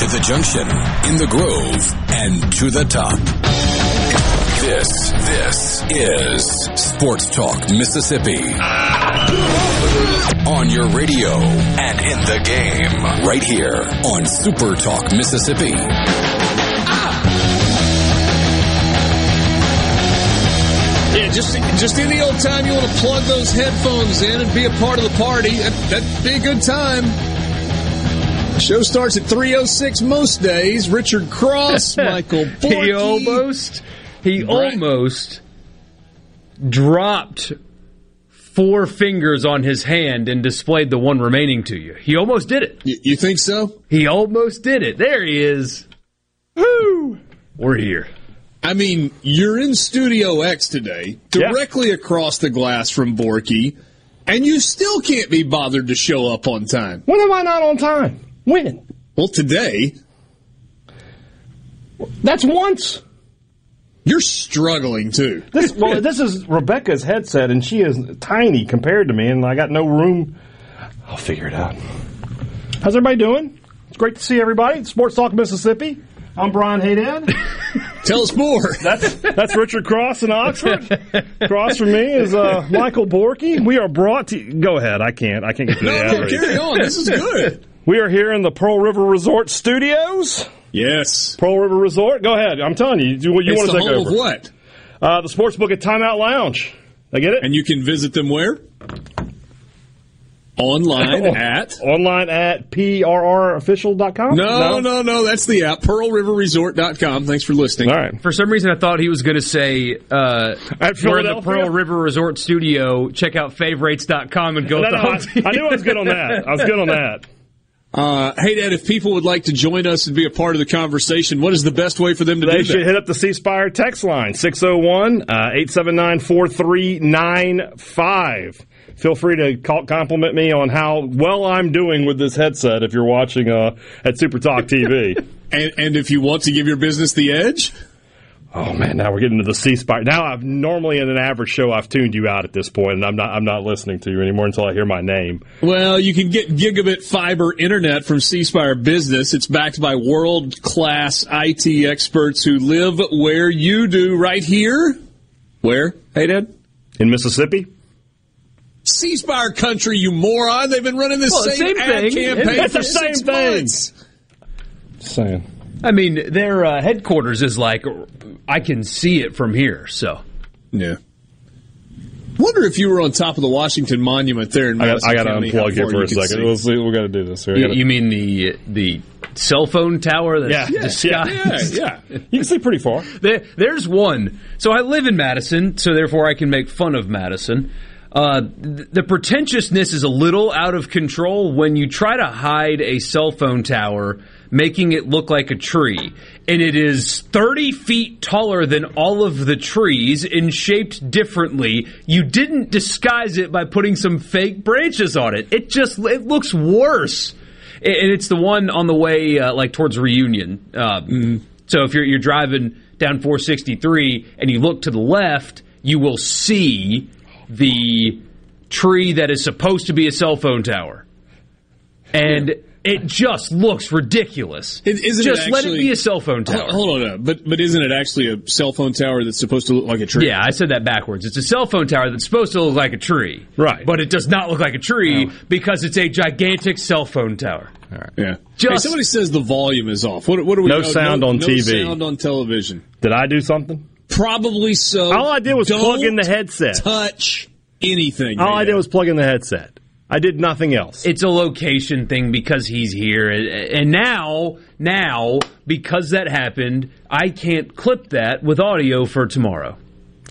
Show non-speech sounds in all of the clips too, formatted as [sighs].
To the junction, in the grove, and to the top. This, this is Sports Talk Mississippi. On your radio and in the game, right here on Super Talk Mississippi. Yeah, just just any old time you want to plug those headphones in and be a part of the party, that, that'd be a good time. Show starts at 3.06 most days. Richard Cross, [laughs] Michael Borky. He almost, he Right. almost dropped four fingers on his hand and displayed the one remaining to you. He almost did it. You, you think so? He almost did it. There he is. Woo! We're here. I mean, you're in Studio X today, directly across the glass from Borky, and you still can't be bothered to show up on time. When am I not on time? When? Well, today, That's once. you're struggling too. This [laughs] well, this is Rebecca's headset, and she is tiny compared to me, and I got no room. I'll figure it out. How's everybody doing? It's great to see everybody. Sports Talk Mississippi. I'm Brian Hadad. [laughs] Tell us more. [laughs] That's that's Richard Cross in Oxford. Across from me is uh, Michael Borky. We are brought to. Go ahead. I can't. I can't get to the No, ad no, carry on. This is good. We are here in the Pearl River Resort Studios. Yes. Pearl River Resort. Go ahead. I'm telling you. You, do what you it's want the to take home over? of what? Uh, the sports book at Timeout Lounge. I get it. And you can visit them where? Online [laughs] at. Online at prrofficial.com? No, no, no, that's the app. PearlRiverResort.com. Thanks for listening. All right. For some reason, I thought he was going to say, uh, At we're in the Pearl River Resort Studio. Check out favorites.com and go No, with the no, whole I, team. I knew I was good on that. I was good on that. Uh, hey, Dad, if people would like to join us and be a part of the conversation, what is the best way for them to They do that? They should hit up the C Spire text line, 601 879 4395. Feel free to call, compliment me on how well I'm doing with this headset if you're watching uh, at Super Talk TV. [laughs] And, and if you want to give your business the edge, oh man, now we're getting to the C Spire. Now I've normally in an average show I've tuned you out at this point, and I'm not I'm not listening to you anymore until I hear my name. well, you can get gigabit fiber internet from C Spire Business. It's backed by world class IT experts who live where you do, right here. Where? Hey, Dad? In Mississippi, C Spire Country, you moron. They've been running this Well, same, same ad thing. campaign It's for the same six thing. months. saying. I mean, their uh, headquarters is like, I can see it from here, so. Yeah. Wonder if you were on top of the Washington Monument there in I got, I got to County, how unplug here for a second. see. We'll see. We got to do this. here. You, gotta- you mean the the cell phone tower that's Yeah. disguised? Yeah, yeah. [laughs] you can see pretty far. There, there's one. So I live in Madison, so therefore I can make fun of Madison. Uh, th- the pretentiousness is a little out of control when you try to hide a cell phone tower, making it look like a tree. And it is 30 feet taller than all of the trees and shaped differently. You didn't disguise it by putting some fake branches on it. It just it looks worse. And it's the one on the way, uh, like towards Reunion. Uh, So if you're you're driving down 463 and you look to the left, you will see the tree that is supposed to be a cell phone tower, and it just looks ridiculous. It- isn't it just let it be a cell phone tower. Hold, hold on, but but isn't it actually a cell phone tower that's supposed to look like a tree? Yeah, I said that backwards. It's a cell phone tower that's supposed to look like a tree. Right. But it does not look like a tree because it's a gigantic cell phone tower. yeah. Just- hey, somebody says the volume is off. What, what do we? No know? sound on no TV. No sound on television. Did I do something? Probably so. All I did was Don't plug in the headset. Touch anything. All I did was plug in the headset. I did nothing else. It's a location thing because he's here, and now, now because that happened, I can't clip that with audio for tomorrow.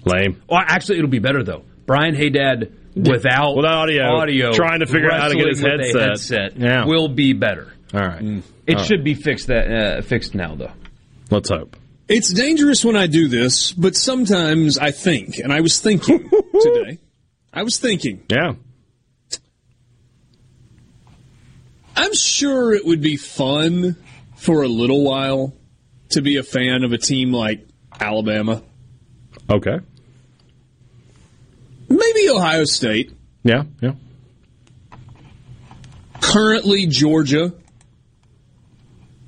Lame. Well, actually, it'll be better though. Brian Hadad without Without audio, audio, trying to figure out how to get his wrestling with a headset. headset Yeah. will be better. All right. It All should be fixed that uh, fixed now though. Let's hope. It's dangerous when I do this, but sometimes I think, and I was thinking [laughs] today. I was thinking. Yeah. I'm sure it would be fun for a little while to be a fan of a team like Alabama, Okay. maybe Ohio State, Yeah. Yeah. currently Georgia.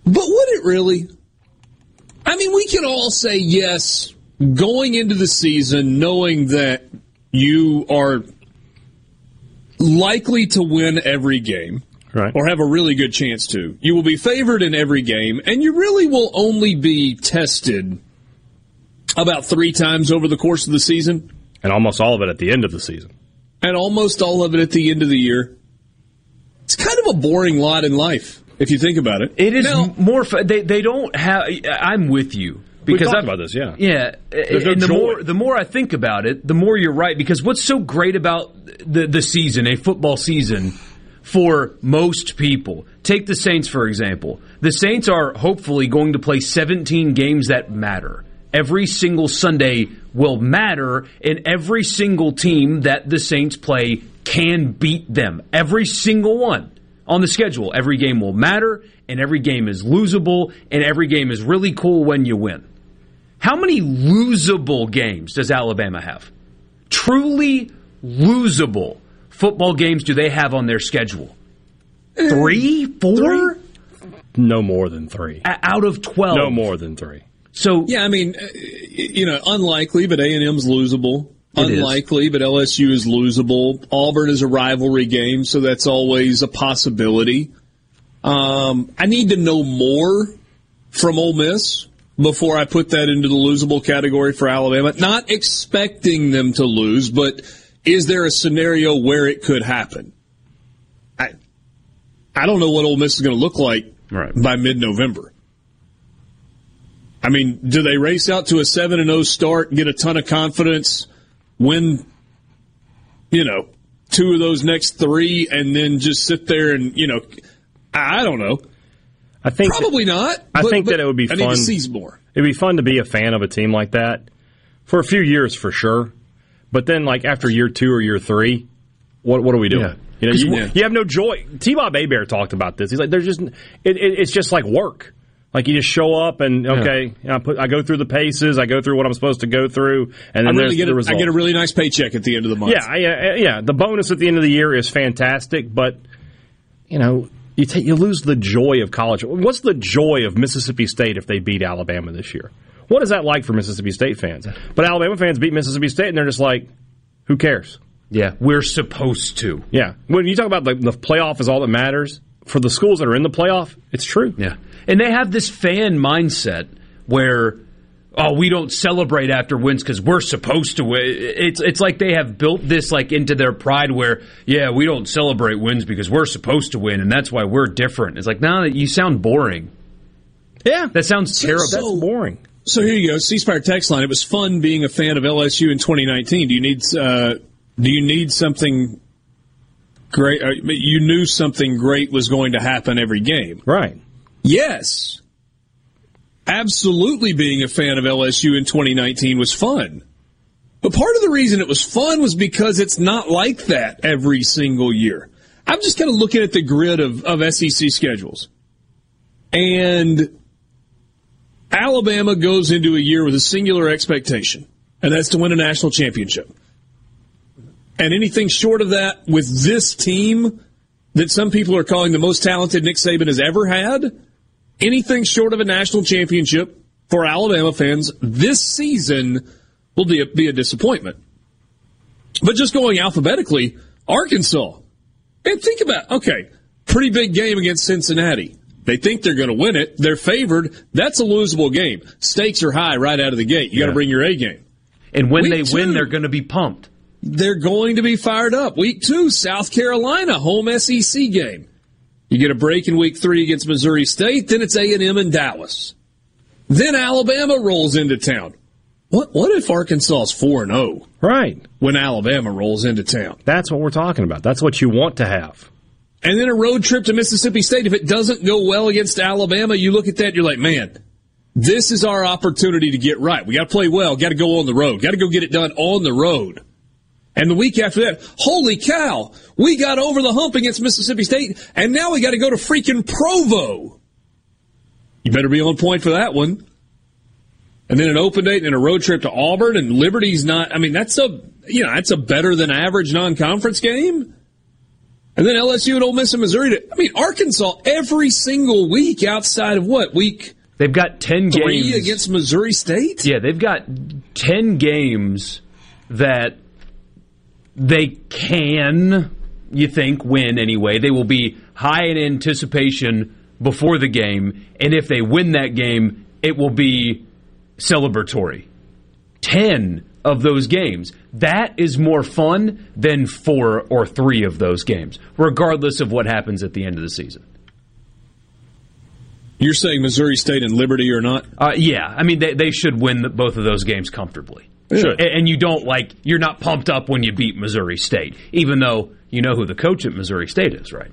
But would it really? I mean, we can all say yes going into the season knowing that you are likely to win every game. Right. or have a really good chance to. You will be favored in every game, and you really will only be tested about three times over the course of the season, And almost all of it at the end of the season. and almost all of it at the end of the year. It's kind of a boring lot in life, if you think about it. It is Now, more. Fu- they they don't have. I'm with you because I've- about this, yeah. Yeah, There's no the joy. more the more I think about it, the more you're right. Because what's so great about the the season, a football season, for most people, take the Saints for example. The Saints are hopefully going to play 17 games that matter. Every single Sunday will matter, and every single team that the Saints play can beat them. Every single one on the schedule. Every game will matter, and every game is losable, and every game is really cool when you win. How many losable games does Alabama have? Truly losable football games do they have on their schedule? Three, four, No more than three. A- out of twelve. No more than three. So yeah, I mean, uh, you know, unlikely, but A and M's losable. It is. Unlikely, but LSU is losable. Auburn is a rivalry game, so that's always a possibility. Um, I need to know more from Ole Miss before I put that into the losable category for Alabama. Not expecting them to lose, but is there a scenario where it could happen? I I don't know what Ole Miss is going to look like Right. by mid-November. I mean, do they race out to a seven and zero start, get a ton of confidence, win, you know, two of those next three, and then just sit there and you know, I don't know. I think Probably not. I but- think but that it would be I need fun. to seize more. It'd be fun to be a fan of a team like that for a few years for sure. But then, like after year two or year three, what what are we doing? Yeah. You know, you, Yeah. you have no joy. T-Bob Hebert talked about this. He's like, there's just it, it, it's just like work. Like you just show up and okay, I put I go through the paces, I go through what I'm supposed to go through, and I then really there's get the a, result. I get a really nice paycheck at the end of the month. Yeah, yeah, yeah. The bonus at the end of the year is fantastic, but you know, you take you lose the joy of college. What's the joy of Mississippi State if they beat Alabama this year? What is that like for Mississippi State fans? But Alabama fans beat Mississippi State, and they're just like, who cares? yeah, we're supposed to. Yeah. When you talk about the, the playoff is all that matters for the schools that are in the playoff, it's true. Yeah. And they have this fan mindset where, oh, we don't celebrate after wins because we're supposed to win. It's, it's like they have built this like into their pride where, yeah, we don't celebrate wins because we're supposed to win and that's why we're different. It's like, no, you sound boring. Yeah, That sounds terrible. that's boring. So here you go, C Spire text line. It was fun being a fan of LSU in 2019. Do you need uh, do you need something great? Uh, you knew something great was going to happen every game. Right. Yes, absolutely. Being a fan of LSU in 2019 was fun. But part of the reason it was fun was because it's not like that every single year. I'm just kind of looking at the grid of, of SEC schedules. And Alabama goes into a year with a singular expectation, and that's to win a national championship. And anything short of that with this team that some people are calling the most talented Nick Saban has ever had, anything short of a national championship for Alabama fans this season will be a, be a disappointment. But just going alphabetically, Arkansas. And think about, okay, pretty big game against Cincinnati. They think they're going to win it. They're favored. That's a losable game. Stakes are high right out of the gate. You got to bring your A game. and when Week they two. win, they're going to be pumped. they're going to be fired up. Week two, South Carolina, home SEC game. You get a break in week three against Missouri State, then it's A&M in Dallas. Then Alabama rolls into town. What what if Arkansas is 4 and 0? Right. When Alabama rolls into town. That's what we're talking about. That's what you want to have. And then a road trip to Mississippi State. If it doesn't go well against Alabama, you look at that, you're like, man, this is our opportunity to get right. We got to play well. Got to go on the road. Got to go get it done on the road. And the week after that, holy cow, we got over the hump against Mississippi State, and now we got to go to freaking Provo. You better be on point for that one. And then an open date and a road trip to Auburn and Liberty's not, I mean, that's a, you know, that's a better than average non-conference game. And then LSU and Ole Miss and Missouri. To, I mean, Arkansas every single week outside of what week? They've got ten three games against Missouri State. Yeah, they've got ten games that they can, you think, win anyway. They will be high in anticipation before the game, and if they win that game, it will be celebratory. Ten of those games. That is more fun than four or three of those games, regardless of what happens at the end of the season. You're saying Missouri State and Liberty or not? Uh, yeah, I mean they, they should win the, both of those games comfortably. Sure. And, and you don't like you're not pumped up when you beat Missouri State, even though you know who the coach at Missouri State is, right?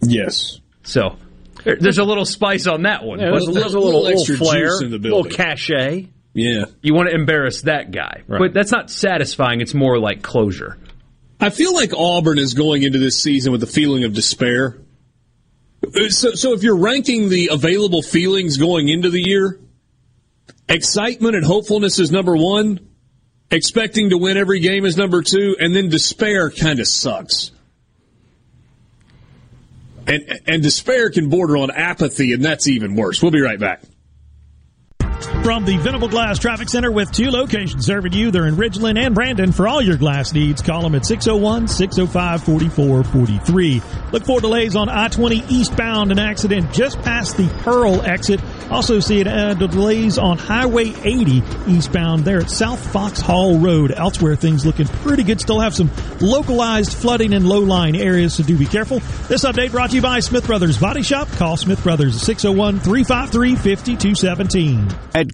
Yes. So there- there's a little spice on that one. Yeah, but there's, there's a little, little extra flair, juice in the little building. cachet. Yeah. you want to embarrass that guy, Right. but that's not satisfying. It's more like closure. I feel like Auburn is going into this season with a feeling of despair. Uh, So, so if you're ranking the available feelings going into the year, excitement and hopefulness is number one, expecting to win every game is number two, and then despair kind of sucks. And, and despair can border on apathy, and that's even worse. We'll be right back. From the Venable Glass Traffic Center with two locations serving you. They're in Ridgeland and Brandon. For all your glass needs, call them at 601-605-4443. Look for delays on I-20 eastbound, an accident just past the Pearl exit. Also see it, uh, delays on Highway 80 eastbound there at South Fox Hall Road. Elsewhere, things looking pretty good. Still have some localized flooding in low-lying areas, so do be careful. This update brought to you by Smith Brothers Body Shop. Call Smith Brothers at 601-353-5217.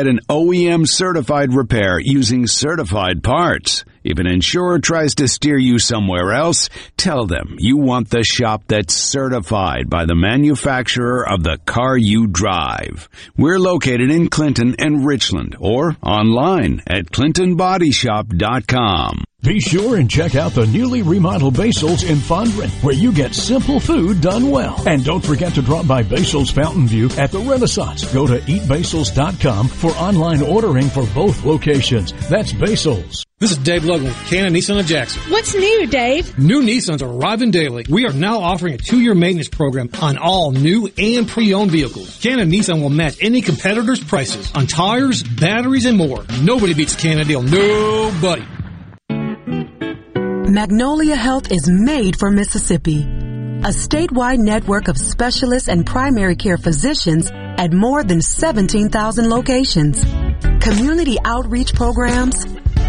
an OEM certified repair using certified parts? If an insurer tries to steer you somewhere else, tell them you want the shop that's certified by the manufacturer of the car you drive. We're located in Clinton and Richland or online at clintonbodyshop.com. Be sure and check out the newly remodeled Basil's in Fondren, where you get simple food done well. And don't forget to drop by Basil's Fountain View at the Renaissance. Go to eatbasils.com for online ordering for both locations. That's Basil's. This is Dave Logan, Cannon Nissan of Jackson. What's new, Dave? New Nissans are arriving daily. We are now offering a two-year maintenance program on all new and pre-owned vehicles. Cannon Nissan will match any competitor's prices on tires, batteries, and more. Nobody beats a Cannon deal. Nobody. Magnolia Health is made for Mississippi. A statewide network of specialists and primary care physicians at more than 17,000 locations. Community outreach programs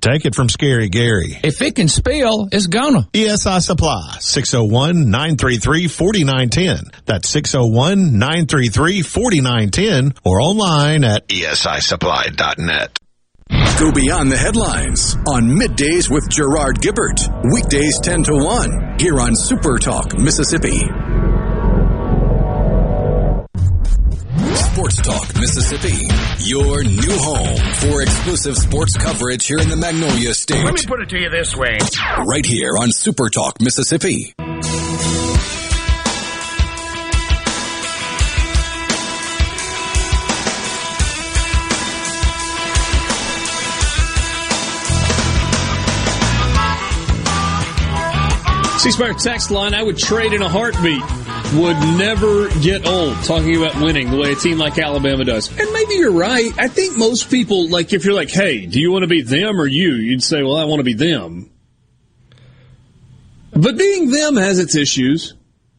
Take it from Scary Gary. If it can spill, it's gonna. ESI Supply, 601-933-4910. That's 601-933-4910 or online at esisupply.net. Go beyond the headlines on Middays with Gerard Gibert. Weekdays 10 to 1 here on Super Talk, Mississippi. Sports Talk, Mississippi. Your new home for exclusive sports coverage here in the Magnolia State. Let me put it to you this way. Right here on Super Talk, Mississippi. C Spire text line, I would trade in a heartbeat. Would never get old talking about winning the way a team like Alabama does. And maybe you're right. I think most people, like, if you're like, hey, do you want to be them or you? You'd say, well, I want to be them. But being them has its issues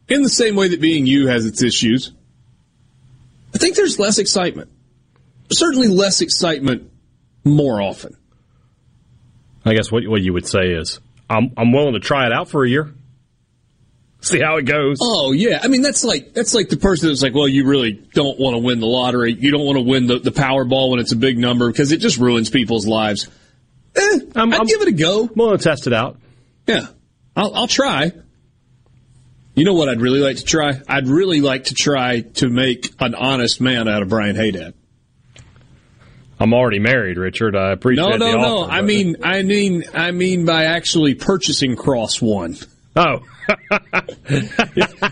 in the same way that being you has its issues. I think there's less excitement. Certainly less excitement more often. I guess what what you would say is, I'm I'm willing to try it out for a year, see how it goes. Oh yeah, I mean that's like that's like the person that's like, well, you really don't want to win the lottery. You don't want to win the, the Powerball when it's a big number because it just ruins people's lives. Eh, I'm, I'd give it a go. I'm willing to test it out. Yeah, I'll, I'll try. You know what I'd really like to try? I'd really like to try to make an honest man out of Brian Hadad. I'm already married, Richard. I appreciate that. No, no, the no. offer, I mean, I mean, I mean by actually purchasing Cross One. Oh, [laughs]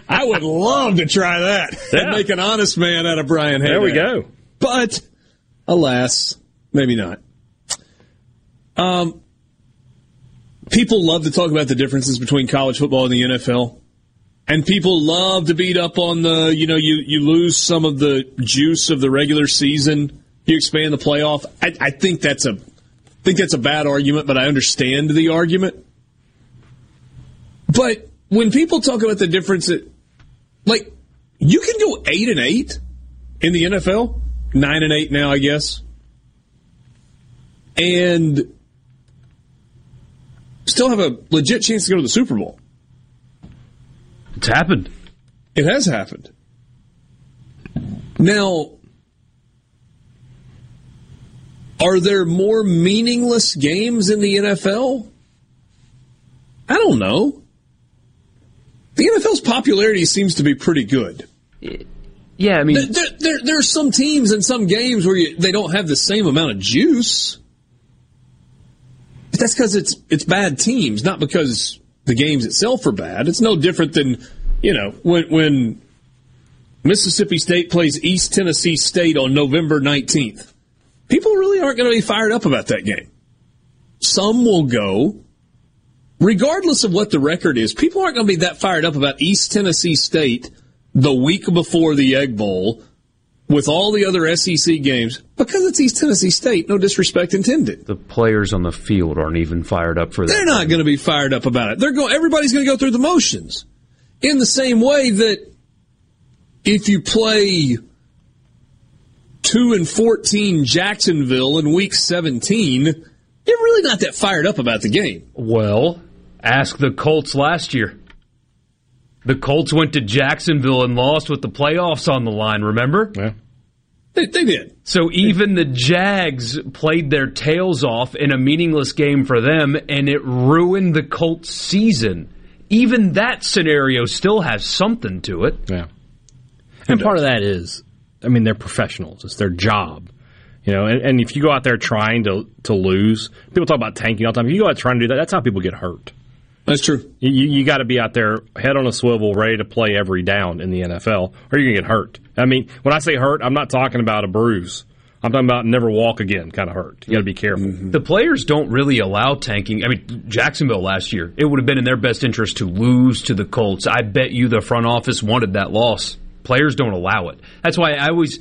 I would love to try that and make an honest man out of Brian Hadad. There we go. But alas, maybe not. Um, people love to talk about the differences between college football and the NFL. And people love to beat up on the, you know, you, you lose some of the juice of the regular season. You expand the playoff. I, I think that's a, I think that's a bad argument, but I understand the argument. But when people talk about the difference, that, like, you can go eight and eight in the NFL, nine and eight now, I guess, and still have a legit chance to go to the Super Bowl. It's happened. It has happened. Now, are there more meaningless games in the NFL? I don't know. The NFL's popularity seems to be pretty good. Yeah, I mean, there, there, there, are some teams and some games where you, they don't have the same amount of juice. But that's because it's it's bad teams, not because the games itself are bad. It's no different than you know when when Mississippi State plays East Tennessee State on November nineteenth. People really aren't going to be fired up about that game. Some will go, regardless of what the record is. People aren't going to be that fired up about East Tennessee State the week before the Egg Bowl with all the other SEC games because it's East Tennessee State. No disrespect intended. the players on the field aren't even fired up for that. They're not going to be fired up about it. They're going. Everybody's going to go through the motions. In the same way that if you play two and fourteen Jacksonville in week seventeen, you're really not that fired up about the game. Well, ask the Colts last year. The Colts went to Jacksonville and lost with the playoffs on the line, remember? Yeah. They, they did. So even the Jags played their tails off in a meaningless game for them, and it ruined the Colts' season. Even that scenario still has something to it. Yeah. And part of that is, I mean, they're professionals. It's their job. You know, and, and if you go out there trying to to lose, people talk about tanking all the time. If you go out trying to do that, that's how people get hurt. That's true. You, you, got to be out there, head on a swivel, ready to play every down in the NFL, or you're going to get hurt. I mean, when I say hurt, I'm not talking about a bruise. I'm talking about never walk again kind of hurt. You got to be careful. Mm-hmm. The players don't really allow tanking. I mean, Jacksonville last year, it would have been in their best interest to lose to the Colts. I bet you the front office wanted that loss. Players don't allow it. That's why I always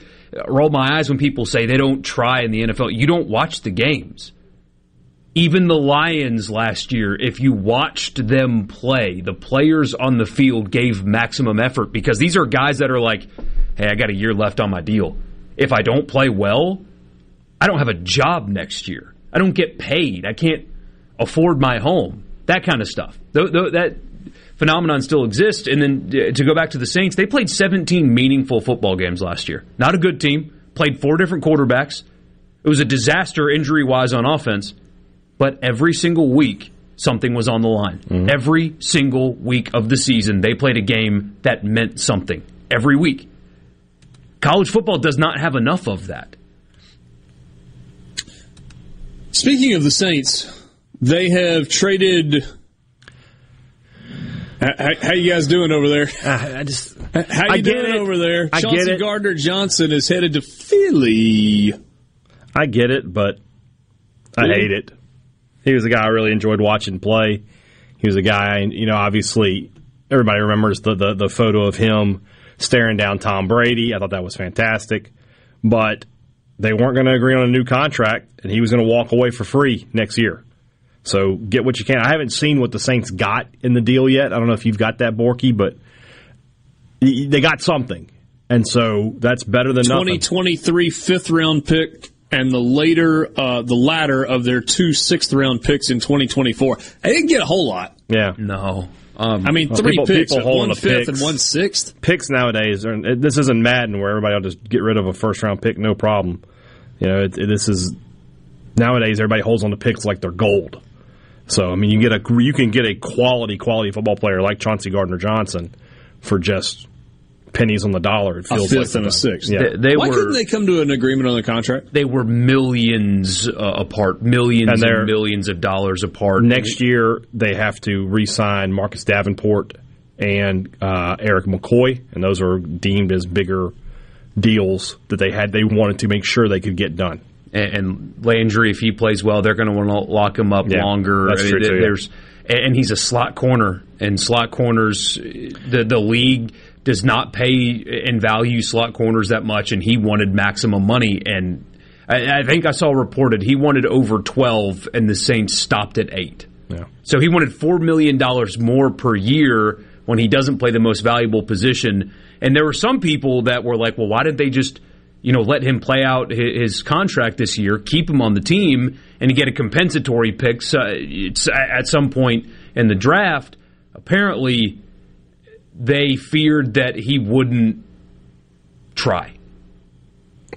roll my eyes when people say they don't try in the NFL. You don't watch the games. Even the Lions last year, if you watched them play, the players on the field gave maximum effort because these are guys that are like, hey, I got a year left on my deal. If I don't play well, I don't have a job next year. I don't get paid. I can't afford my home. That kind of stuff. Th- th- that phenomenon still exists. And then uh, to go back to the Saints, they played 17 meaningful football games last year. Not a good team. Played four different quarterbacks. It was a disaster injury wise on offense. But every single week, something was on the line. Mm-hmm. Every single week of the season, they played a game that meant something. Every week. College football does not have enough of that. Speaking of the Saints, they have traded. How, how you guys doing over there? Uh, I just how you I doing it. over there? I Chauncey get it. Gardner Johnson is headed to Philly. I get it, but I Really? hate it. He was a guy I really enjoyed watching play. He was a guy, you know, obviously everybody remembers the, the, the photo of him staring down Tom Brady. I thought that was fantastic. But they weren't going to agree on a new contract, and he was going to walk away for free next year. So get what you can. I haven't seen what the Saints got in the deal yet. I don't know if you've got that, Borky, but they got something. And so that's better than nothing. 2023 fifth round pick and the later, uh, the latter of their two sixth round picks in 2024. They didn't get a whole lot. Yeah. No. Um, I mean, Well, three people- picks, people holding one the fifth and one sixth. picks nowadays are this isn't Madden where everybody will just get rid of a first round pick no problem. You know, it, it- this is nowadays everybody holds on to picks like they're gold. So I mean, you get a you can get a quality quality football player like Chauncey Gardner Johnson for just pennies on the dollar. It A feels fifth like and a sixth. Yeah, They, they Why were couldn't they come to an agreement on the contract? they were millions uh, apart, millions And and, millions of dollars apart. Next year they have to re-sign Marcus Davenport and uh, Erik McCoy, and those are deemed as bigger deals that they had. They wanted to make sure they could get done. And, and Landry, if he plays well, they're going to want to lock him up Yeah, longer. that's I mean, true, too, yeah. And he's a slot corner, and slot corners, the the league does not pay and value slot corners that much, and he wanted maximum money, and I, I think I saw reported he wanted over twelve, and the Saints stopped at eight. Yeah. So he wanted four million dollars more per year when he doesn't play the most valuable position. And there were some people that were like, "Well, why didn't they just, you know, let him play out his contract this year, keep him on the team, and get a compensatory pick at some point in the draft?" Apparently, they feared that he wouldn't try.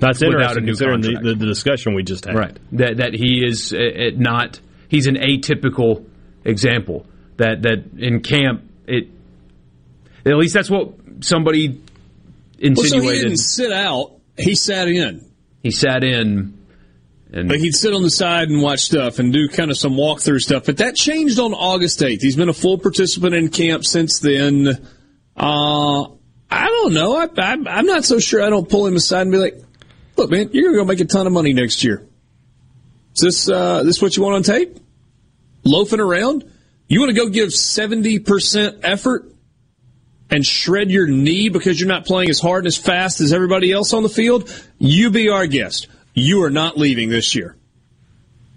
That's Without interesting a considering the, the, the discussion we just had. Right. That that he is uh, uh, not. He's an atypical example. That that in camp it. At least that's what somebody Well, so he insinuated. didn't sit out. He sat in. he sat in. And Like he'd sit on the side and watch stuff and do kind of some walkthrough stuff. But that changed on August 8th. He's been a full participant in camp since then. Uh, I don't know. I, I, I'm not so sure I don't pull him aside and be like, look, man, you're going to go make a ton of money next year. Is this, uh, this what you want on tape? Loafing around? You want to go give 70% effort and shred your knee because you're not playing as hard and as fast as everybody else on the field? You be our guest. You are not leaving this year.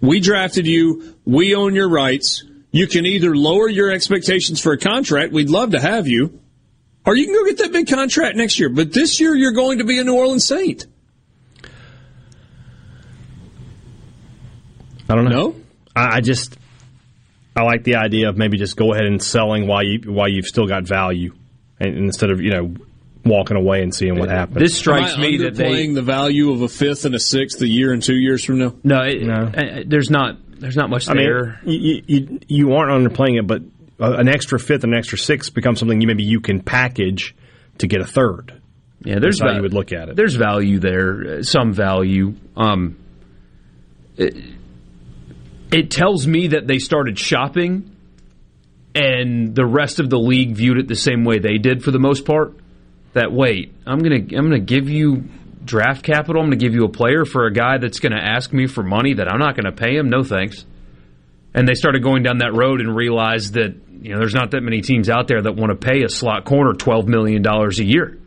We drafted you. We own your rights. You can either lower your expectations for a contract. We'd love to have you. Or you can go get that big contract next year. But this year, you're going to be a New Orleans Saint. I don't know. No? I, I just I like the idea of maybe just go ahead and selling while you while you've still got value, and, instead of you know walking away and seeing what happens. this strikes Am I me that they underplaying the value of a fifth and a sixth a year and two years from now. no, it, uh, there's not there's not much I there. mean, you, you you aren't underplaying it, but an extra fifth and an extra sixth becomes something you maybe you can package to get a third. Yeah, there's That's how va- you would look at it. There's value there, uh, some value. Um, it, it tells me that they started shopping, and the rest of the league viewed it the same way they did for the most part. That wait, I'm gonna I'm gonna give you draft capital. I'm gonna give you a player for a guy that's gonna ask me for money that I'm not gonna pay him. No thanks. And they started going down that road and realized that you know there's not that many teams out there that want to pay a slot corner twelve million dollars a year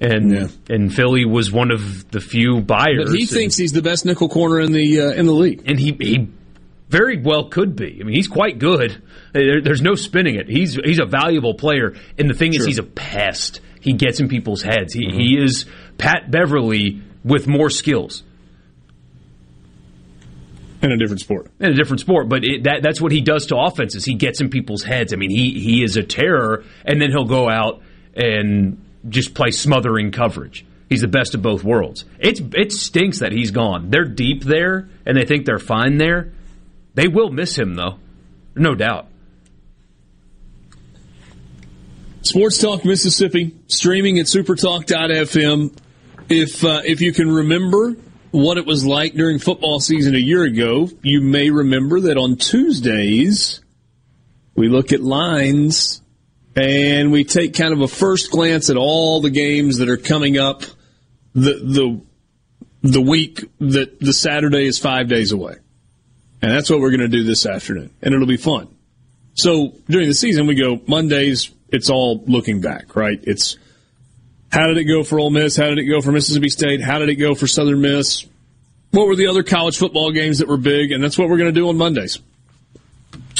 and and Philly was one of the few buyers. But he and, thinks he's the best nickel corner in the uh, in the league. and he he very well could be. I mean, he's quite good. There, there's no spinning it. He's he's a valuable player, and the thing is, he's a pest. He gets in people's heads. He mm-hmm. he is Pat Beverley with more skills. In a different sport. In a different sport, but it, that that's what he does to offenses. He gets in people's heads. I mean, he he is a terror, and then he'll go out and just play smothering coverage. He's the best of both worlds. It's it stinks that he's gone. They're deep there, and they think they're fine there. They will miss him though, no doubt. Sports Talk Mississippi, streaming at supertalk.fm. If uh, if you can remember what it was like during football season a year ago, you may remember that on Tuesdays we look at lines and we take kind of a first glance at all the games that are coming up the the the week that the Saturday is 5 days away. And that's what we're going to do this afternoon. And it'll be fun. So during the season we go Mondays it's all looking back, right? It's how did it go for Ole Miss? How did it go for Mississippi State? How did it go for Southern Miss? What were the other college football games that were big? And that's what we're going to do on Mondays.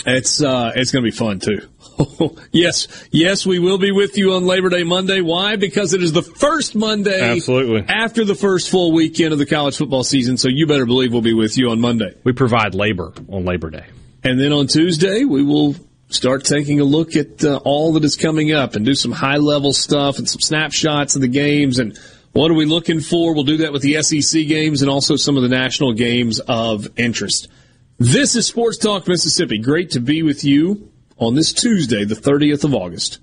It's uh, it's going to be fun too. [laughs] yes, yes, we will be with you on Labor Day Monday. Why? Because it is the first Monday, absolutely, after the first full weekend of the college football season. So you better believe we'll be with you on Monday. We provide labor on Labor Day, and then on Tuesday we will start taking a look at uh, all that is coming up and do some high level stuff and some snapshots of the games and what are we looking for. We'll do that with the SEC games and also some of the national games of interest. This is Sports Talk Mississippi. Great to be with you on this Tuesday, the 30th of August.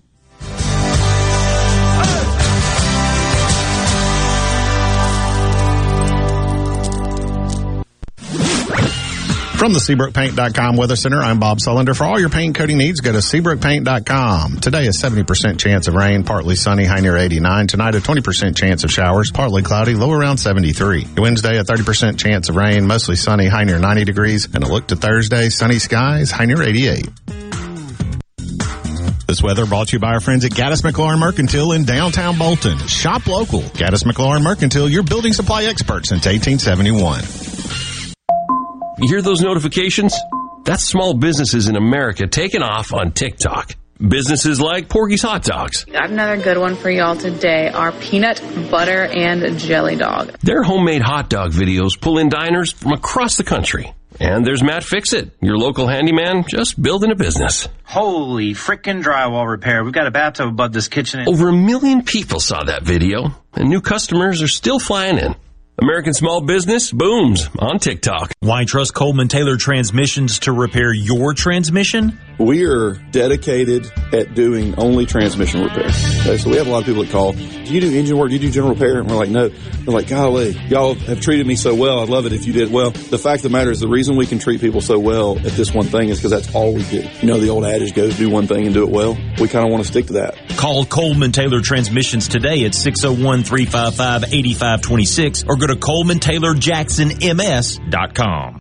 From the SeabrookPaint.com Weather Center, I'm Bob Sullender. For all your paint coating needs, go to SeabrookPaint.com. Today, a 70% chance of rain, partly sunny, high near 89. Tonight, a 20% chance of showers, partly cloudy, low around 73. Wednesday, a 30% chance of rain, mostly sunny, high near 90 degrees. And a look to Thursday, sunny skies, high near 88. This weather brought to you by our friends at Gaddis McLaurin Mercantile in downtown Bolton. Shop local. Gaddis McLaurin Mercantile, your building supply expert since 1871. You hear those notifications? That's small businesses in America taking off on TikTok. Businesses like Porgy's Hot Dogs. Got another good one for y'all today. Our peanut butter and jelly dog. Their homemade hot dog videos pull in diners from across the country. And there's Matt Fixit, your local handyman, just building a business. Holy frickin' drywall repair. We've got a bathtub above this kitchen. Over a million people saw that video, and new customers are still flying in. American small business booms on TikTok. Why trust Coleman Taylor Transmissions to repair your transmission? We are dedicated at doing only transmission repair. Okay, so we have a lot of people that call, do you do engine work? Do you do general repair? And we're like, no. They're like, golly, y'all have treated me so well. I'd love it if you did well. The fact of the matter is the reason we can treat people so well at this one thing is because that's all we do. You know, the old adage goes, do one thing and do it well. We kind of want to stick to that. Call Coleman Taylor Transmissions today at 601-355-8526 or go to ColemanTaylorJacksonMS.com.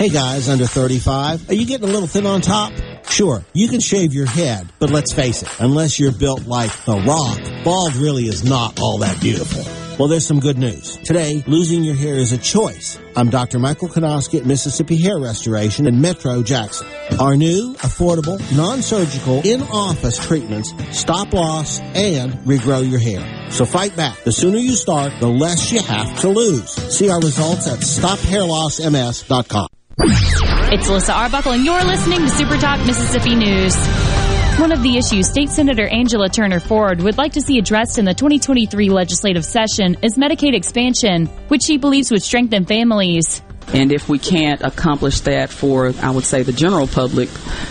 Hey guys, under 35, are you getting a little thin on top? Sure, you can shave your head, but let's face it, unless you're built like The Rock, bald really is not all that beautiful. Well, there's some good news. Today, losing your hair is a choice. I'm Dr. Michael Konoski at Mississippi Hair Restoration in Metro Jackson. Our new, affordable, non-surgical, in-office treatments stop loss and regrow your hair. So fight back. The sooner you start, the less you have to lose. See our results at stophairlossms.com. It's Alyssa Arbuckle, and you're listening to Super Talk Mississippi News. One of the issues State Senator Angela Turner Ford would like to see addressed in the 2023 legislative session is Medicaid expansion, which she believes would strengthen families. And if we can't accomplish that for, I would say, the general public,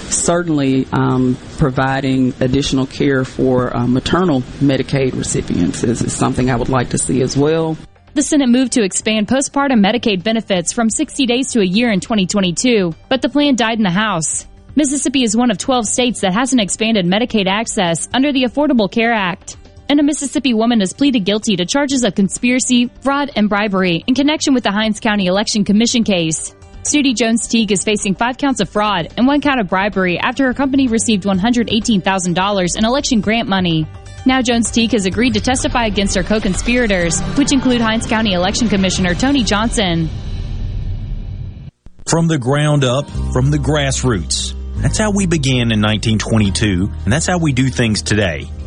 certainly um, providing additional care for uh, maternal Medicaid recipients is, is something I would like to see as well. The Senate moved to expand postpartum Medicaid benefits from 60 days to a year in 2022, but the plan died in the House. Mississippi is one of 12 states that hasn't expanded Medicaid access under the Affordable Care Act. And a Mississippi woman has pleaded guilty to charges of conspiracy, fraud, and bribery in connection with the Hinds County Election Commission case. Sudie Jones Teague is facing five counts of fraud and one count of bribery after her company received $118,000 in election grant money. Now Jones Teague has agreed to testify against her co-conspirators, which include Hinds County Election Commissioner Tony Johnson. From the ground up, from the grassroots. That's how we began in 1922, and that's how we do things today.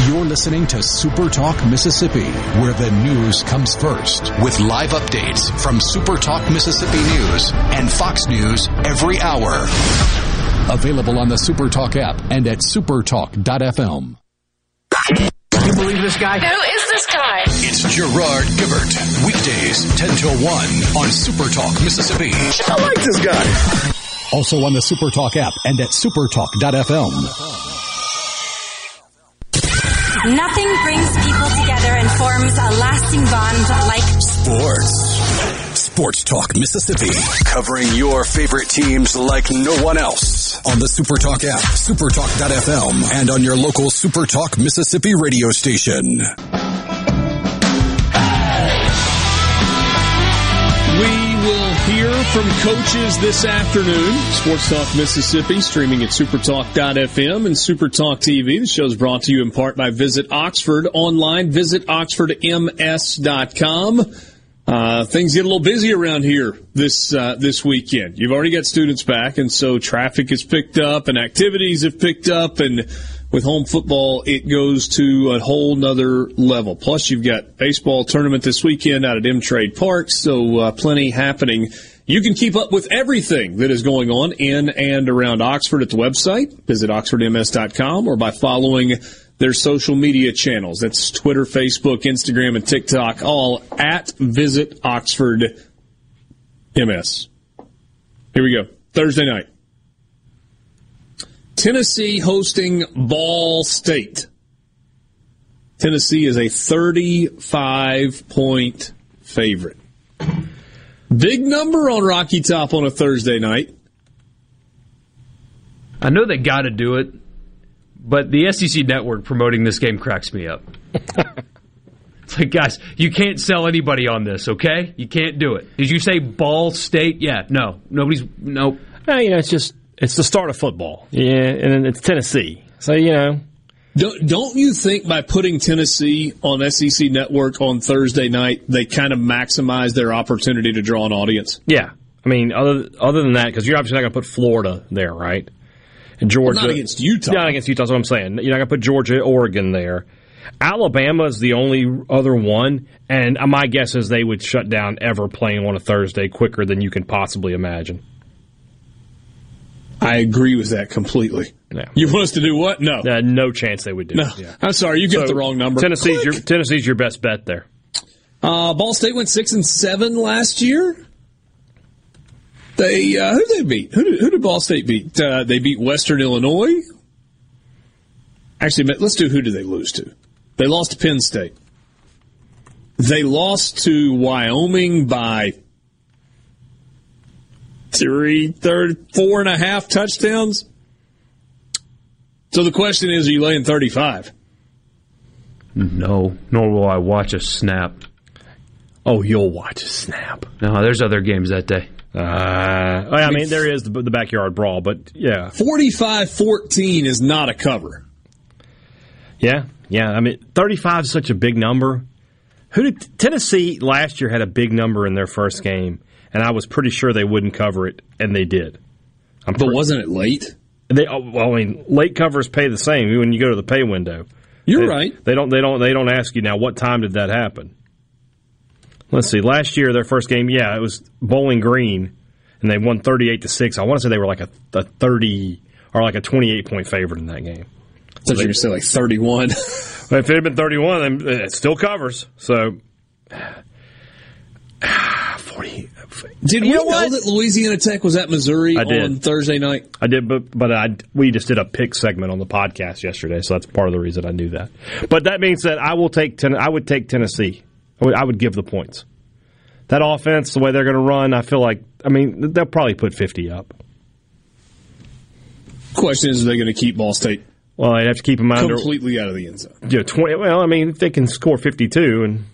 You're listening to Super Talk Mississippi, where the news comes first, with live updates from Super Talk Mississippi News and Fox News every hour. Available on the Super Talk app and at supertalk.fm. You believe this guy? Who is this guy? It's Gerard Gibert. Weekdays 10 till 1 on Super Talk Mississippi. I like this guy. Also on the Super Talk app and at supertalk.fm. Nothing brings people together and forms a lasting bond like sports. Sports Talk Mississippi, covering your favorite teams like no one else. On the Super Talk app, supertalk.fm, and on your local Super Talk Mississippi radio station. From coaches this afternoon. Sports Talk Mississippi, streaming at supertalk.fm and Supertalk TV. The show is brought to you in part by Visit Oxford online. Visit oxfordms.com. Uh, things get a little busy around here this uh, this weekend. You've already got students back, and so traffic has picked up, and activities have picked up, and with home football, it goes to a whole nother level. Plus, you've got baseball tournament this weekend out at M Trade Park, so uh, plenty happening. You can keep up with everything that is going on in and around Oxford at the website. Visit oxfordms.com or by following their social media channels. That's Twitter, Facebook, Instagram, and TikTok, all at Visit Oxford MS. Here we go. Thursday night. Tennessee hosting Ball State. Tennessee is a 35 point favorite. Big number on Rocky Top on a Thursday night. I know they got to do it, but the SEC network promoting this game cracks me up. [laughs] it's like, guys, you can't sell anybody on this, okay? You can't do it. Did you say Ball State? Yeah, no, nobody's nope. Uh, you know, it's just it's the start of football. Yeah, and then it's Tennessee, so you know. Don't, don't you think by putting Tennessee on SEC Network on Thursday night, they kind of maximize their opportunity to draw an audience? Yeah, I mean, other other than that, because you're obviously not going to put Florida there, right? And Georgia, Well, not against Utah. Not against Utah. That's what I'm saying. You're not going to put Georgia, Oregon there. Alabama is the only other one, and my guess is they would shut down ever playing on a Thursday quicker than you can possibly imagine. I agree with that completely. Yeah. You want us to do what? No. Uh, no chance they would do. No. Yeah. I'm sorry, you get So, the wrong number. Tennessee's your Tennessee's your best bet there. Uh, Ball State went six and seven last year. They uh, who did they beat? Who did, who did Ball State beat? Uh, they beat Western Illinois. Actually, let's do who did they lose to? They lost to Penn State. They lost to Wyoming by three, third, four and a half touchdowns. So the question is, are you laying 35? No, nor will I watch a snap. Oh, you'll watch a snap. No, there's other games that day. Uh, I mean, there is the, the backyard brawl, but yeah. 45 14 is not a cover. Yeah, yeah. I mean, 35 is such a big number. Who did Tennessee last year had a big number in their first game, and I was pretty sure they wouldn't cover it, and they did. I'm but wasn't it late? They, oh, well, I mean, late covers pay the same when you go to the pay window. You're they, right. They don't. They don't. They don't ask you now. What time did that happen? Let's see. Last year, their first game, yeah, it was Bowling Green, and they won thirty-eight to six. I want to say they were like a, a thirty or like a twenty-eight point favorite in that game. So you were going to say like thirty-one. [laughs] if it had been thirty-one, then eh, it still covers. So. 40. Did you we know, know that Louisiana Tech was at Missouri I did. on Thursday night? I did, but but I, we just did a pick segment on the podcast yesterday, so that's part of the reason I knew that. But that being said, I will take ten, I would take Tennessee. I would, I would give the points. That offense, the way they're going to run, I feel like. I mean, they'll probably put fifty up. Question is, are they going to keep Ball State? Well, they have to keep them under completely out of the end zone. Yeah, twenty. Well, I mean, if they can score fifty-two and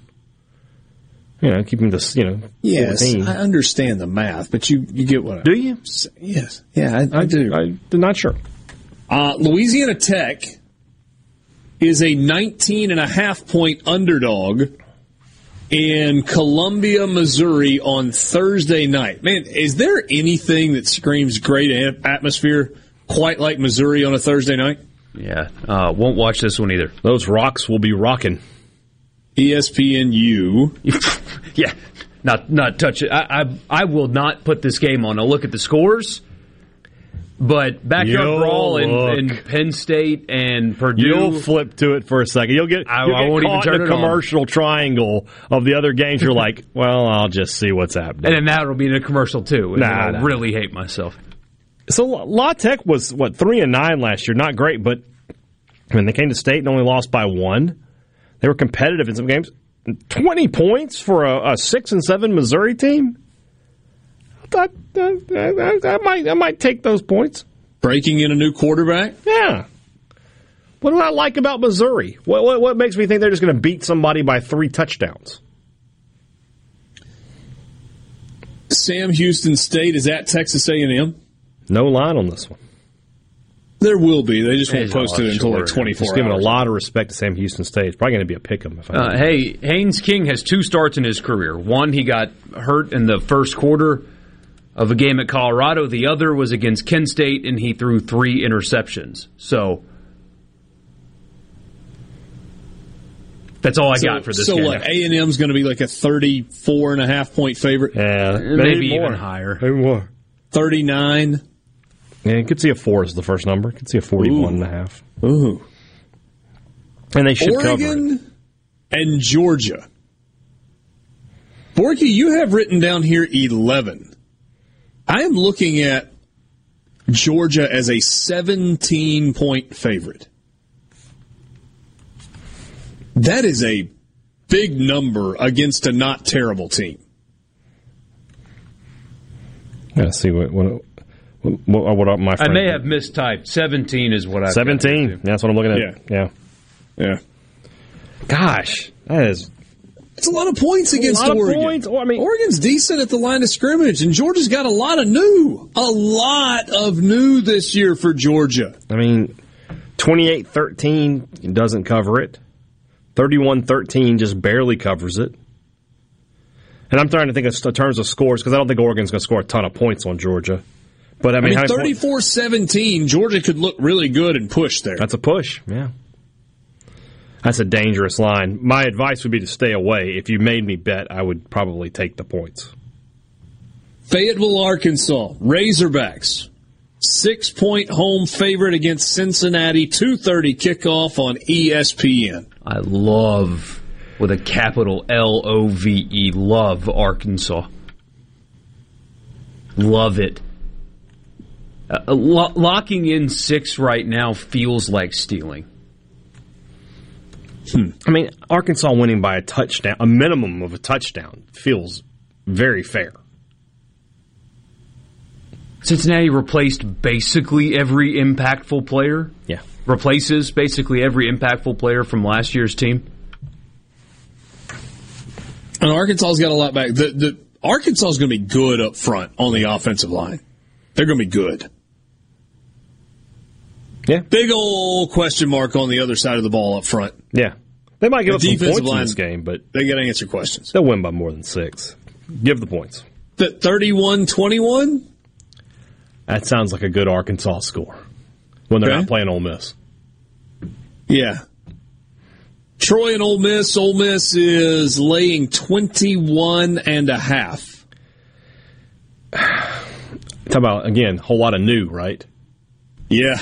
you know, keep them to you know. Yes, 14. I understand the math, but you you get what? Do you? Yes, yeah, I, I do. I'm not sure. Uh, Louisiana Tech is a 19 and a half point underdog in Columbia, Missouri on Thursday night. Man, is there anything that screams great atmosphere quite like Missouri on a Thursday night? Yeah, uh, won't watch this one either. Those rocks will be rocking. ESPNU. [laughs] [laughs] yeah, not not touch it. I, I, I will not put this game on. I'll look at the scores. But backyard You'll brawl in, in, Penn State and Purdue. You'll flip to it for a second. You'll get, I, you'll I get won't caught even turn in a commercial triangle of the other games. You're like, [laughs] well, I'll just see what's happening. And then that'll be in a commercial too. And Nah, I'll nah. really hate myself. So La Tech was what three and nine last year. Not great, but when they came to state and only lost by one, they were competitive in some games. Twenty points for a, a six and seven Missouri team. I, I, I, I might I might take those points. Breaking in a new quarterback. Yeah. What do I like about Missouri? What what, what makes me think they're just going to beat somebody by three touchdowns? Sam Houston State is at Texas A&M. No line on this one. There will be. They just won't Hey, post oh, it until sure. like 24 Just giving hours. a lot of respect to Sam Houston State. It's probably going to be a pick 'em. If I Uh, hey, Haynes King has two starts in his career. One, he got hurt in the first quarter of a game at Colorado. The other was against Kent State, and he threw three interceptions. So that's all I so, got for this So game. what? A and M's going to be like a 34 and a half point favorite. Yeah, Maybe even higher. Maybe more. 39. Yeah, you could see a four as the first number. You could see a 41 and a half. Ooh. And they should cover it. Oregon and Georgia. Borky, you have written down here 11. I am looking at Georgia as a 17 point favorite. That is a big number against a not terrible team. Yeah, see what what what, uh, what uh, my I friend may have mistyped. 17 is what I 17. That's what I'm looking at. Yeah. Yeah. Gosh, that is It's a lot of points against lot of Oregon. points. Oh, I mean, Oregon's decent at the line of scrimmage, and Georgia's got a lot of new. A lot of new this year for Georgia. I mean, 28-13 doesn't cover it. 31-13 just barely covers it. And I'm trying to think of in terms of scores because I don't think Oregon's going to score a ton of points on Georgia. But I I mean, mean, how many points- 34 17, Georgia could look really good and push there. That's a push, yeah. That's a dangerous line. My advice would be to stay away. If you made me bet, I would probably take the points. Fayetteville, Arkansas, Razorbacks. Six point home favorite against Cincinnati, 2.30 kickoff on ESPN. I love, with a capital L O V E, love Arkansas. Love it. Uh, lo- locking in six right now feels like stealing. I mean, Arkansas winning by a touchdown, a minimum of a touchdown, feels very fair. Cincinnati replaced basically every impactful player. Yeah. Replaces basically every impactful player from last year's team. And Arkansas's got a lot back. The, the Arkansas is going to be good up front on the offensive line. They're going to be good. Yeah. Big old question mark on the other side of the ball up front. Yeah. They might give The up some points in this game, but They got to answer questions. they'll win by more than six. Give the points. The 31 21? That sounds like a good Arkansas score when they're Okay. not playing Ole Miss. Yeah. Troy and Ole Miss. Ole Miss is laying 21 and a half. [sighs] Talk about again, a whole lot of new, right? Yeah.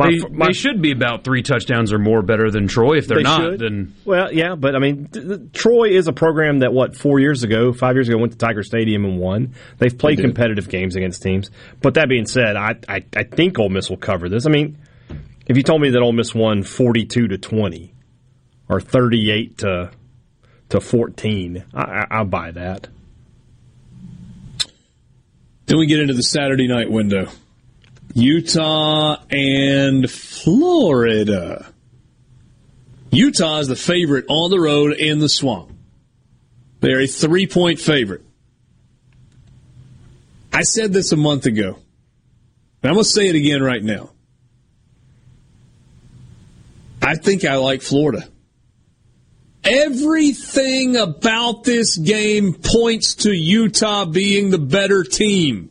My- they, my- they should be about three touchdowns or more better than Troy. If they're They not, should. then Well, yeah, but I mean, th- th- Troy is a program that what four years ago, five years ago, went to Tiger Stadium and won. They've played They competitive games against teams. But that being said, I, I I think Ole Miss will cover this. I mean, if you told me that Ole Miss won forty two to twenty or thirty eight to to fourteen, I, I, I'll buy that. Then we get into the Saturday night window. Utah and Florida. Utah is the favorite on the road in the swamp. They're a three point favorite. I said this a month ago. And I'm going to say it again right now. I think I like Florida. Everything about this game points to Utah being the better team.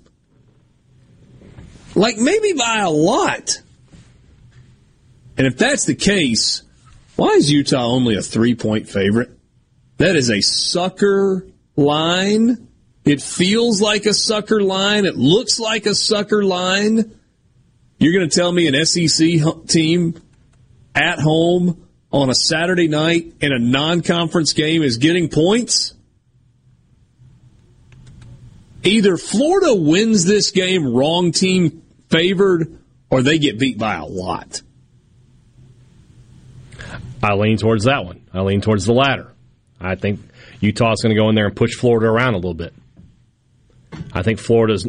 Like maybe by a lot. And if that's the case, why is Utah only a three point favorite? That is a sucker line. It feels like a sucker line. It looks like a sucker line. You're going to tell me an SEC team at home on a Saturday night in a non conference game is getting points? Either Florida wins this game, wrong team favored, or they get beat by a lot. I lean towards that one. I lean towards the latter. I think Utah's going to go in there and push Florida around a little bit. I think Florida's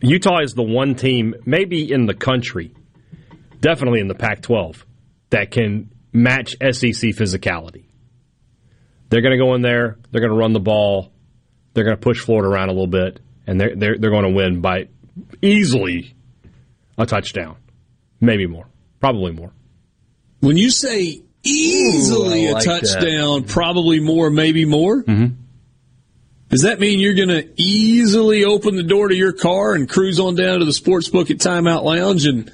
Utah is the one team, maybe in the country, definitely in the Pac-12, that can match SEC physicality. They're going to go in there. They're going to run the ball. They're going to push Florida around a little bit, and they're they're, they're going to win by easily a touchdown, maybe more, probably more. When you say easily Ooh, I a like touchdown, probably more, maybe more, Mm-hmm. does that mean you're going to easily open the door to your car and cruise on down to the sports book at Timeout Lounge and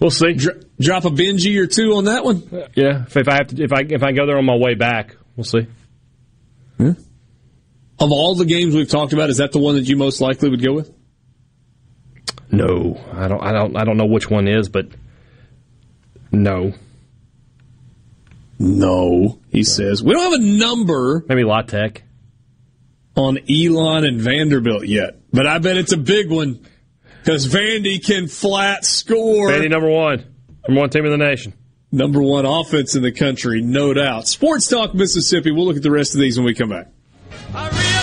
we'll see dr- drop a Benji or two on that one? Yeah, if, if I have to, if I if I go there on my way back, we'll see. Of all the games we've talked about, is that the one that you most likely would go with? No, I don't. I don't. I don't know which one is, but no. No, he says we don't have a number. Maybe La Tech on Elon and Vanderbilt yet, but I bet it's a big one because Vandy can flat score. Vandy number one, number one team in the nation, number one offense in the country, no doubt. Sports Talk Mississippi. We'll look at the rest of these when we come back. A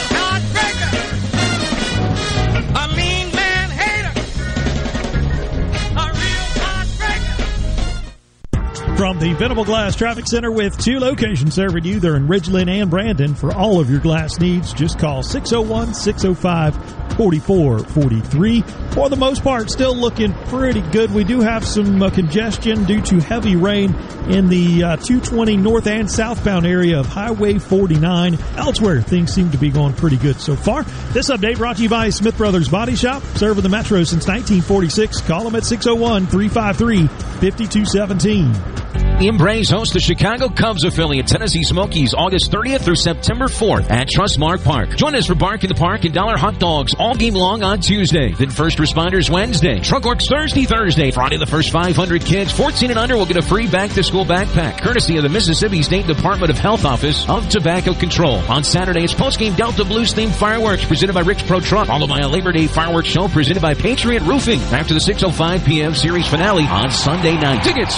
From the Venable Glass Traffic Center with two locations serving you. They're in Ridgeland and Brandon. For all of your glass needs, just call 601 605 4443. For the most part, still looking pretty good. We do have some uh, congestion due to heavy rain in the uh, 220 north and southbound area of Highway 49. Elsewhere, things seem to be going pretty good so far. This update brought to you by Smith Brothers Body Shop, serving the Metro since 1946. Call them at 601 353 5217. M-Braves hosts the Chicago Cubs affiliate Tennessee Smokies August 30th through September 4th at Trustmark Park. Join us for Bark in the Park and Dollar Hot Dogs all game long on Tuesday. Then First Responders Wednesday. Truck Works Thursday, Thursday. Friday, the first 500 kids 14 and under will get a free back to school backpack courtesy of the Mississippi State Department of Health Office of Tobacco Control. On Saturday, it's post-game Delta Blues themed fireworks presented by Rick's Pro Truck, followed by a Labor Day fireworks show presented by Patriot Roofing. After the 6.05 p.m. series finale on Sunday night. Tickets,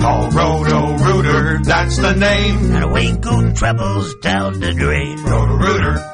Call Roto Rooter, that's the name. And away go troubles down the drain. Roto Rooter.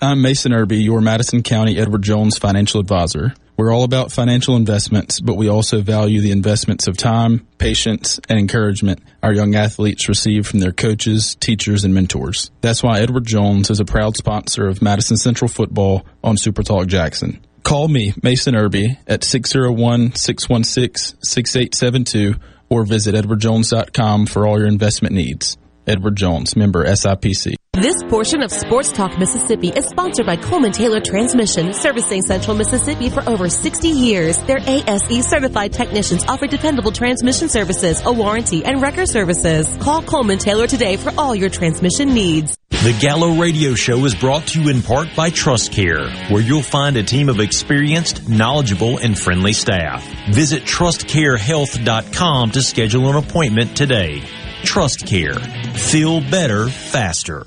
I'm Mason Irby, your Madison County Edward Jones financial advisor. We're all about financial investments, but we also value the investments of time, patience, and encouragement our young athletes receive from their coaches, teachers, and mentors. That's why Edward Jones is a proud sponsor of Madison Central Football on Super Talk Jackson. Call me, Mason Irby, at 601-616-6872 or visit edwardjones.com for all your investment needs. Edward Jones, member SIPC. This portion of Sports Talk Mississippi is sponsored by Coleman Taylor Transmission, servicing Central Mississippi for over 60 years. Their ASE certified technicians offer dependable transmission services, a warranty, and wrecker services. Call Coleman Taylor today for all your transmission needs. The Gallo Radio Show is brought to you in part by Trust Care, where you'll find a team of experienced, knowledgeable, and friendly staff. Visit trustcarehealth.com to schedule an appointment today. Trust Care. Feel better faster.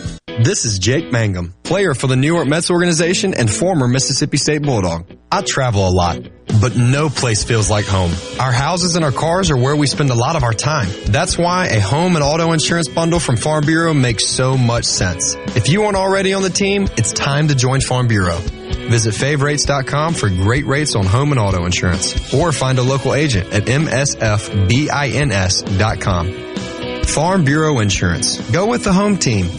This is Jake Mangum, player for the New York Mets organization and former Mississippi State Bulldog. I travel a lot, but no place feels like home. Our houses and our cars are where we spend a lot of our time. That's why a home and auto insurance bundle from Farm Bureau makes so much sense. If you aren't already on the team, it's time to join Farm Bureau. Visit favrates.com for great rates on home and auto insurance or find a local agent at msfbins.com. Farm Bureau Insurance. Go with the home team.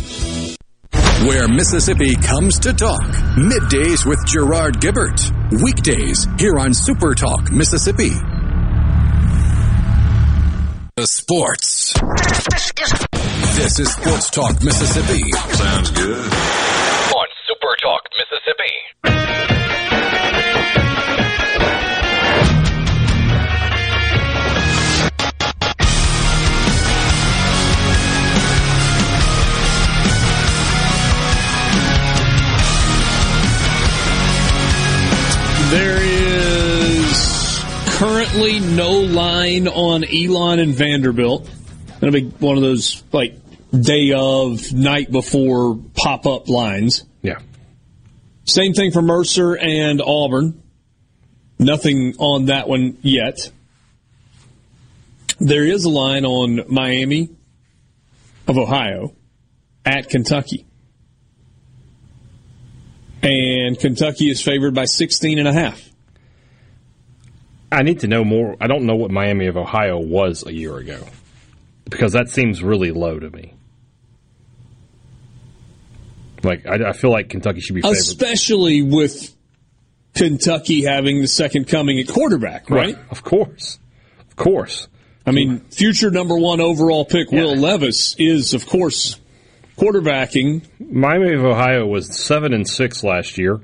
Where Mississippi comes to talk. Middays with Gerard Gibert. Weekdays here on Super Talk Mississippi. The sports. This is Sports Talk Mississippi. Sounds good. On Super Talk Mississippi. Currently no line on Elon and Vanderbilt. That'll be one of those like day of, night before pop up lines. Yeah. Same thing for Mercer and Auburn. Nothing on that one yet. There is a line on Miami of Ohio at Kentucky. And Kentucky is favored by 16 and a half. I need to know more. I don't know what Miami of Ohio was a year ago because that seems really low to me. Like I, I feel like Kentucky should be favored. Especially with Kentucky having the second coming at quarterback, right? right. Of course. Of course. I mean, future number one overall pick yeah. Will Levis is, of course, quarterbacking. Miami of Ohio was seven and six last year,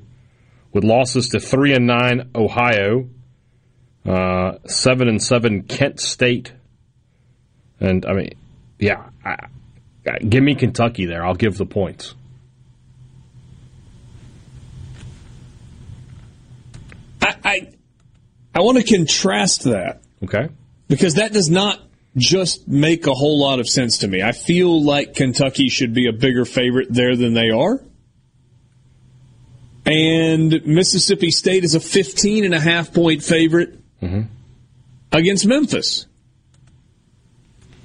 with losses to three and nine Ohio, uh, seven and seven Kent State, and I mean, yeah, I, I, give me Kentucky there. I'll give the points. I I, I want to contrast that. Okay. Because that does not just make a whole lot of sense to me. I feel like Kentucky should be a bigger favorite there than they are. And Mississippi State is a 15 and a half point favorite against Memphis.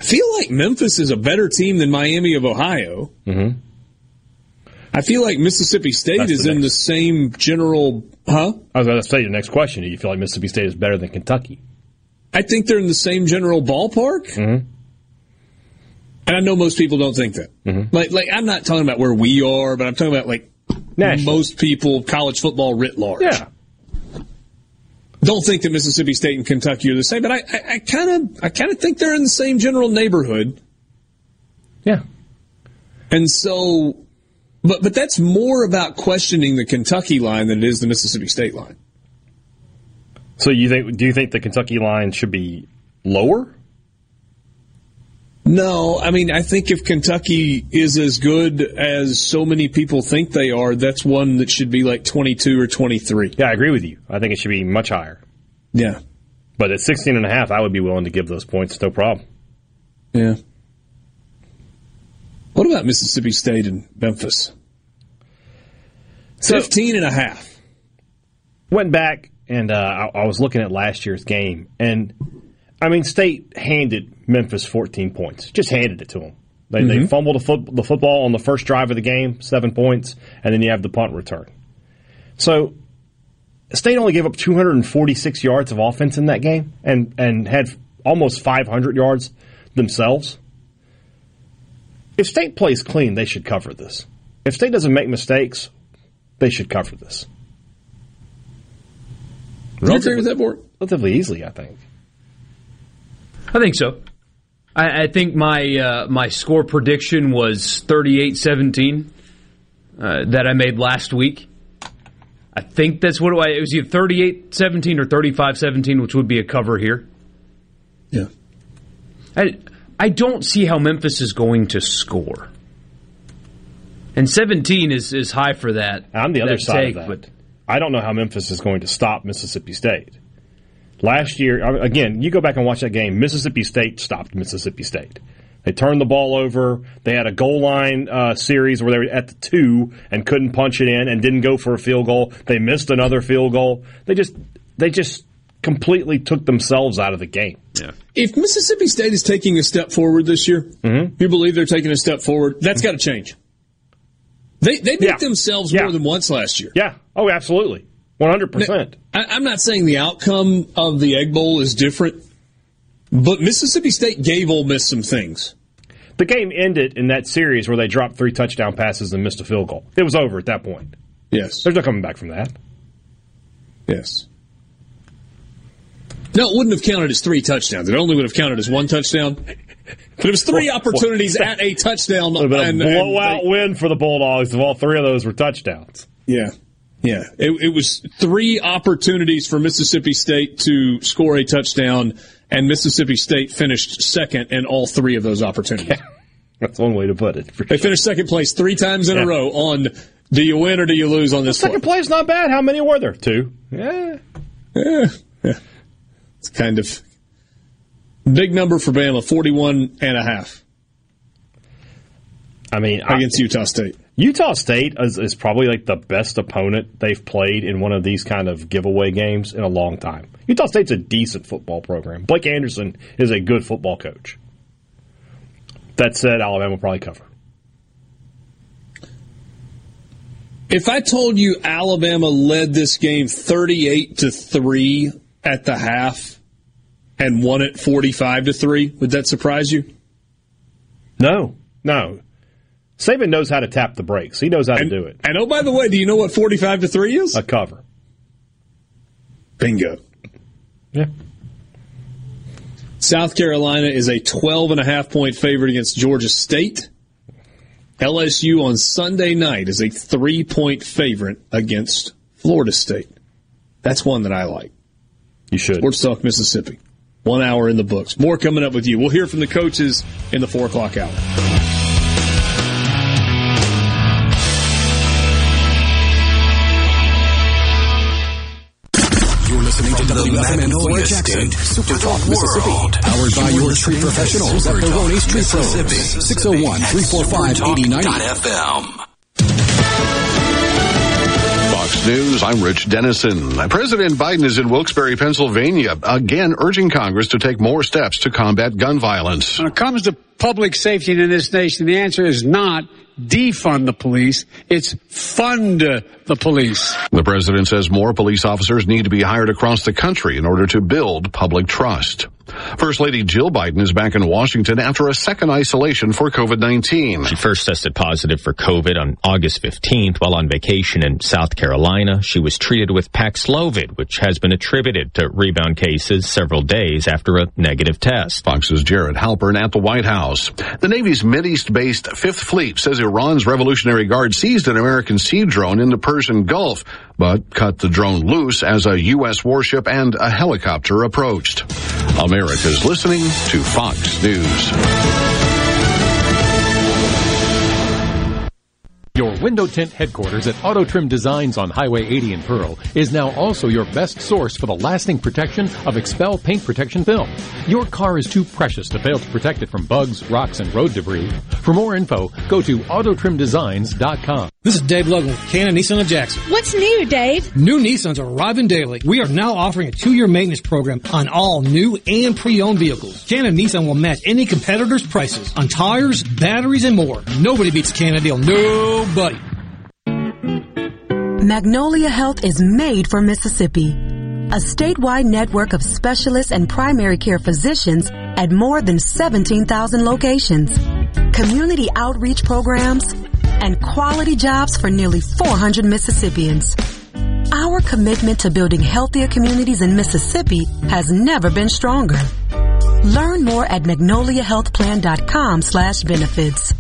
I feel like Memphis is a better team than Miami of Ohio. Mm-hmm. I feel like Mississippi State That's is the in the same general, huh? I was going to say the next question. Do you feel like Mississippi State is better than Kentucky? I think they're in the same general ballpark. Mm-hmm. And I know most people don't think that. Mm-hmm. Like, like I'm not talking about where we are, but I'm talking about like most people, college football writ large. Yeah. Don't think that Mississippi State and Kentucky are the same, but I kind of, I kind of think they're in the same general neighborhood. Yeah. And so, but but that's more about questioning the Kentucky line than it is the Mississippi State line. So you think? Do you think the Kentucky line should be lower? No, I mean, I think if Kentucky is as good as so many people think they are, that's one that should be like 22 or 23. Yeah, I agree with you. I think it should be much higher. Yeah. But at 16 and a half, I would be willing to give those points, no problem. Yeah. What about Mississippi State and Memphis? 15 and a half. Went back and uh, I, I was looking at last year's game, and I mean, State handed Memphis 14 points, just handed it to them. They, they Mhm. fumbled the, foot, the football on the first drive of the game, seven points, and then you have the punt return. So State only gave up 246 yards of offense in that game, and and had almost 500 yards themselves. If State plays clean, they should cover this. If State doesn't make mistakes, they should cover this. Do you agree with that, Bort? Relatively easily, I think. I think so. I, I think my uh, my score prediction was 38-17 uh, that I made last week. I think that's what it was. It was either 38-17 or 35-17, which would be a cover here. Yeah. I, I don't see how Memphis is going to score. And 17 is, is high for that. I'm the other side take, of that. But I don't know how Memphis is going to stop Mississippi State. Last year, again, you go back and watch that game. Mississippi State stopped Mississippi State. They turned the ball over. They had a goal line uh, series where they were at the two and couldn't punch it in and didn't go for a field goal. They missed another field goal. They just they just completely took themselves out of the game. Yeah. If Mississippi State is taking a step forward this year, Mm-hmm. you believe they're taking a step forward, that's got to change. They they beat Yeah. themselves Yeah. more than once last year. Yeah. Oh, absolutely. 100%. I, I'm not saying the outcome of the Egg Bowl is different, but Mississippi State gave Ole Miss some things. The game ended in that series where they dropped three touchdown passes and missed a field goal. It was over at that point. Yes. There's no coming back from that. Yes. No, it wouldn't have counted as three touchdowns. It only would have counted as one touchdown. But it was three Well, [laughs] opportunities well, at a touchdown. A little bit of and- and blowout they- win for the Bulldogs. If all three of those were touchdowns. Yeah. Yeah. It, it was three opportunities for Mississippi State to score a touchdown, and Mississippi State finished second in all three of those opportunities. [laughs] That's one way to put it. They finished second place three times in Yeah. a row on do you win or do you lose on this Second place not bad. How many were there? Two. Yeah. Yeah. yeah. It's kind of big number for Bama, 41 and a half I mean, against Utah State. Utah State is, is probably like the best opponent they've played in one of these kind of giveaway games in a long time. Utah State's a decent football program. Blake Anderson is a good football coach. That said, Alabama will probably cover. If I told you Alabama led this game 38 to 3 at the half and won it 45 to 3, would that surprise you? No, no. Saban knows how to tap the brakes. He knows how to do it. And oh, by the way, do you know what 45 to 3 is? A cover. Bingo. Yeah. South Carolina is a 12 and a half point favorite against Georgia State. LSU on Sunday night is a three point favorite against Florida State. That's one that I like. You should. Sports Talk Mississippi. One hour in the books. More coming up with you. We'll hear from the coaches in the four o'clock hour. Listening to WFMN Fort Jackson, Super Talk, Mississippi. Powered by your street professionals at Barone Street Pros. 601-345-8090. FM. Fox Fox News, I'm Rich Dennison. President Biden is in Wilkes-Barre, Pennsylvania, again urging Congress to take more steps to combat gun violence. When it comes to public safety in this nation, the answer is not defund the police, it's fund the police. The president says more police officers need to be hired across the country in order to build public trust. First Lady Jill Biden is back in Washington after a second isolation for COVID-19. She first tested positive for COVID on August 15th while on vacation in South Carolina. She was treated with Paxlovid, which has been attributed to rebound cases several days after a negative test. Fox's Jared Halpern at the White House. The Navy's Mideast-based Fifth Fleet says Iran's Revolutionary Guard seized an American sea drone in the Persian Gulf, but cut the drone loose as a U.S. warship and a helicopter approached. America's listening to Fox News. Your window tint headquarters at Auto Trim Designs on Highway 80 in Pearl is now also your best source for the lasting protection of XPEL paint protection film. Your car is too precious to fail to protect it from bugs, rocks, and road debris. For more info, go to autotrimdesigns.com. This is Dave Logan with Cannon Nissan of Jackson. What's new, Dave? New Nissans are arriving daily. We are now offering a two-year maintenance program on all new and pre-owned vehicles. Cannon Nissan will match any competitor's prices on tires, batteries, and more. Nobody beats a Cannon deal. Nobody. Magnolia Health is made for Mississippi. A statewide network of specialists and primary care physicians at more than 17,000 locations. Community outreach programs and quality jobs for nearly 400 Mississippians. Our commitment to building healthier communities in Mississippi has never been stronger. Learn more at magnoliahealthplan.com slash benefits.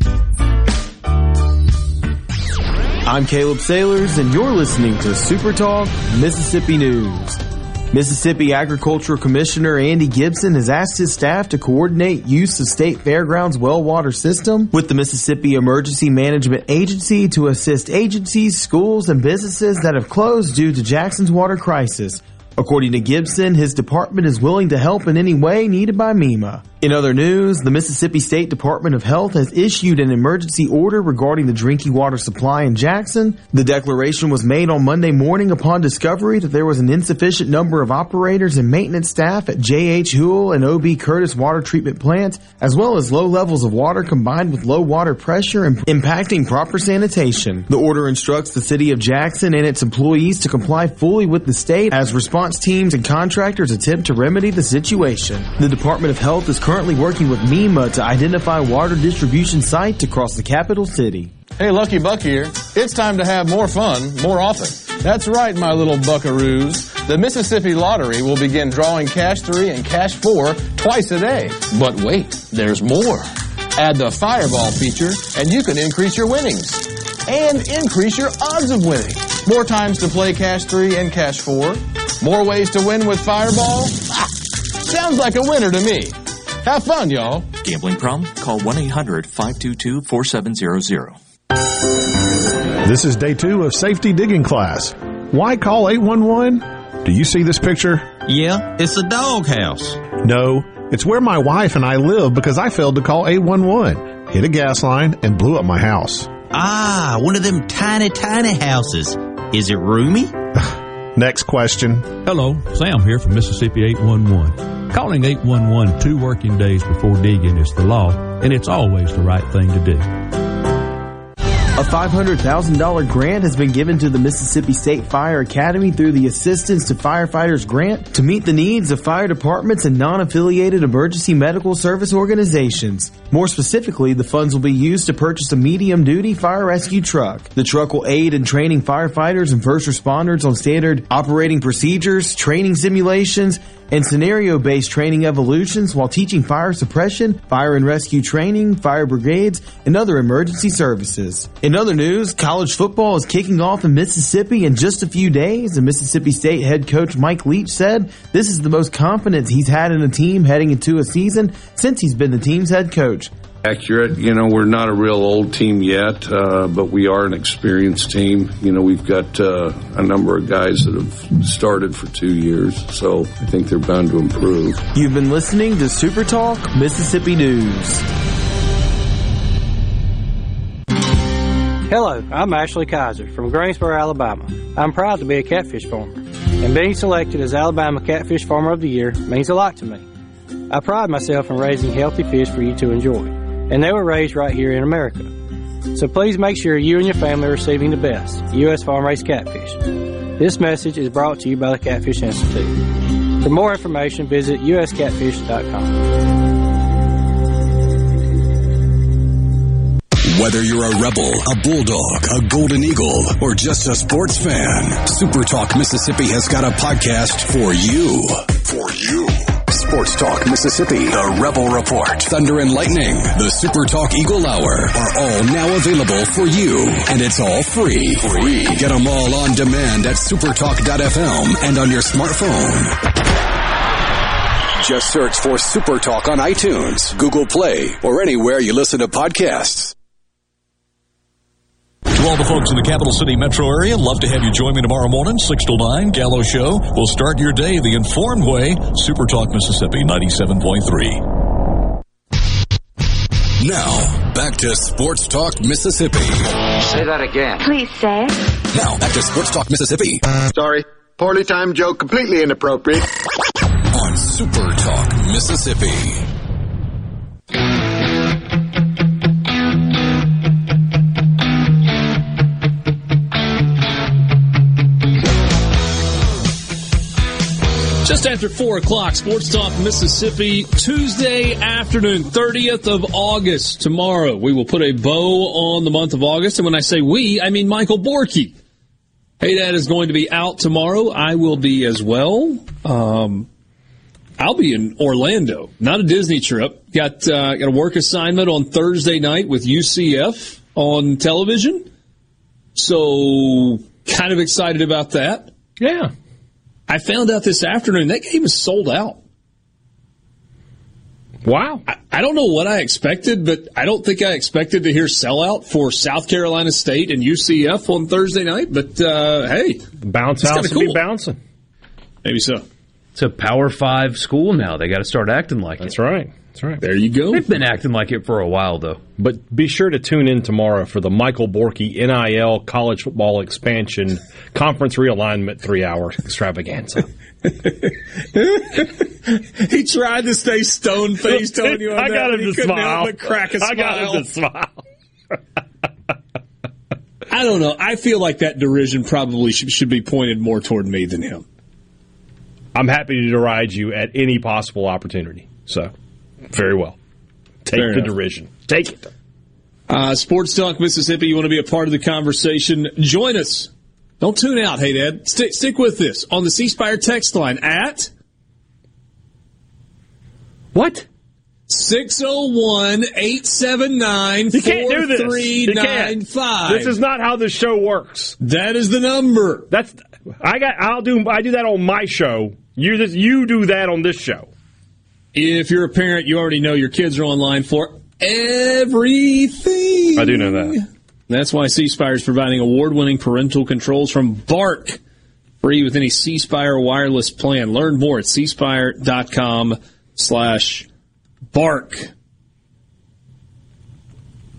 I'm Caleb Sailors, and you're listening to Super Talk Mississippi News. Mississippi Agricultural Commissioner Andy Gipson has asked his staff to coordinate use of State Fairgrounds well water system with the Mississippi Emergency Management Agency to assist agencies, schools, and businesses that have closed due to Jackson's water crisis. According to Gipson, his department is willing to help in any way needed by MEMA. In other news, the Mississippi State Department of Health has issued an emergency order regarding the drinking water supply in Jackson. The declaration was made on Monday morning upon discovery that there was an insufficient number of operators and maintenance staff at J.H. Fewell and O.B. Curtis water treatment plants, as well as low levels of water combined with low water pressure and impacting proper sanitation. The order instructs the city of Jackson and its employees to comply fully with the state as response teams and contractors attempt to remedy the situation. The Department of Health is currently currently working with MEMA to identify water distribution sites across the capital city. Hey, Lucky Buck here. It's time to have more fun more often. That's right, my little buckaroos. The Mississippi Lottery will begin drawing Cash 3 and Cash 4 twice a day. But wait, there's more. Add the Fireball feature, and you can increase your winnings. And increase your odds of winning. More times to play Cash 3 and Cash 4. More ways to win with Fireball. Ah, sounds like a winner to me. Have fun, y'all. Gambling problem? Call 1 800 522 4700. This is day two of safety digging class. Why call 811? Do you see this picture? Yeah, it's a doghouse. No, it's where my wife and I live because I failed to call 811, hit a gas line, and blew up my house. Ah, one of them tiny, tiny houses. Is it roomy? [sighs] Next question. Hello, Sam here from Mississippi 811. Calling 811 two working days before digging is the law, and it's always the right thing to do. A $500,000 grant has been given to the Mississippi State Fire Academy through the Assistance to Firefighters Grant to meet the needs of fire departments and non-affiliated emergency medical service organizations. More specifically, the funds will be used to purchase a medium-duty fire rescue truck. The truck will aid in training firefighters and first responders on standard operating procedures, training simulations, and scenario-based training evolutions while teaching fire suppression, fire and rescue training, fire brigades, and other emergency services. In other news, college football is kicking off in Mississippi in just a few days, and Mississippi State head coach Mike Leach said this is the most confidence he's had in a team heading into a season since he's been the team's head coach accurate. You know, we're not a real old team yet, uh, but we are an experienced team. You know, we've got uh, a number of guys that have started for two years, so I think they're bound to improve. You've been listening to Super Talk Mississippi News. Hello, I'm Ashley Kaiser from Greensboro, Alabama. I'm proud to be a catfish farmer, and being selected as Alabama Catfish Farmer of the Year means a lot to me. I pride myself in raising healthy fish for you to enjoy, and they were raised right here in America. So please make sure you and your family are receiving the best U.S. farm raised catfish. This message is brought to you by the Catfish Institute. For more information, visit uscatfish.com. Whether you're a rebel, a bulldog, a golden eagle, or just a sports fan, Super Talk Mississippi has got a podcast for you. For you. Sports Talk Mississippi, the Rebel Report, Thunder and Lightning, the Super Talk Eagle Hour are all now available for you. And it's all free. Free. Get them all on demand at supertalk.fm and on your smartphone. Just search for Super Talk on iTunes, Google Play, or anywhere you listen to podcasts. To all the folks in the capital city metro area, love to have you join me tomorrow morning, 6 to 9, Gallo Show. We'll start your day the informed way. Super Talk Mississippi 97.3. Now, back to Sports Talk Mississippi. Say that again. Please say. Now, back to Sports Talk Mississippi Sorry. Poorly timed joke, completely inappropriate. on Super Talk Mississippi. Just after 4 o'clock, Sports Talk Mississippi, Tuesday afternoon, 30th of August. Tomorrow, we will put a bow on the month of August. And when I say we, I mean Michael Borky. Hey, Dad is going to be out tomorrow. I will be as well. Um, I'll be in Orlando, not a Disney trip. Got uh, got a work assignment on Thursday night with UCF on television. So, kind of excited about that. Yeah. I found out this afternoon that game is sold out. Wow. I, I don't know what I expected, but I don't think I expected to hear sellout for South Carolina State and UCF on Thursday night. But uh, hey, Bounce it's house kinda be bouncing. Maybe so. It's a Power Five school now. They got to start acting like That's it. That's right. That's right. There you go. They've been acting like it for a while, though. But be sure to tune in tomorrow for the Michael Borky NIL college football expansion conference realignment three hour extravaganza. [laughs] he tried to stay stone faced [laughs] on you. On I that, got but him he to couldn't smile. help but crack a smile. I got him to smile. [laughs] I don't know. I feel like that derision probably should, should be pointed more toward me than him. I'm happy to deride you at any possible opportunity. So, very well. Take Fair the enough. derision. Take it. Uh, Sports Talk Mississippi, you want to be a part of the conversation? Join us. Don't tune out, hey Dad. Stick, stick with this on the C Spire text line at what? 601 879 You can't do this. You can't. 4395. This is not how the show works. That is the number. That's I got. I'll do. I do that on my show. You just you do that on this show. If you're a parent, you already know your kids are online for everything. I do know that. That's why C Spire is providing award winning parental controls from Bark. Free with any C Spire wireless plan. Learn more at cspire.com slash bark.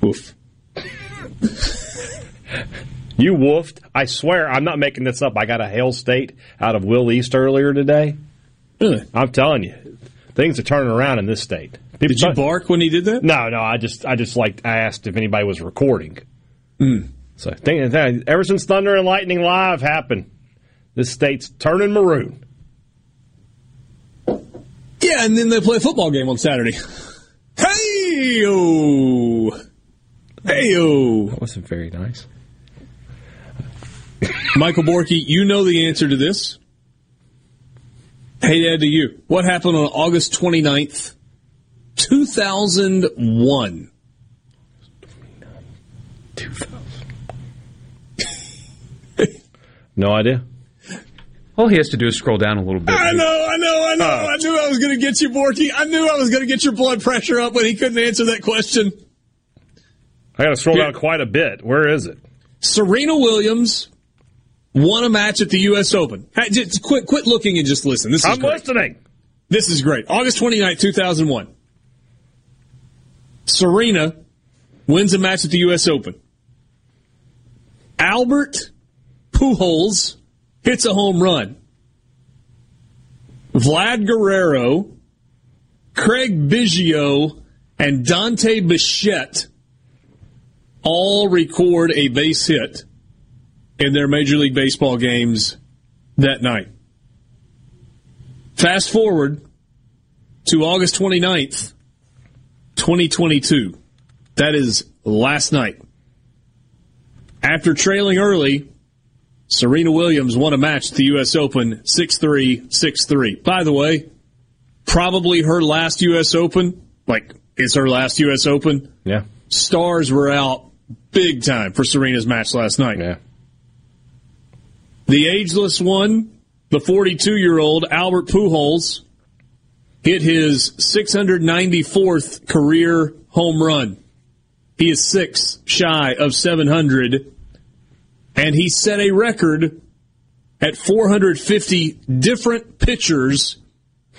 Woof. [laughs] You woofed. I swear, I'm not making this up. I got a hail state out of Will East earlier today. Really? I'm telling you, things are turning around in this state. People Did you bark when he did that? No, no. I just, I just like I asked if anybody was recording. Hmm. So, think, ever since Thunder and Lightning Live happened, this state's turning maroon. Yeah, and then they play a football game on Saturday. [laughs] Hey yo, hey yo. That wasn't very nice. Michael Borky, you know the answer to this. Hey, Dad, to you. What happened on August 29th, 2001? 2000. [laughs] No idea. All he has to do is scroll down a little bit. I know, I know, I know. Oh. I knew I was going to get you, Borky. I knew I was going to get your blood pressure up when he couldn't answer that question. I got to scroll down quite a bit. Where is it? Serena Williams won a match at the U.S. Open. Hey, just quit, quit looking and just listen. This is I'm great. listening. This is great. August 29th, 2001. Serena wins a match at the U.S. Open. Albert Pujols hits a home run. Vlad Guerrero, Craig Biggio, and Dante Bichette all record a base hit in their Major League Baseball games that night. Fast forward to August 29th, 2022. That is last night. After trailing early, Serena Williams won a match at the U.S. Open 6 3, 6 3. By the way, probably her last U.S. Open. Like, it's her last U.S. Open. Yeah. Stars were out big time for Serena's match last night. Yeah. The ageless one, the 42 year old Albert Pujols, hit his 694th career home run. He is six shy of 700, and he set a record at 450 different pitchers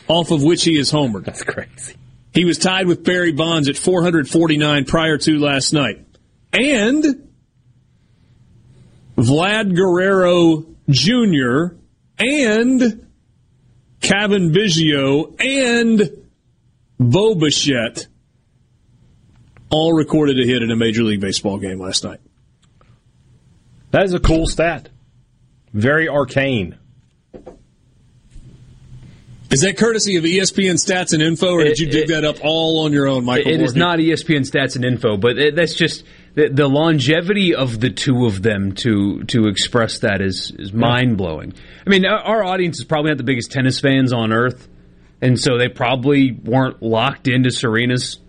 off of which he is homered. That's crazy. He was tied with Barry Bonds at 449 prior to last night. And Vlad Guerrero Jr. and Cavan Biggio and Bo Bichette all recorded a hit in a Major League Baseball game last night. That is a cool stat. Very arcane. Is that courtesy of ESPN Stats and Info, or did you dig that up all on your own, Michael? It is Morgan? not E ESPN stats and info, but it, that's just the, the longevity of the two of them to to express that is is mind blowing. I mean, our, our audience is probably not the biggest tennis fans on earth, and so they probably weren't locked into Serena's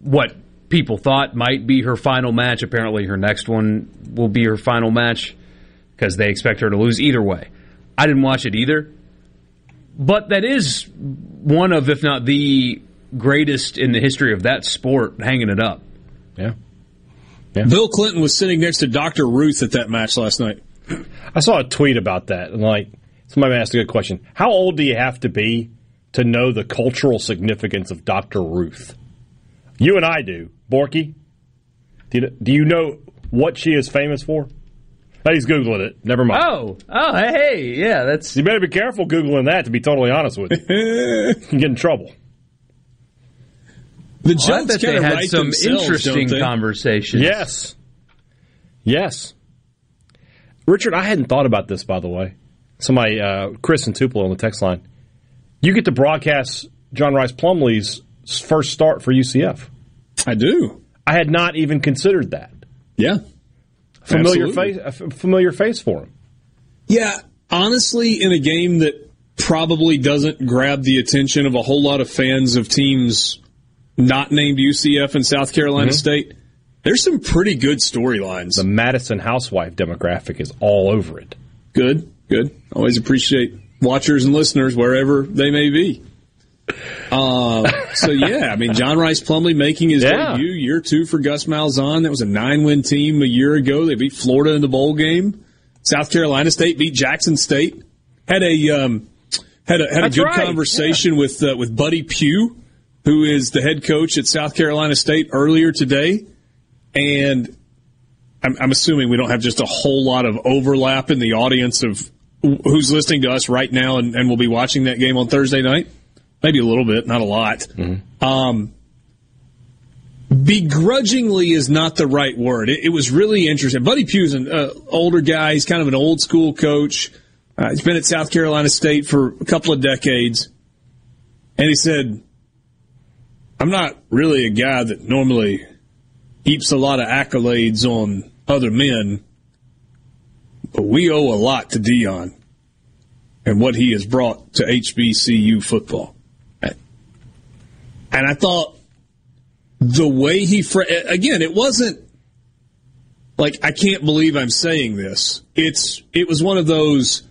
what people thought might be her final match. Apparently, her next one will be her final match because they expect her to lose either way. I didn't watch it either. But that is one of, if not the greatest in the history of that sport, hanging it up. Yeah. Bill Clinton was sitting next to Dr. Ruth at that match last night. [clears throat] I saw a tweet about that, and like somebody asked a good question: How old do you have to be to know the cultural significance of Dr. Ruth? You and I do, Borky. Do you, do you know what she is famous for? Oh, he's googling it. Never mind. Oh, oh, hey, yeah, that's. You better be careful googling that. To be totally honest with you, [laughs] you can get in trouble. The Well, I bet they kinda had write some interesting conversations. Yes. Yes. Richard, I hadn't thought about this, by the way. Somebody, uh, Chris and Tupelo on the text line. You get to broadcast John Rhys Plumlee's first start for UCF. I do. I had not even considered that. Yeah. Familiar Absolutely. face, a f- familiar face for him. Yeah, honestly, in a game that probably doesn't grab the attention of a whole lot of fans of teams not named UCF and South Carolina Mhm. State, there's some pretty good storylines. The Madison housewife demographic is all over it. Good, good. Always appreciate watchers and listeners wherever they may be. Uh, [laughs] so yeah, I mean, John Rhys Plumlee making his Yeah. debut year two for Gus Malzahn. That was a nine-win team a year ago. They beat Florida in the bowl game. South Carolina State beat Jackson State. Had a um, had a had a good right, conversation with uh, with Buddy Pough, who is the head coach at South Carolina State earlier today, and I'm, I'm assuming we don't have just a whole lot of overlap in the audience of who's listening to us right now and, and will be watching that game on Thursday night. Maybe a little bit, not a lot. Um, begrudgingly is not the right word. It, it was really interesting. Buddy Pough's an uh, older guy. He's kind of an old school coach. Uh, he's been at South Carolina State for a couple of decades. And he said, I'm not really a guy that normally heaps a lot of accolades on other men, but we owe a lot to Deion and what he has brought to HBCU football. And I thought the way he, again, it wasn't like, I can't believe I'm saying this. It's, it was one of those,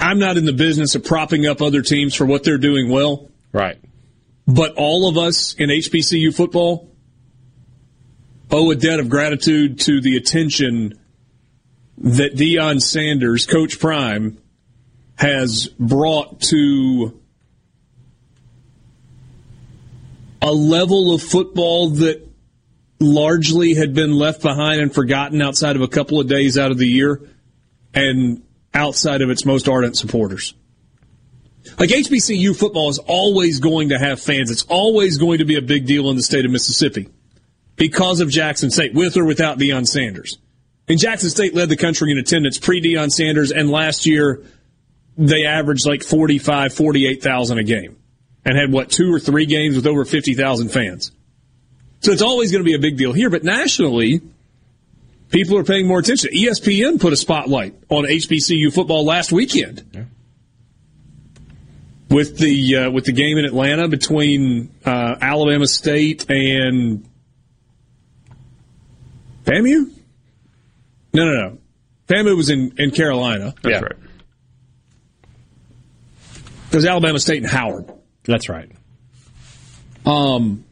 I'm not in the business of propping up other teams for what they're doing well. Right. But all of us in HBCU football owe a debt of gratitude to the attention that Deion Sanders, Coach Prime, has brought to a level of football that largely had been left behind and forgotten outside of a couple of days out of the year and outside of its most ardent supporters. Like HBCU football is always going to have fans. It's always going to be a big deal in the state of Mississippi because of Jackson State, with or without Deion Sanders. And Jackson State led the country in attendance pre Deion Sanders, and last year they averaged like 45, 48,000 a game and had what, two or three games with over 50,000 fans. So it's always going to be a big deal here, but nationally, people are paying more attention. ESPN put a spotlight on HBCU football last weekend. Yeah. With the uh, with the game in Atlanta between uh, Alabama State and FAMU? No, no, no. FAMU was in, in Carolina. That's yeah. right. It was Alabama State and Howard. That's right. Um,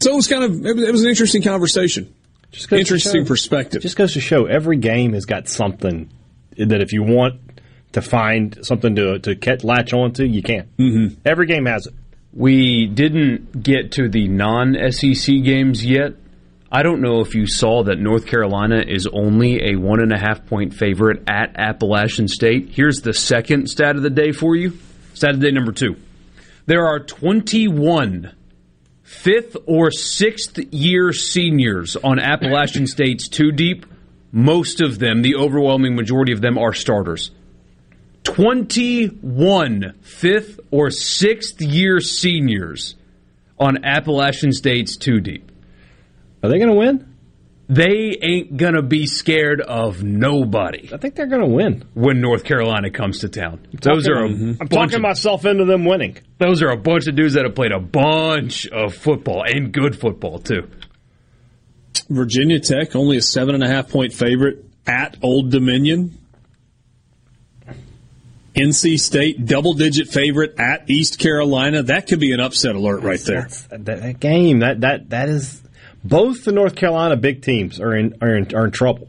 so it was kind of it was an interesting conversation. Just interesting show, perspective. Just goes to show every game has got something that if you want to find something to to catch, latch onto, you can. Mm-hmm. Every game has it. We didn't get to the non SEC games yet. I don't know if you saw that North Carolina is only a one and a half point favorite at Appalachian State. Here's the second stat of the day for you. Stat of day number two. There are 21 fifth or sixth year seniors on Appalachian State's two deep. Most of them, the overwhelming majority of them, are starters. 21 fifth or sixth year seniors on Appalachian State's two deep. Are they going to win? They ain't going to be scared of nobody. I think they're going to win when North Carolina comes to town. Those are a I'm talking of, myself into them winning. Those are a bunch of dudes that have played a bunch of football and good football too. Virginia Tech only a seven and a half point favorite at Old Dominion. NC State double digit favorite at East Carolina. That could be an upset alert right there. That, that game that that that is both the North Carolina big teams are in are in, are in trouble.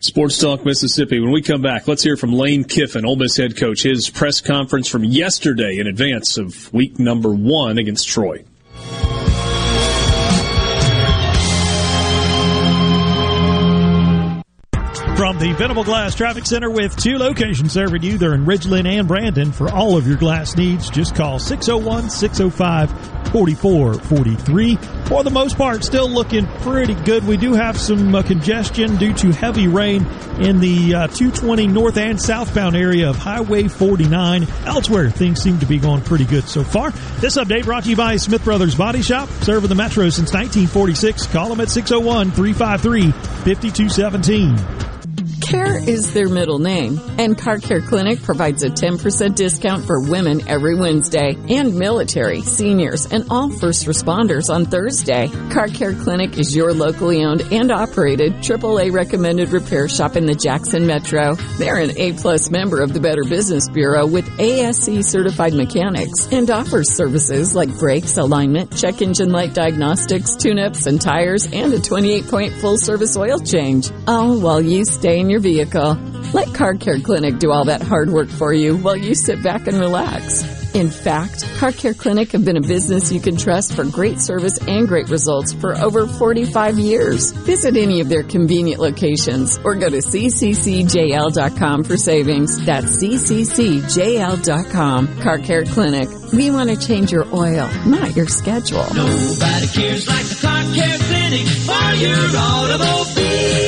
Sports Talk Mississippi. When we come back, let's hear from Lane Kiffin, Ole Miss head coach, his press conference from yesterday in advance of week number one against Troy. From the Venable Glass Traffic Center with two locations serving you, they're in Ridgeland and Brandon. For all of your glass needs, just call 601 605 4443. For the most part, still looking pretty good. We do have some uh, congestion due to heavy rain in the uh, 220 north and southbound area of Highway 49. Elsewhere, things seem to be going pretty good so far. This update brought to you by Smith Brothers Body Shop, serving the Metro since 1946. Call them at 601 353 5217. Care is their middle name, and Car Care Clinic provides a 10% discount for women every Wednesday, and military, seniors, and all first responders on Thursday. Car Care Clinic is your locally owned and operated AAA recommended repair shop in the Jackson Metro. They're an A-plus member of the Better Business Bureau with ASE certified mechanics and offers services like brakes, alignment, check engine light diagnostics, tune-ups and tires, and a 28-point full-service oil change. All while you stay in your vehicle. Let Car Care Clinic do all that hard work for you while you sit back and relax. In fact, Car Care Clinic have been a business you can trust for great service and great results for over 45 years. Visit any of their convenient locations or go to cccjl.com for savings. That's cccjl.com. Car Care Clinic. We want to change your oil, not your schedule. Nobody cares like the Car Care Clinic for your automobile.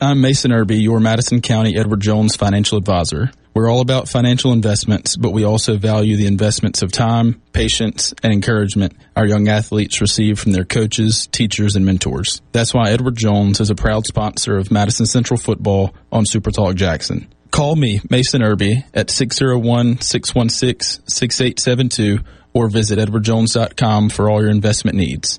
I'm Mason Irby, your Madison County Edward Jones financial advisor. We're all about financial investments, but we also value the investments of time, patience, and encouragement our young athletes receive from their coaches, teachers, and mentors. That's why Edward Jones is a proud sponsor of Madison Central Football on Super Talk Jackson. Call me, Mason Irby, at 601 616 6872 or visit edwardjones.com for all your investment needs.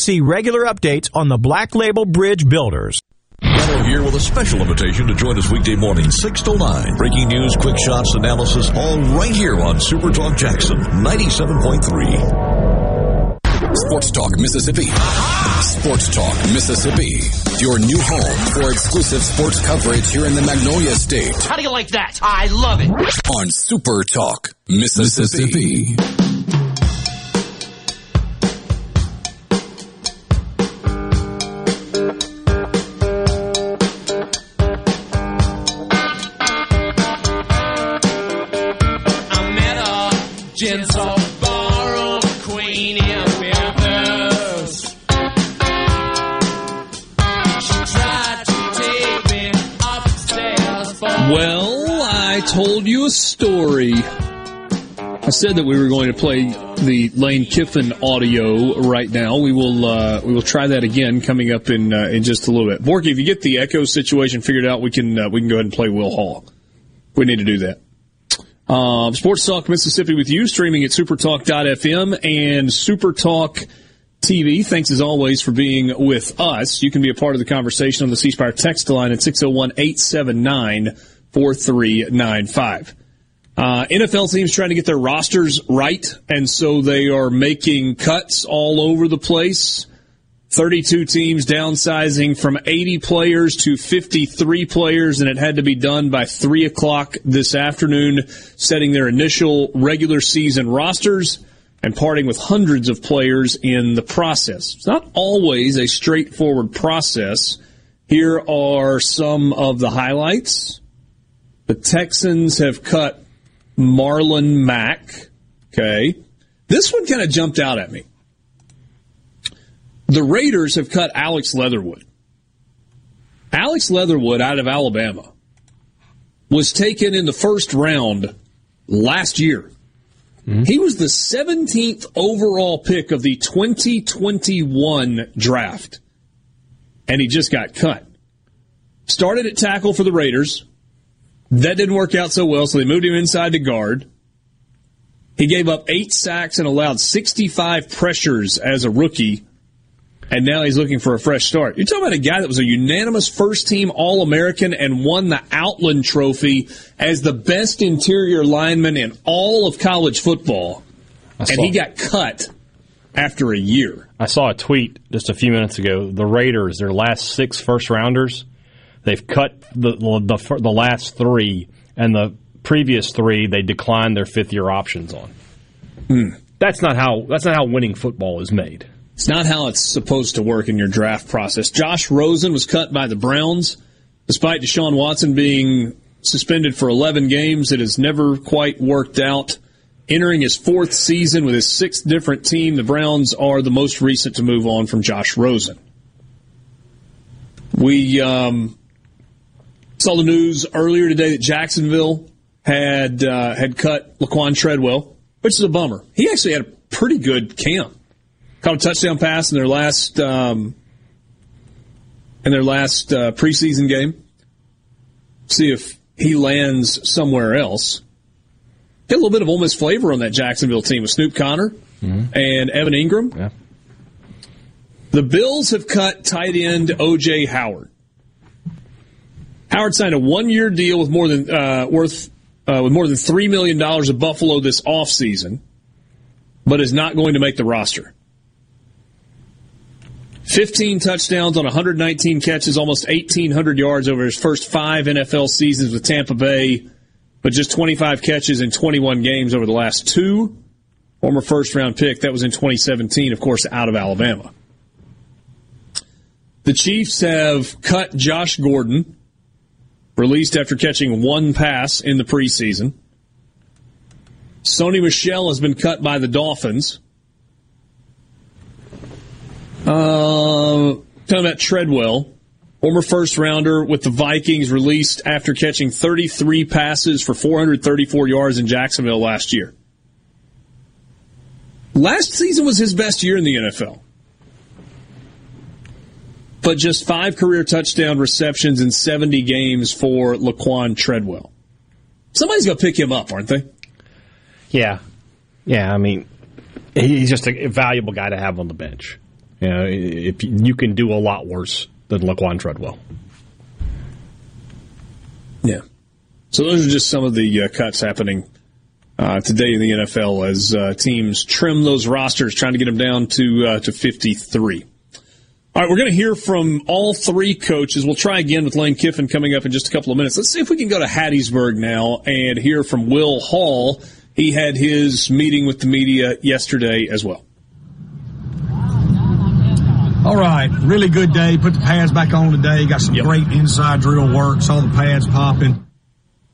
see regular updates on the Black Label Bridge Builders. Gallo here with a special invitation to join us weekday morning, 6 to 9. Breaking news, quick shots, analysis, all right here on Super Talk Jackson 97.3. Sports Talk Mississippi. Sports Talk Mississippi. Your new home for exclusive sports coverage here in the Magnolia State. How do you like that? I love it. On Super Talk Mississippi. I a gentle ballroom queen in Memphis. She tried to take me upstairs for Well, I told you a story. I said that we were going to play the Lane Kiffin audio right now. We will uh, we will try that again coming up in uh, in just a little bit. Borky, if you get the echo situation figured out, we can uh, we can go ahead and play Will Hall. We need to do that. Um, Sports Talk Mississippi with you, streaming at supertalk.fm and Supertalk TV. Thanks as always for being with us. You can be a part of the conversation on the C Spire text line at 601 879 4395. Uh, NFL teams trying to get their rosters right, and so they are making cuts all over the place. 32 teams downsizing from 80 players to 53 players, and it had to be done by 3 o'clock this afternoon, setting their initial regular season rosters and parting with hundreds of players in the process. It's not always a straightforward process. Here are some of the highlights. The Texans have cut Marlon Mack. Okay. This one kind of jumped out at me. The Raiders have cut Alex Leatherwood. Alex Leatherwood out of Alabama was taken in the first round last year. Mm-hmm. He was the 17th overall pick of the 2021 draft. And he just got cut. Started at tackle for the Raiders. That didn't work out so well, so they moved him inside to guard. He gave up eight sacks and allowed 65 pressures as a rookie, and now he's looking for a fresh start. You're talking about a guy that was a unanimous first team All American and won the Outland Trophy as the best interior lineman in all of college football, and he got cut after a year. I saw a tweet just a few minutes ago. The Raiders, their last six first rounders, they've cut the the, the, last three, and the previous three they declined their fifth year options on. Hmm. That's not how that's not how winning football is made. It's not how it's supposed to work in your draft process. Josh Rosen was cut by the Browns. Despite Deshaun Watson being suspended for 11 games, it has never quite worked out. Entering his fourth season with his sixth different team, the Browns are the most recent to move on from Josh Rosen. We um, saw the news earlier today that Jacksonville had uh, had cut Laquan Treadwell, which is a bummer. He actually had a pretty good camp. Caught a touchdown pass in their last um, in their last uh, preseason game. See if he lands somewhere else. Get a little bit of Ole Miss flavor on that Jacksonville team with Snoop Conner and Evan Engram. The Bills have cut tight end O.J. Howard. Howard signed a one-year deal with more than uh, worth uh, with more than three million dollars of Buffalo this offseason, but is not going to make the roster. 15 touchdowns on 119 catches, almost 1,800 yards over his first five NFL seasons with Tampa Bay, but just 25 catches in 21 games over the last two. Former first round pick, that was in 2017, of course, out of Alabama. The Chiefs have cut Josh Gordon, released after catching one pass in the preseason. Sony Michel has been cut by the Dolphins. Uh, talking about Treadwell, former first rounder with the Vikings, released after catching 33 passes for 434 yards in Jacksonville last year. Last season was his best year in the NFL. But just five career touchdown receptions in 70 games for Laquan Treadwell. Somebody's going to pick him up, aren't they? Yeah. Yeah, I mean, he's just a valuable guy to have on the bench. You know, if you can do a lot worse than Laquan Treadwell. Yeah. So those are just some of the uh, cuts happening uh, today in the NFL as uh, teams trim those rosters, trying to get them down to uh, to 53. All right, we're going to hear from all three coaches. We'll try again with Lane Kiffin coming up in just a couple of minutes. Let's see if we can go to Hattiesburg now and hear from Will Hall. He had his meeting with the media yesterday as well. All right, really good day. Put the pads back on today. Got some yep. great inside drill work. Saw the pads popping.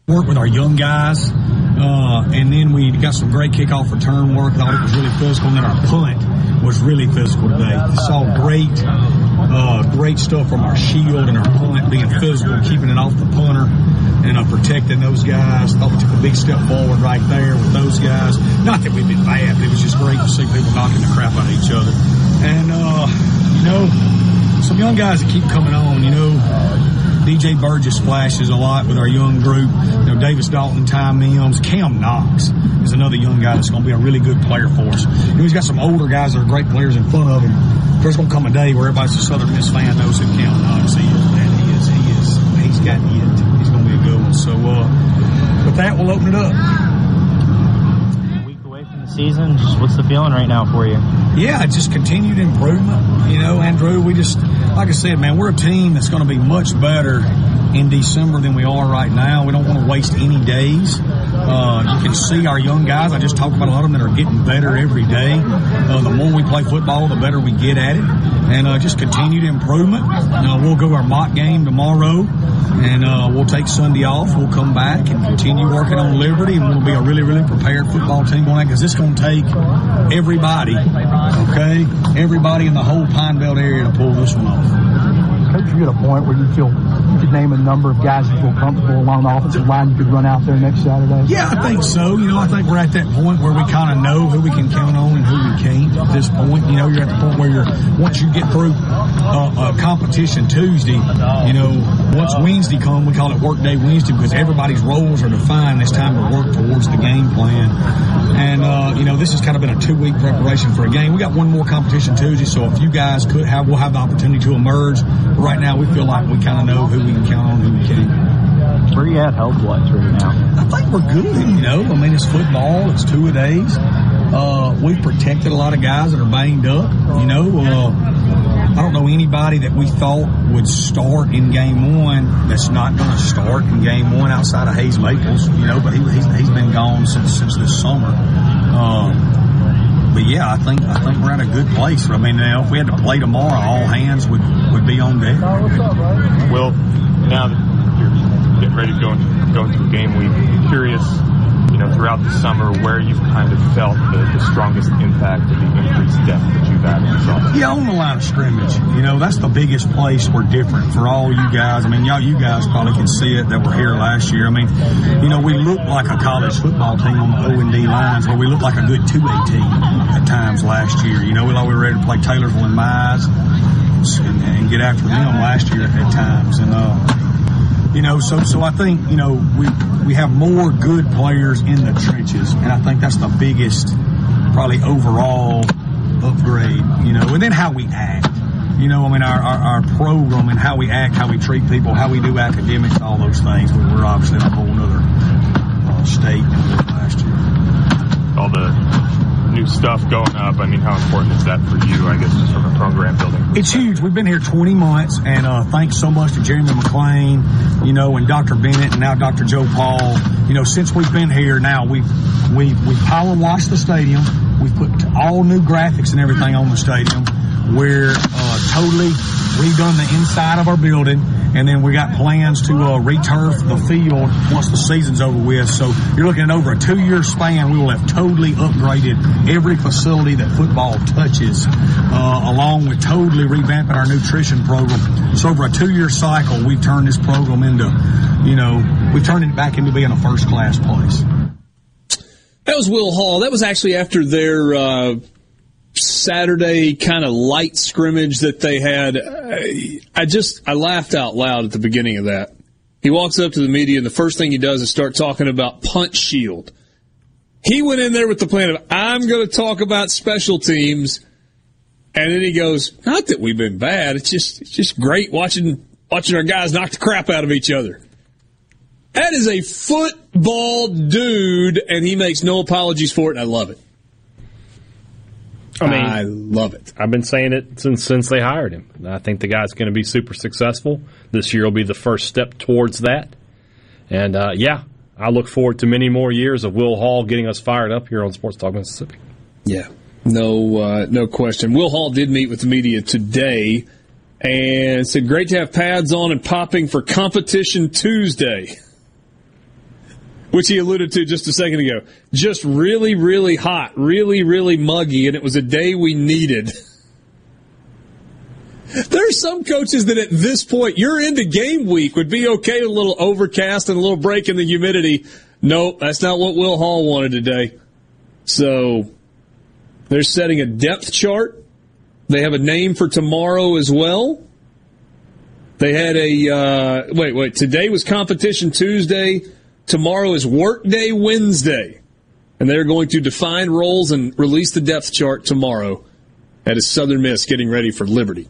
Work with our young guys. Uh, and then we got some great kickoff return work. Thought it was really physical. And then our punt was really physical today. Saw great, uh, great stuff from our shield and our punt being physical, keeping it off the punter and uh, protecting those guys. Thought we took a big step forward right there with those guys. Not that we've been bad, but it was just great to see people knocking the crap out of each other. And, uh, you know, some young guys that keep coming on, you know, DJ Burgess flashes a lot with our young group. You know, Davis Dalton, Ty Mims, Cam Knox is another young guy that's going to be a really good player for us. You know, he's got some older guys that are great players in front of him. There's going to come a day where everybody's a Southern Miss fan knows who Cam Knox is, and he is, he is, he's got it. He's going to be a good one. So, uh, with that, we'll open it up season. Just what's the feeling right now for you? Yeah, just continued improvement. You know, Andrew, we just, like I said, man, we're a team that's going to be much better in December than we are right now. We don't want to waste any days. Uh, you can see our young guys. I just talked about a lot of them that are getting better every day. Uh, the more we play football, the better we get at it. And uh, just continued improvement. Uh, we'll go our mock game tomorrow, and uh, we'll take Sunday off. We'll come back and continue working on Liberty, and we'll be a really, really prepared football team that because it's going to take everybody, okay, everybody in the whole Pine Belt area to pull this one off coach you at a point where you feel you could name a number of guys you feel comfortable along the offensive line you could run out there next Saturday? Yeah, I think so. You know, I think we're at that point where we kind of know who we can count on and who we can't at this point. You know, you're at the point where you're, once you get through uh, a competition Tuesday, you know, once Wednesday come, we call it workday Wednesday because everybody's roles are defined. It's time to work towards the game plan. And, uh, you know, this has kind of been a two week preparation for a game. We got one more competition Tuesday, so if you guys could have, we'll have the opportunity to emerge right now we feel like we kind of know who we can count on, who we can't. Where you at health wise right now? I think we're good. You know, I mean, it's football. It's two a days. Uh, we've protected a lot of guys that are banged up. You know, uh, I don't know anybody that we thought would start in game one that's not going to start in game one outside of Hayes Maples. You know, but he, he's, he's been gone since since this summer. Um, but yeah, I think I think we're at a good place. I mean, now if we had to play tomorrow, all hands would would be on deck. Well, now that you're getting ready to go into, go into a game week, I'm curious you know, throughout the summer where you've kind of felt the, the strongest impact of the increased depth that you've added? Yeah, on the line of scrimmage. You know, that's the biggest place we're different for all you guys. I mean, y'all, you guys probably can see it that we were here last year. I mean, you know, we look like a college football team on the O and D lines, where we look like a good two A team at times last year. You know, we thought we were ready to play Taylorsville and Mize and, and get after them last year at times. And, uh, you know, so so I think you know we we have more good players in the trenches, and I think that's the biggest, probably overall upgrade. You know, and then how we act. You know, I mean, our, our, our program and how we act, how we treat people, how we do academics, all those things. We're obviously in a whole other uh, state than we were last year. All the new stuff going up. I mean, how important is that for you, I guess, just from a program building? It's huge. We've been here 20 months, and uh, thanks so much to Jeremy McClain, you know, and Dr. Bennett, and now Dr. Joe Paul. You know, since we've been here now, we've, we've, we've power washed the stadium. We've put all new graphics and everything on the stadium. We're uh, totally redone the inside of our building and then we got plans to uh, returf the field once the season's over with. So you're looking at over a two-year span, we will have totally upgraded every facility that football touches, uh, along with totally revamping our nutrition program. So over a two-year cycle, we've turned this program into, you know, we've turned it back into being a first-class place. That was Will Hall. That was actually after their uh, Saturday kind of light scrimmage that they had. I, I just I laughed out loud at the beginning of that. He walks up to the media and the first thing he does is start talking about punt shield. He went in there with the plan of I'm going to talk about special teams, and then he goes, "Not that we've been bad. It's just it's just great watching watching our guys knock the crap out of each other." That is a football dude, and he makes no apologies for it, and I love it. I mean, I love it. I've been saying it since since they hired him. I think the guy's going to be super successful. This year will be the first step towards that. And uh, yeah, I look forward to many more years of Will Hall getting us fired up here on Sports Talk Mississippi. Yeah, no, uh, no question. Will Hall did meet with the media today and said, "Great to have pads on and popping for competition Tuesday." [laughs] which he alluded to just a second ago. Just really, really hot, really, really muggy, and it was a day we needed. [laughs] There are some coaches that at this point, you're into game week, would be okay with a little overcast and a little break in the humidity. Nope, that's not what Will Hall wanted today. So they're setting a depth chart. They have a name for tomorrow as well. They had a, uh, wait, wait, today was competition Tuesday. Tomorrow is Workday Wednesday, and they're going to define roles and release the depth chart tomorrow. That is Southern Miss getting ready for Liberty.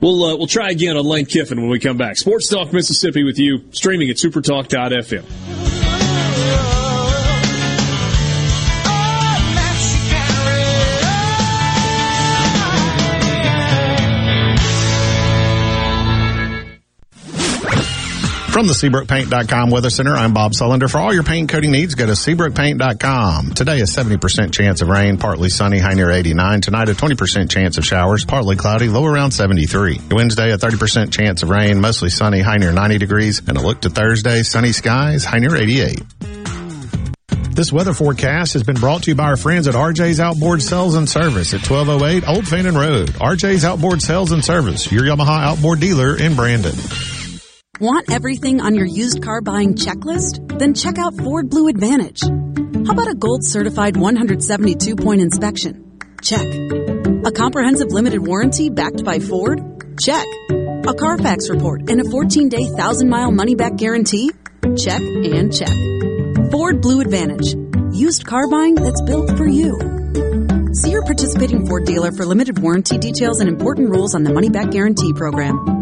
We'll uh, we'll try again on Lane Kiffin when we come back. Sports Talk Mississippi with you, streaming at supertalk.fm. From the SeabrookPaint.com Weather Center, I'm Bob Sullender. For all your paint coating needs, go to SeabrookPaint.com. Today, a 70% chance of rain, partly sunny, high near 89. Tonight, a 20% chance of showers, partly cloudy, low around 73. Wednesday, a 30% chance of rain, mostly sunny, high near 90 degrees. And a look to Thursday, sunny skies, high near 88. This weather forecast has been brought to you by our friends at RJ's Outboard Sales and Service at 1208 Old Fannin Road. RJ's Outboard Sales and Service, your Yamaha outboard dealer in Brandon. Want everything on your used car buying checklist? Then check out Ford Blue Advantage. How about a gold certified 172 point inspection? Check. A comprehensive limited warranty backed by Ford? Check. A Carfax report and a 14 day 1,000 mile money back guarantee? Check and check. Ford Blue Advantage. Used car buying that's built for you. See your participating Ford dealer for limited warranty details and important rules on the money back guarantee program.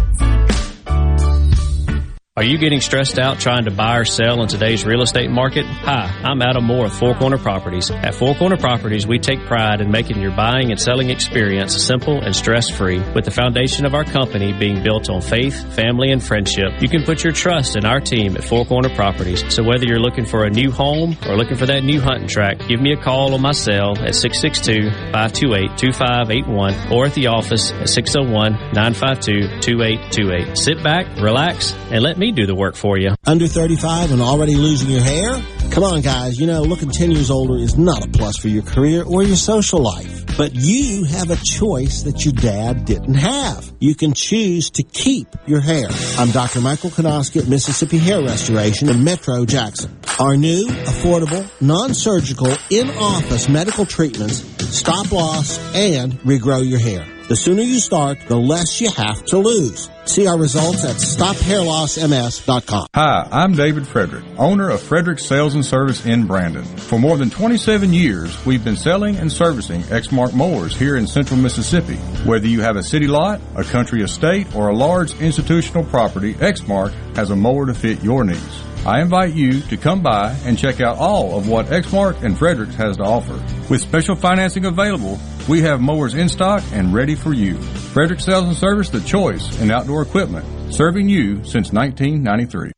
Are you getting stressed out trying to buy or sell in today's real estate market? Hi, I'm Adam Moore with Four Corner Properties. At Four Corner Properties, we take pride in making your buying and selling experience simple and stress-free. With the foundation of our company being built on faith, family, and friendship, you can put your trust in our team at Four Corner Properties. So whether you're looking for a new home or looking for that new hunting track, give me a call on my cell at 662-528-2581 or at the office at 601-952-2828. Sit back, relax, and let me do the work for you. Under 35 and already losing your hair? Come on, guys. You know, looking 10 years older is not a plus for your career or your social life. But you have a choice that your dad didn't have. You can choose to keep your hair. I'm Dr. Michael Konoski at Mississippi Hair Restoration in Metro Jackson. Our new, affordable, non-surgical, in-office medical treatments stop loss and regrow your hair. The sooner you start, the less you have to lose. See our results at stophairlossms.com. Hi, I'm David Frederick, owner of Frederick Sales and Service in Brandon. For more than 27 years, we've been selling and servicing Exmark mowers here in central Mississippi. Whether you have a city lot, a country estate, or a large institutional property, Exmark has a mower to fit your needs. I invite you to come by and check out all of what Exmark and Fredericks has to offer. With special financing available, we have mowers in stock and ready for you. Fredericks Sales and Service, the choice in outdoor equipment, serving you since 1993.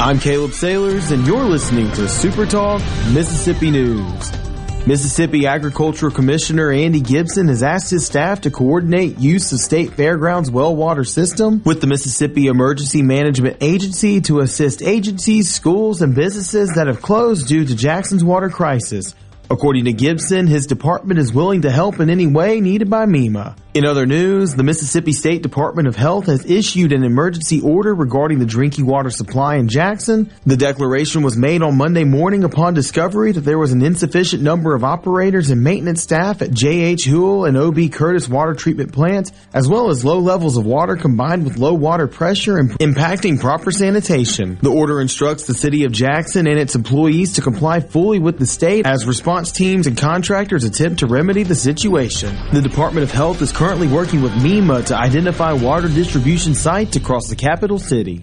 I'm Caleb Sailors, and you're listening to Super Talk Mississippi News. Mississippi Agricultural Commissioner Andy Gipson has asked his staff to coordinate use of State Fairgrounds well water system with the Mississippi Emergency Management Agency to assist agencies, schools, and businesses that have closed due to Jackson's water crisis. According to Gibson, his department is willing to help in any way needed by MEMA. In other news, the Mississippi State Department of Health has issued an emergency order regarding the drinking water supply in Jackson. The declaration was made on Monday morning upon discovery that there was an insufficient number of operators and maintenance staff at J.H. Fewell and O.B. Curtis water treatment plants, as well as low levels of water combined with low water pressure impacting proper sanitation. The order instructs the city of Jackson and its employees to comply fully with the state as response teams and contractors attempt to remedy the situation. The Department of Health is currently working with MEMA to identify water distribution sites across the capital city.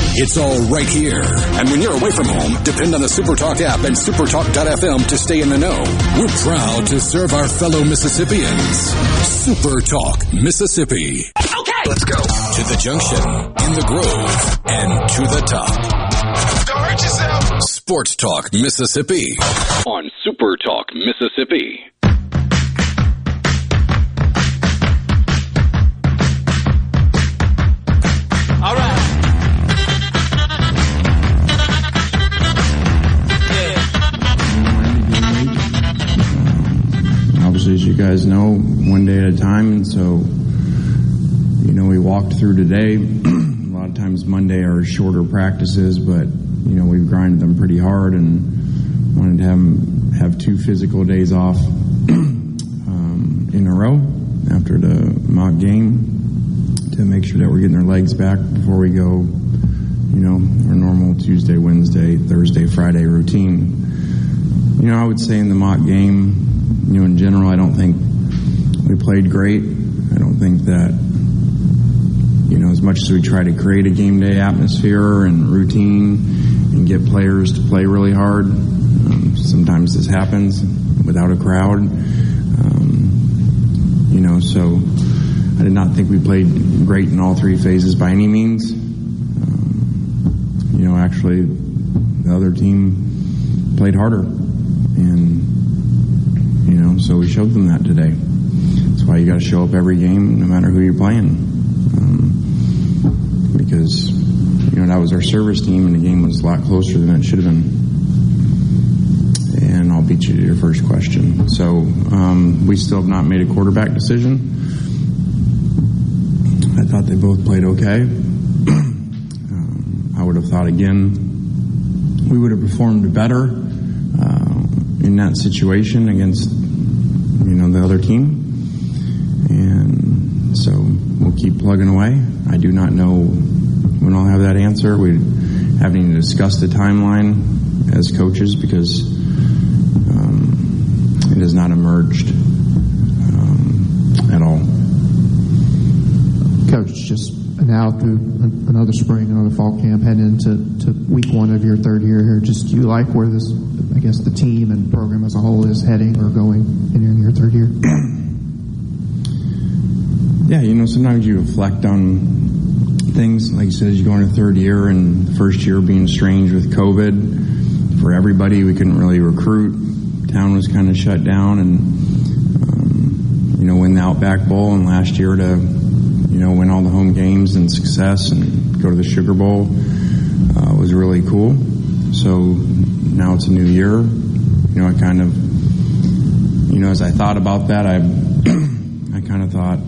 It's all right here. And when you're away from home, depend on the SuperTalk app and supertalk.fm to stay in the know. We're proud to serve our fellow Mississippians. SuperTalk, Mississippi. Okay. Let's go. To the junction, in the grove, and to the top. Don't hurt yourself. Sports Talk, Mississippi. On SuperTalk Mississippi. As you guys know, one day at a time, and so you know we walked through today. [clears throat] a lot of times Monday are shorter practices, but you know we've grinded them pretty hard and wanted to have have two physical days off [clears throat] um, in a row after the mock game to make sure that we're getting our legs back before we go. You know our normal Tuesday, Wednesday, Thursday, Friday routine. You know, I would say in the mock game, you know, in general, I don't think we played great. I don't think that, you know, as much as we try to create a game day atmosphere and routine and get players to play really hard, um, sometimes this happens without a crowd. Um, you know, so I did not think we played great in all three phases by any means. Um, you know, actually, the other team played harder. And, you know, so we showed them that today. That's why you got to show up every game, no matter who you're playing. Um, because, you know, that was our service team, and the game was a lot closer than it should have been. And I'll beat you to your first question. So um, we still have not made a quarterback decision. I thought they both played okay. [clears throat] um, I would have thought again we would have performed better. Uh, in that situation against you know the other team, and so we'll keep plugging away. I do not know when I'll have that answer. We haven't even discussed the timeline as coaches because um, it has not emerged um, at all. Coach, just now through another spring, another fall camp, heading into to week one of your third year here, just do you like where this, guess, the team and program as a whole is heading or going in your, third year? [clears throat] Yeah, you know, sometimes you reflect on things. Like you said, you go into third year and the first year being strange with COVID for everybody, we couldn't really recruit. Town was kind of shut down and, um, you know, win the Outback Bowl and last year to, you know, win all the home games and success and go to the Sugar Bowl uh, was really cool. So now it's a new year. You know, I kind of, you know, as I thought about that, I, [clears throat] I kind of thought,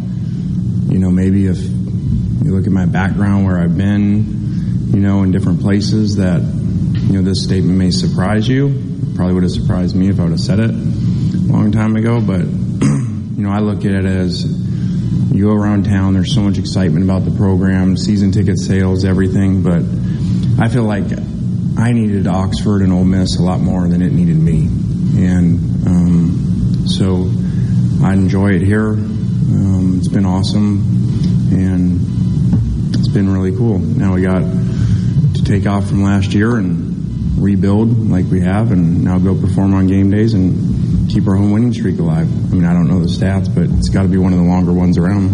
you know, maybe if you look at my background where I've been, you know, in different places, that, you know, this statement may surprise you. Probably would have surprised me if I would have said it a long time ago, but, [clears throat] you know, I look at it as you go around town, there's so much excitement about the program, season ticket sales, everything, but I feel like I needed Oxford and Ole Miss a lot more than it needed me. And um, so I enjoy it here. Um, it's been awesome, and it's been really cool. Now we got to take off from last year and rebuild like we have, and now go perform on game days and keep our home winning streak alive. I mean, I don't know the stats, but it's got to be one of the longer ones around.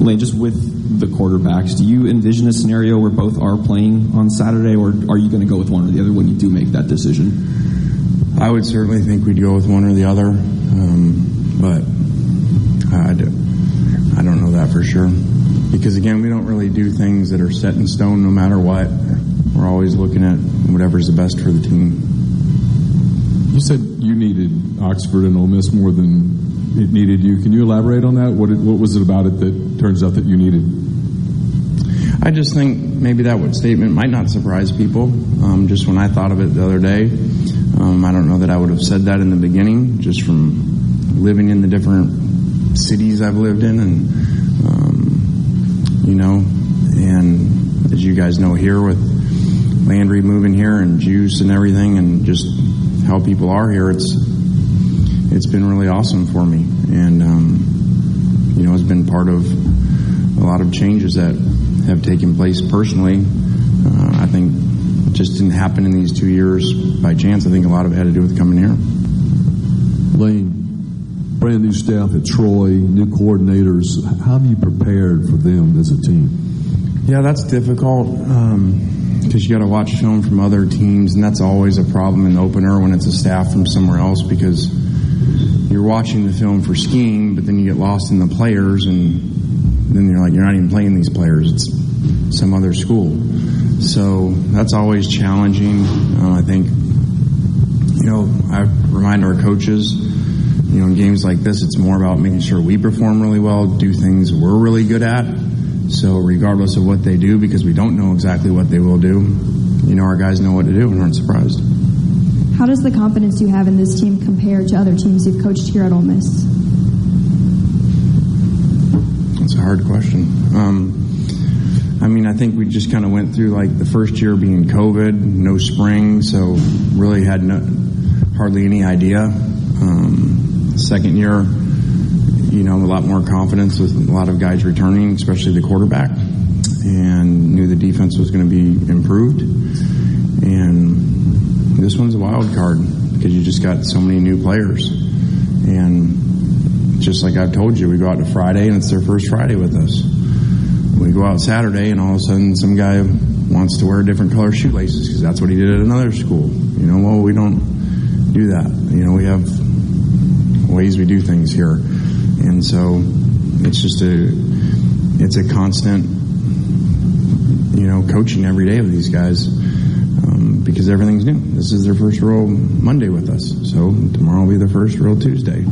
Lane, just with the quarterbacks, do you envision a scenario where both are playing on Saturday, or are you going to go with one or the other when you do make that decision? I would certainly think we'd go with one or the other, um, but I, do, I don't know that for sure. Because again, we don't really do things that are set in stone no matter what. We're always looking at whatever's the best for the team. You said you needed Oxford and Ole Miss more than it needed you. Can you elaborate on that? What, it, what was it about it that turns out that you needed? I just think maybe that statement might not surprise people. Um, just when I thought of it the other day, um, I don't know that I would have said that in the beginning, just from living in the different cities I've lived in, and um, you know, and as you guys know here with Landry moving here and Juice and everything, and just how people are here, it's it's been really awesome for me, and um, you know, it's been part of a lot of changes that have taken place personally. Uh, I think it just didn't happen in these two years by chance. I think a lot of it had to do with coming here. Lane, brand new staff at Troy, new coordinators. How have you prepared for them as a team? Yeah, that's difficult because you got to watch film from other teams, and that's always a problem in the opener when it's a staff from somewhere else because you're watching the film for skiing, but then you get lost in the players, and then you're like, you're not even playing these players. It's some other school. So that's always challenging. Uh, I think, you know, I remind our coaches, you know, in games like this, it's more about making sure we perform really well, do things we're really good at. So regardless of what they do, because we don't know exactly what they will do, you know, our guys know what to do and aren't surprised. How does the confidence you have in this team compare to other teams you've coached here at Ole Miss? That's a hard question. Um, I mean, I think we just kind of went through like the first year being COVID, no spring, so really had no, hardly any idea. Um, second year, you know, a lot more confidence with a lot of guys returning, especially the quarterback, and knew the defense was going to be improved. And this one's a wild card because you just got so many new players. And just like I've told you, we go out to Friday and it's their first Friday with us. We go out Saturday and all of a sudden some guy wants to wear different color shoelaces because that's what he did at another school. You know, well, we don't do that. You know, we have ways we do things here. And so it's just a, it's a constant, you know, coaching every day of these guys um, because everything's new. This is their first real Monday with us. So tomorrow will be their first real Tuesday.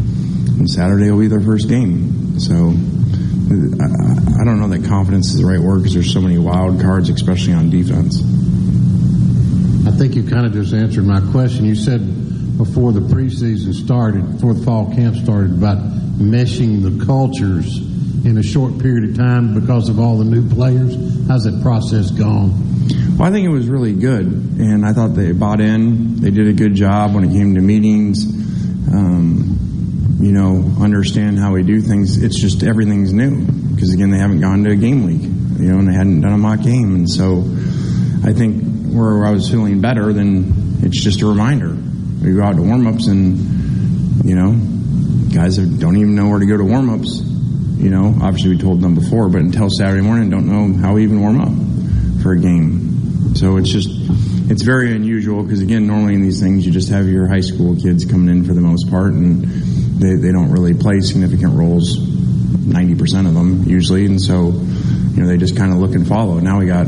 And Saturday will be their first game. So I, I don't know that confidence is the right word because there's so many wild cards, especially on defense. I think you kind of just answered my question. You said before the preseason started, before the fall camp started, about meshing the cultures in a short period of time because of all the new players. How's that process gone? Well, I think it was really good, and I thought they bought in. They did a good job when it came to meetings. Um, you know, understand how we do things. It's just everything's new because again, they haven't gone to a game week, you know, and they hadn't done a mock game, and so I think where I was feeling better, then it's just a reminder. We go out to warm ups, and you know, guys don't even know where to go to warm ups. You know, obviously we told them before, but until Saturday morning, don't know how we even warm up for a game. So it's just, it's very unusual because again, normally in these things, you just have your high school kids coming in for the most part, and they, they don't really play significant roles, 90% of them usually, and so, you know, they just kind of look and follow. Now we got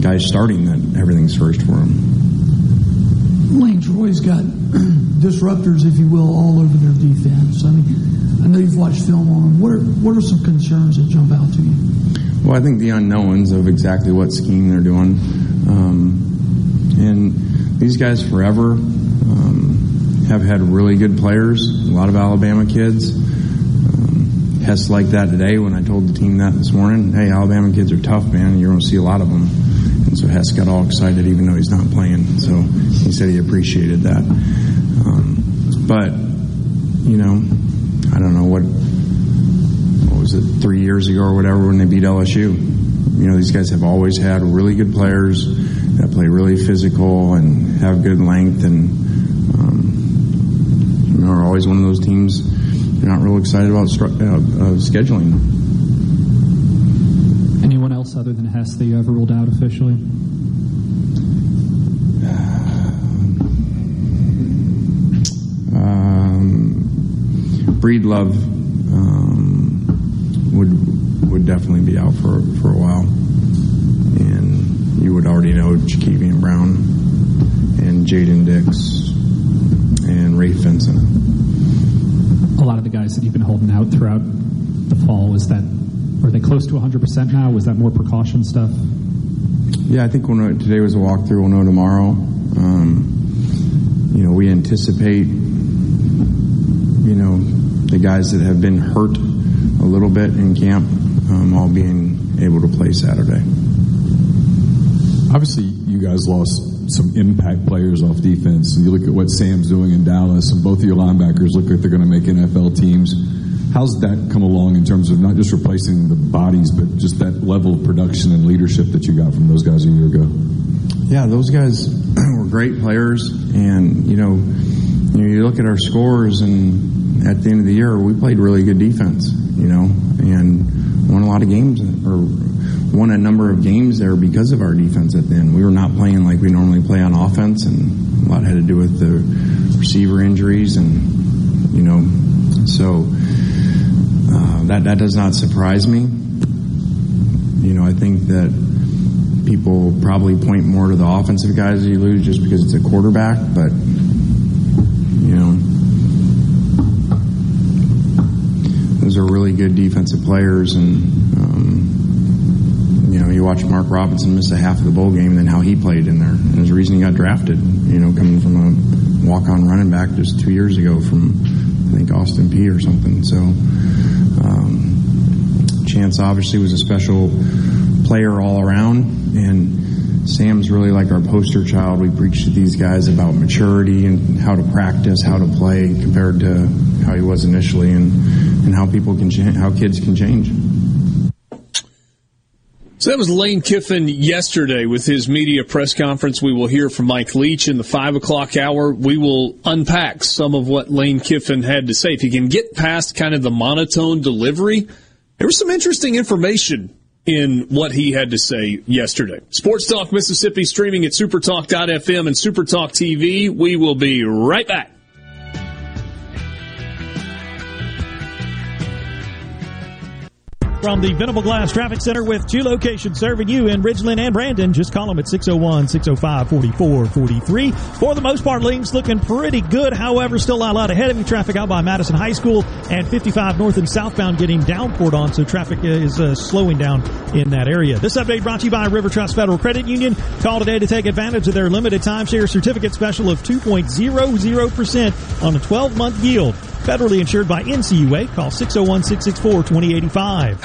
guys starting that everything's first for them. Lane Troy's got [clears throat] disruptors, if you will, all over their defense. I mean, I know you've watched film on them. What are what are some concerns that jump out to you? Well, I think the unknowns of exactly what scheme they're doing, um, and these guys forever have had really good players. A lot of Alabama kids. Um, Hess like that today when I told the team that this morning. Hey, Alabama kids are tough, man. You're going to see a lot of them. And so Hess got all excited even though he's not playing. So he said he appreciated that. Um, but, you know, I don't know what, what was it, three years ago or whatever when they beat LSU. You know, these guys have always had really good players that play really physical and have good length and, um, you know, are always one of those teams you're not real excited about stru- uh, uh, scheduling. Anyone else other than Hess that you ever ruled out officially? Um, Breedlove um, would would definitely be out for for a while, and you would already know Jakevian Brown and Jaden Dix and Ray Finson. A lot of the guys that you've been holding out throughout the fall was that are they close to 100% now? Was that more precaution stuff? Yeah, I think when today was a walkthrough, we'll know tomorrow. Um, you know, we anticipate, you know, the guys that have been hurt a little bit in camp um, all being able to play Saturday. Obviously, you guys lost some impact players off defense, and you look at what Sam's doing in Dallas, and both of your linebackers look like they're going to make NFL teams. How's that come along in terms of not just replacing the bodies, but just that level of production and leadership that you got from those guys a year ago? Yeah, those guys [clears throat] were great players, and you know, you, know, you look at our scores, and at the end of the year, we played really good defense, you know, and won a lot of games, or won a number of games there because of our defense at the end. We were not playing like we normally play on offense, and a lot had to do with the receiver injuries, and you know, so uh, that that does not surprise me. You know, I think that people probably point more to the offensive guys you lose just because it's a quarterback, but you know, those are really good defensive players, and um, you know, you watch Mark Robinson miss a half of the bowl game, and then how he played in there, and there's a reason he got drafted. You know, coming from a walk-on running back just two years ago from I think Austin Peay or something. So. Um, Chance obviously was a special player all around, and Sam's really like our poster child. We preach to these guys about maturity and how to practice, how to play compared to how he was initially, and and how people can how kids can change. So that was Lane Kiffin yesterday with his media press conference. We will hear from Mike Leach in the five o'clock hour. We will unpack some of what Lane Kiffin had to say. If he can get past kind of the monotone delivery, there was some interesting information in what he had to say yesterday. Sports Talk Mississippi streaming at supertalk.fm and supertalk TV. We will be right back. From the Venable Glass Traffic Center with two locations serving you in Ridgeland and Brandon, just call them at 601 605 4443. For the most part, links looking pretty good. However, still a lot ahead of you. Traffic out by Madison High School and 55 north and southbound getting downpoured on, so traffic is uh, slowing down in that area. This update brought to you by River Trust Federal Credit Union. Call today to take advantage of their limited timeshare certificate special of 2.00% on a 12 month yield. Federally insured by NCUA. Call 601-664-2085.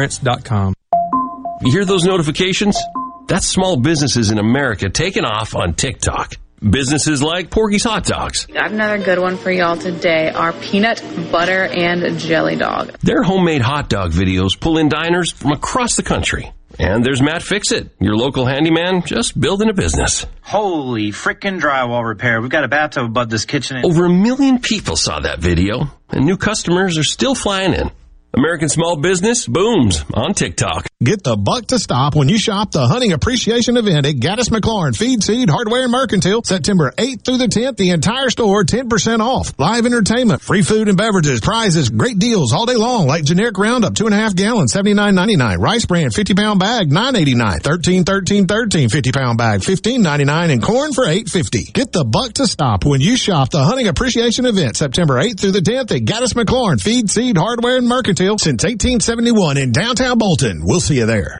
Insurance.com. You hear those notifications? That's small businesses in America taking off on TikTok. Businesses like Porky's Hot Dogs. i got another good one for y'all today. Our peanut butter and jelly dog. Their homemade hot dog videos pull in diners from across the country. And there's Matt Fixit, your local handyman, just building a business. Holy frickin' drywall repair. We've got a bathtub above this kitchen. Over a million people saw that video, and new customers are still flying in. American small business booms on TikTok. Get the buck to stop when you shop the hunting appreciation event at Gaddis McLaurin Feed Seed Hardware and Mercantile September 8th through the 10th. The entire store 10% off. Live entertainment, free food and beverages, prizes, great deals all day long like generic Roundup two and a half gallons 79.99, rice bran 50 pound bag 9.89, 13 13 13 50 pound bag 15.99 and corn for 8.50. Get the buck to stop when you shop the hunting appreciation event September 8th through the 10th at Gaddis McLaurin Feed Seed Hardware and Mercantile since 1871 in downtown Bolton. We'll see you there.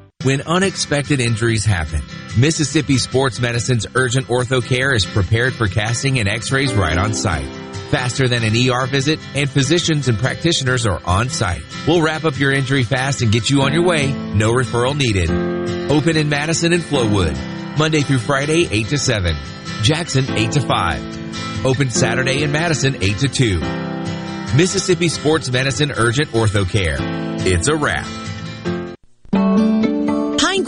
When unexpected injuries happen, Mississippi Sports Medicine's Urgent Ortho Care is prepared for casting and x-rays right on site. Faster than an ER visit, and physicians and practitioners are on site. We'll wrap up your injury fast and get you on your way. No referral needed. Open in Madison and Flowood. Monday through Friday, 8 to 7. Jackson, 8 to 5. Open Saturday in Madison, 8 to 2. Mississippi Sports Medicine Urgent Ortho Care. It's a wrap.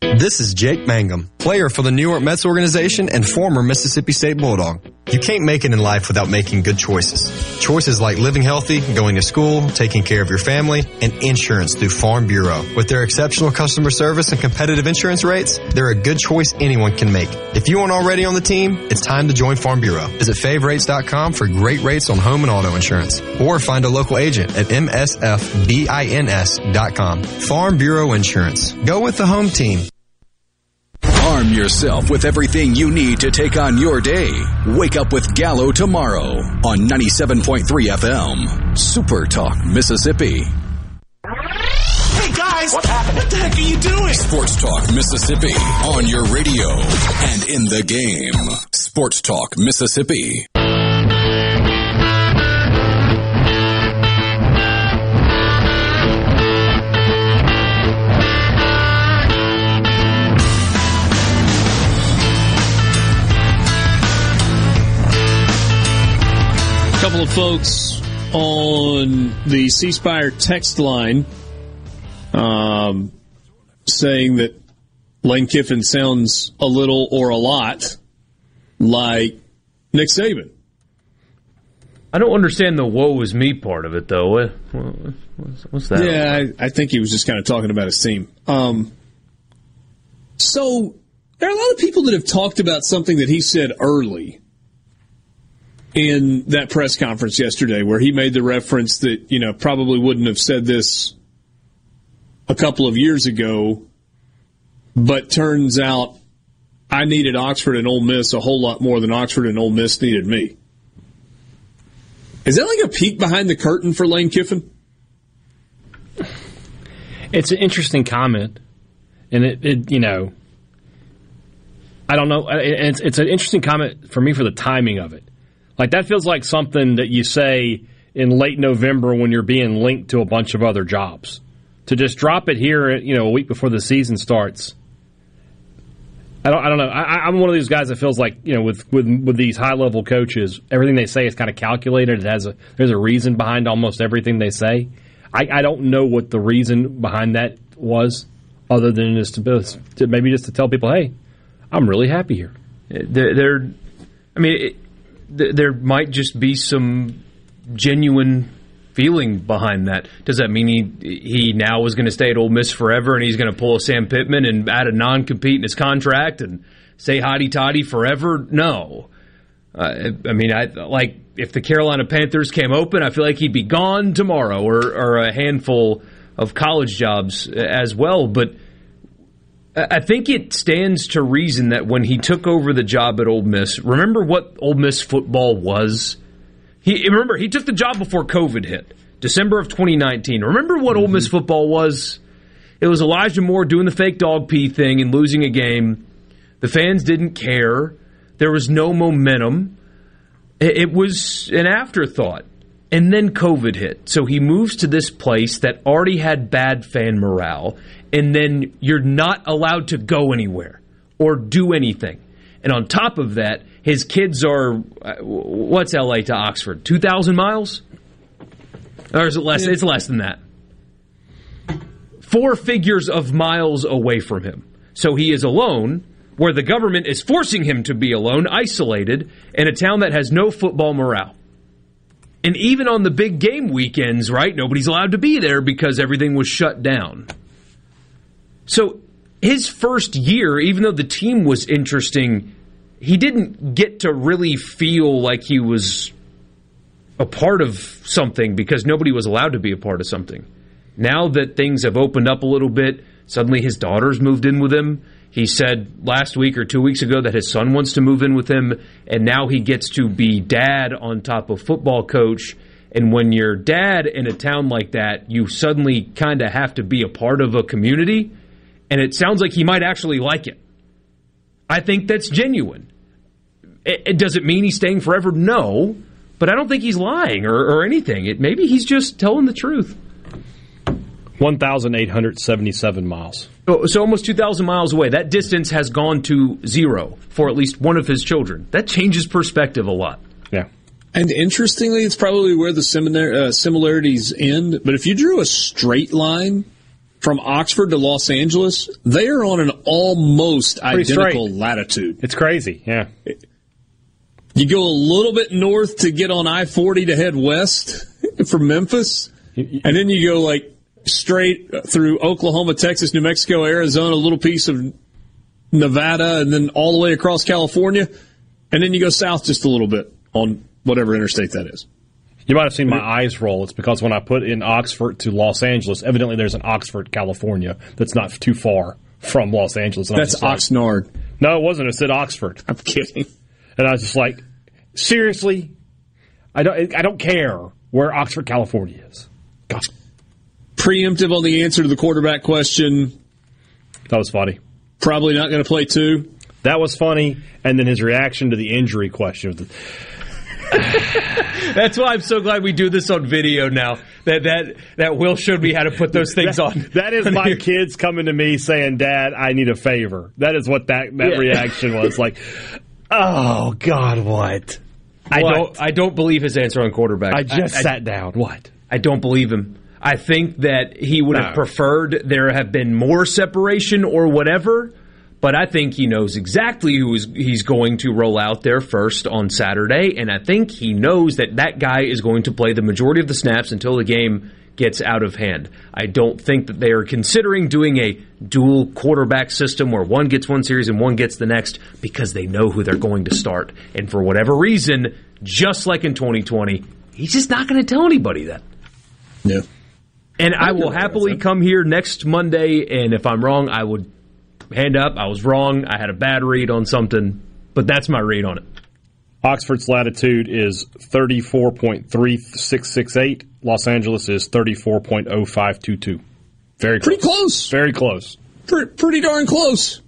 This is Jake Mangum, player for the New York Mets organization and former Mississippi State Bulldog. You can't make it in life without making good choices. Choices like living healthy, going to school, taking care of your family, and insurance through Farm Bureau. With their exceptional customer service and competitive insurance rates, they're a good choice anyone can make. If you aren't already on the team, it's time to join Farm Bureau. Visit favrates.com for great rates on home and auto insurance, or find a local agent at msfbins.com. Farm Bureau Insurance. Go with the home team. Arm yourself with everything you need to take on your day. Wake up with Gallo tomorrow on 97.3 FM. Super Talk, Mississippi. Hey guys! What happened? What the heck are you doing? Sports Talk, Mississippi on your radio and in the game. Sports Talk, Mississippi. Couple of folks on the C Spire text line um, saying that Lane Kiffin sounds a little or a lot like Nick Saban. I don't understand the "woe is me" part of it, though. What, what's, what's that? Yeah, I, I think he was just kind of talking about his team. Um, so There are a lot of people that have talked about something that he said early in that press conference yesterday, where he made the reference that you know probably wouldn't have said this a couple of years ago, but turns out I needed Oxford and Ole Miss a whole lot more than Oxford and Ole Miss needed me. Is that like a peek behind the curtain for Lane Kiffin? It's an interesting comment, and it, it you know, I don't know. It's, it's an interesting comment for me for the timing of it. Like that feels like something that you say in late November when you're being linked to a bunch of other jobs. To just drop it here, you know, a week before the season starts. I don't, I don't know. I, I'm one of these guys that feels like you know, with with with these high level coaches, everything they say is kind of calculated. It has a there's a reason behind almost everything they say. I, I don't know what the reason behind that was, other than just to, maybe just to tell people, hey, I'm really happy here. There, there I mean, there might just be some genuine feeling behind that. Does that mean he he now is going to stay at Ole Miss forever and he's going to pull a Sam Pittman and add a non compete in his contract and say hotty toddy forever? No. Uh, I mean, I like if the Carolina Panthers came open, I feel like he'd be gone tomorrow, or, or a handful of college jobs as well. But I think it stands to reason that when he took over the job at Ole Miss, remember what Ole Miss football was? He remember he took the job before COVID hit, December of 2019. Remember what mm-hmm. Ole Miss football was? It was Elijah Moore doing the fake dog pee thing and losing a game. The fans didn't care. There was no momentum. It was an afterthought. And then COVID hit. So he moves to this place that already had bad fan morale and then you're not allowed to go anywhere or do anything. And on top of that, his kids are uh, what's LA to Oxford? 2,000 miles? Or is it less? It's less than that. Four figures of miles away from him. So he is alone, where the government is forcing him to be alone, isolated, in a town that has no football morale. And even on the big game weekends, right? Nobody's allowed to be there because everything was shut down. So his first year, even though the team was interesting, he didn't get to really feel like he was a part of something because nobody was allowed to be a part of something. Now that things have opened up a little bit, suddenly his daughter's moved in with him. He said last week or two weeks ago that his son wants to move in with him, and now he gets to be dad on top of football coach. And when you're dad in a town like that, you suddenly kind of have to be a part of a community and it sounds like he might actually like it. I think that's genuine. It, it does it mean he's staying forever? No, but I don't think he's lying or, or anything. It maybe he's just telling the truth. 1,877 miles. So, so almost 2,000 miles away. That distance has gone to zero for at least one of his children. That changes perspective a lot. Yeah. And interestingly, it's probably where the similar, uh, similarities end. But if you drew a straight line from Oxford to Los Angeles, they are on an almost Pretty identical straight. latitude. It's crazy, yeah. You go a little bit north to get on I 40 to head west from Memphis, and then you go like straight through Oklahoma, Texas, New Mexico, Arizona, a little piece of Nevada, and then all the way across California, and then you go south just a little bit on whatever interstate that is. You might have seen my eyes roll. It's because when I put in Oxford to Los Angeles, evidently there's an Oxford, California that's not too far from Los Angeles. And that's Oxnard. No, it wasn't. It said Oxford. I'm kidding. And I was just like, seriously? I don't, I don't care where Oxford, California is. God. Preemptive on the answer to the quarterback question. That was funny. Probably not going to play two. That was funny. And then his reaction to the injury question. [laughs] That's why I'm so glad we do this on video now. That that that Will showed me how to put those things that, on. That is [laughs] my kids coming to me saying, "Dad, I need a favor." That is what that that yeah. reaction was like. Oh God, what? I what? don't. I don't believe his answer on quarterback. I just I, sat I, down. What? I don't believe him. I think that he would no. have preferred there have been more separation or whatever. But I think he knows exactly who is, he's going to roll out there first on Saturday, and I think he knows that that guy is going to play the majority of the snaps until the game gets out of hand. I don't think that they are considering doing a dual quarterback system where one gets one series and one gets the next because they know who they're going to start. And for whatever reason, just like in 2020, he's just not going to tell anybody that. Yeah. And I will happily come here next Monday, and if I'm wrong, I would hand up. I was wrong. I had a bad read on something, but that's my read on it. Oxford's latitude is 34.3668. Los Angeles is 34.0522. Very close. Pretty close. Very close. Pretty, pretty darn close.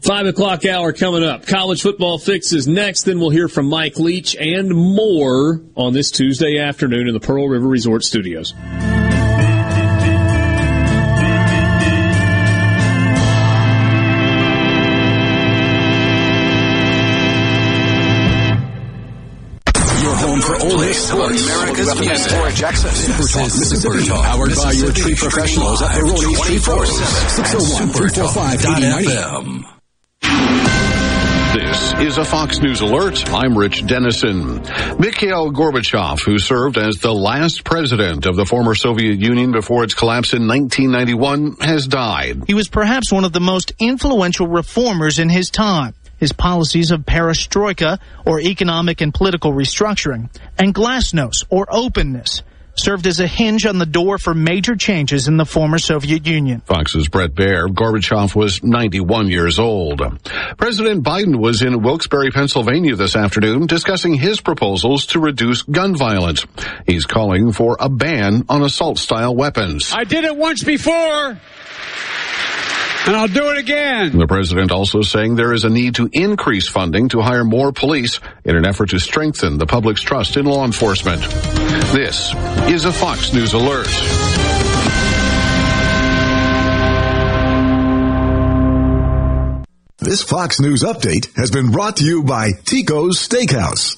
Five o'clock hour coming up. College football fixes next. Then we'll hear from Mike Leach and more on this Tuesday afternoon in the Pearl River Resort Studios. For all his sports. America's music. For Jackson. Super Talk Mississippi. Powered by your tree professionals at Baroni Tree Pros. 601-345-8090. This is a Fox News alert. I'm Rich Denison. Mikhail Gorbachev, who served as the last president of the former Soviet Union before its collapse in 1991, has died. He was perhaps one of the most influential reformers in his time. His policies of perestroika, or economic and political restructuring, and glasnost, or openness, served as a hinge on the door for major changes in the former Soviet Union. Fox's Bret Baier. Gorbachev was 91 years old. President Biden was in Wilkes-Barre, Pennsylvania this afternoon discussing his proposals to reduce gun violence. He's calling for a ban on assault-style weapons. I did it once before, and I'll do it again. The president also saying there is a need to increase funding to hire more police in an effort to strengthen the public's trust in law enforcement. This is a Fox News alert. This Fox News update has been brought to you by Tico's Steakhouse.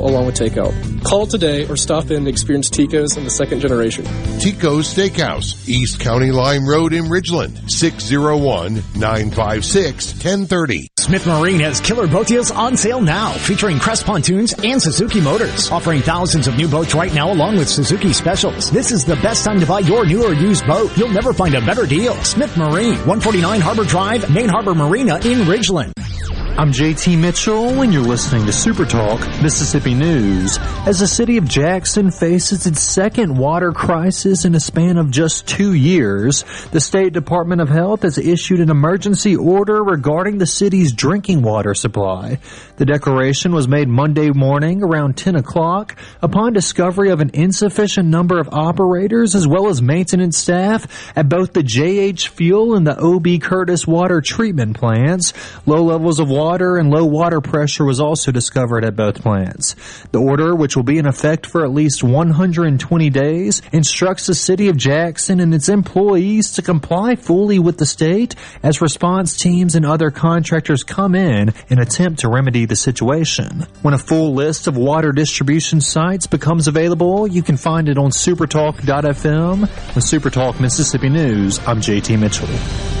along with takeout. Call today or stop in to experience Tico's in the second generation. Tico's Steakhouse, East County Line Road in Ridgeland, 601-956-1030. Smith Marine has killer boat deals on sale now, featuring Crest pontoons and Suzuki motors, offering thousands of new boats right now along with Suzuki specials. This is the best time to buy your new or used boat. You'll never find a better deal. Smith Marine, 149 Harbor Drive, Main Harbor Marina in Ridgeland. I'm JT Mitchell, and you're listening to Super Talk Mississippi News. As the city of Jackson faces its second water crisis in a span of just two years, the State Department of Health has issued an emergency order regarding the city's drinking water supply. The declaration was made Monday morning around 10 o'clock upon discovery of an insufficient number of operators as well as maintenance staff at both the JH Fewell and the OB Curtis water treatment plants. Low levels of water and low water pressure was also discovered at both plants. The order, which will be in effect for at least 120 days, instructs the city of Jackson and its employees to comply fully with the state as response teams and other contractors come in and attempt to remedy the situation. When a full list of water distribution sites becomes available, you can find it on supertalk.fm. With Supertalk Mississippi News, I'm JT Mitchell.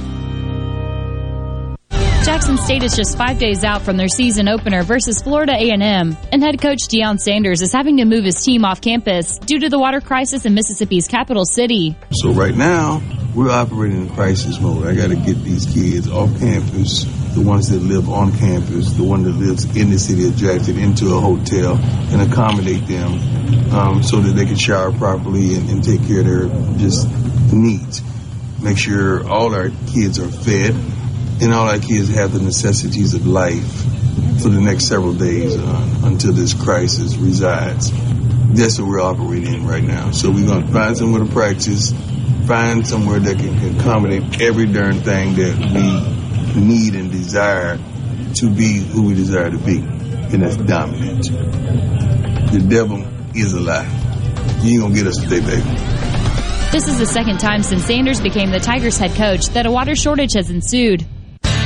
Jackson State is just five days out from their season opener versus Florida A&M, and head coach Deion Sanders is having to move his team off campus due to the water crisis in Mississippi's capital city. So right now, we're operating in crisis mode. I got to get these kids off campus, the ones that live on campus, the one that lives in the city of Jackson, into a hotel and accommodate them um, so that they can shower properly and, and take care of their just needs. Make sure all our kids are fed and all our kids have the necessities of life for the next several days uh, until this crisis resides. That's what we're operating in right now. So we're going to find somewhere to practice, find somewhere that can accommodate every darn thing that we need and desire to be who we desire to be, and that's dominant. The devil is a lie. You ain't gonna get us today, baby. This is the second time since Sanders became the Tigers head coach that a water shortage has ensued.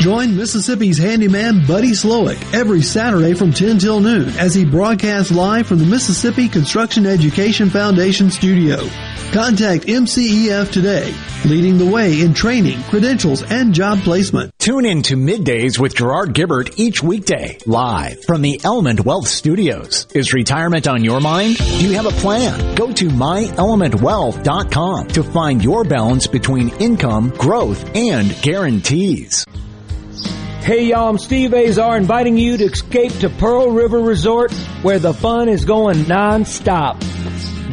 Join Mississippi's handyman Buddy Slowick every Saturday from 10 till noon as he broadcasts live from the Mississippi Construction Education Foundation studio. Contact MCEF today, leading the way in training, credentials, and job placement. Tune in to Middays with Gerard Gibert each weekday, live from the Element Wealth Studios. Is retirement on your mind? Do you have a plan? Go to myelementwealth.com to find your balance between income, growth, and guarantees. Hey y'all, I'm Steve Azar inviting you to escape to Pearl River Resort where the fun is going non-stop.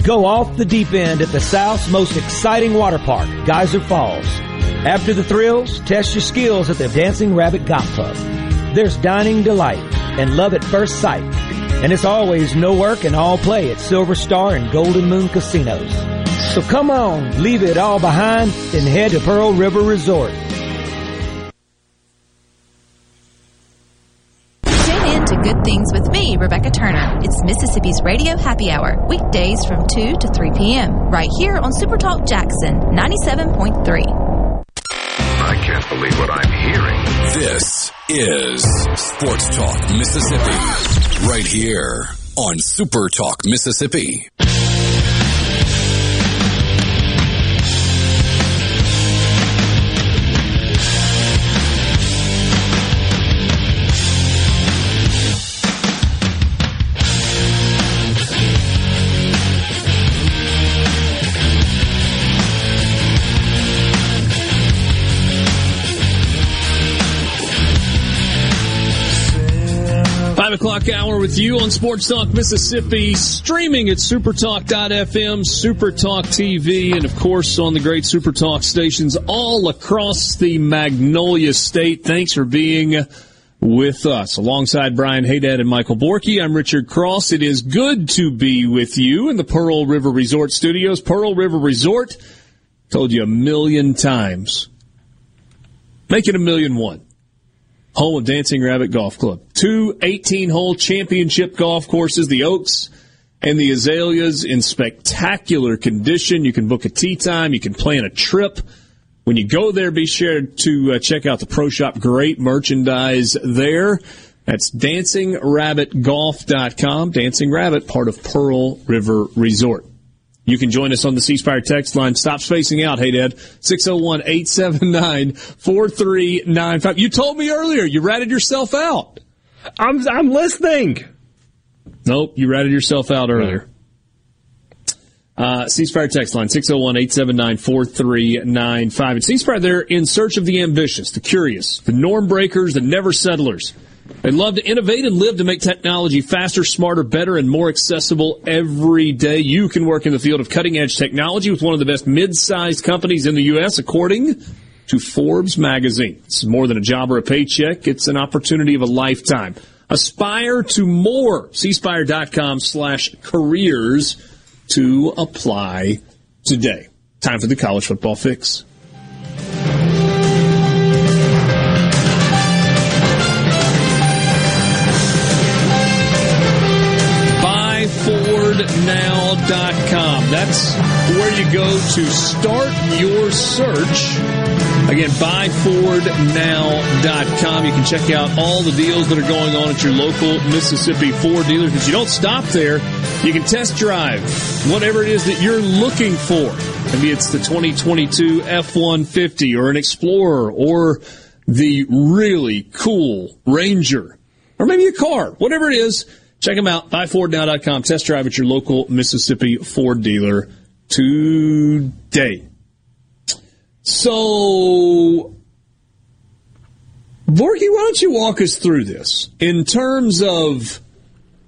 Go off the deep end at the South's most exciting water park, Geyser Falls. After the thrills, test your skills at the Dancing Rabbit Golf Club. There's dining delight and love at first sight. And it's always no work and all play at Silver Star and Golden Moon Casinos. So come on, leave it all behind and head to Pearl River Resort. Rebecca Turner. It's Mississippi's Radio Happy Hour, weekdays from 2 to 3 p.m., right here on Super Talk Jackson 97.3. I can't believe what I'm hearing. This is Sports Talk Mississippi, right here on Super Talk Mississippi. O'clock hour with you on Sports Talk Mississippi, streaming at supertalk.fm, Supertalk TV, and of course on the great Supertalk stations all across the Magnolia State. Thanks for being with us. Alongside Brian Hadad and Michael Borky, I'm Richard Cross. It is good to be with you in the Pearl River Resort Studios. Pearl River Resort, told you a million times. Make it a million one home of Dancing Rabbit Golf Club. Two 18 hole championship golf courses, the Oaks and the Azaleas in spectacular condition. You can book a tee time, you can plan a trip. When you go there, be sure to uh, check out the Pro Shop. Great merchandise there. That's dancingrabbitgolf.com. Dancing Rabbit, part of Pearl River Resort. You can join us on the C Spire text line. Stop spacing out. Hey, Dad. 601-879-4395. You told me earlier you ratted yourself out. I'm, I'm listening. Nope, you ratted yourself out earlier. Uh, C Spire text line 601-879-4395. At C Spire, they're in search of the ambitious, the curious, the norm breakers, the never settlers. They love to innovate and live to make technology faster, smarter, better, and more accessible every day. You can work in the field of cutting edge technology with one of the best mid-sized companies in the U.S. according to Forbes magazine. It's more than a job or a paycheck. It's an opportunity of a lifetime. Aspire to more. cspire.com slash careers to apply today. Time for the college football fix. BuyFordNow.com. That's where you go to start your search Again, buyfordnow.com. You can check out all the deals that are going on at your local Mississippi Ford dealer. Because you don't stop there, you can test drive whatever it is that you're looking for. Maybe it's the 2022 F-150 or an Explorer or the really cool Ranger or maybe a car, whatever it is. Check them out, buyfordnow.com. Test drive at your local Mississippi Ford dealer today. So, Vorky, why don't you walk us through this in terms of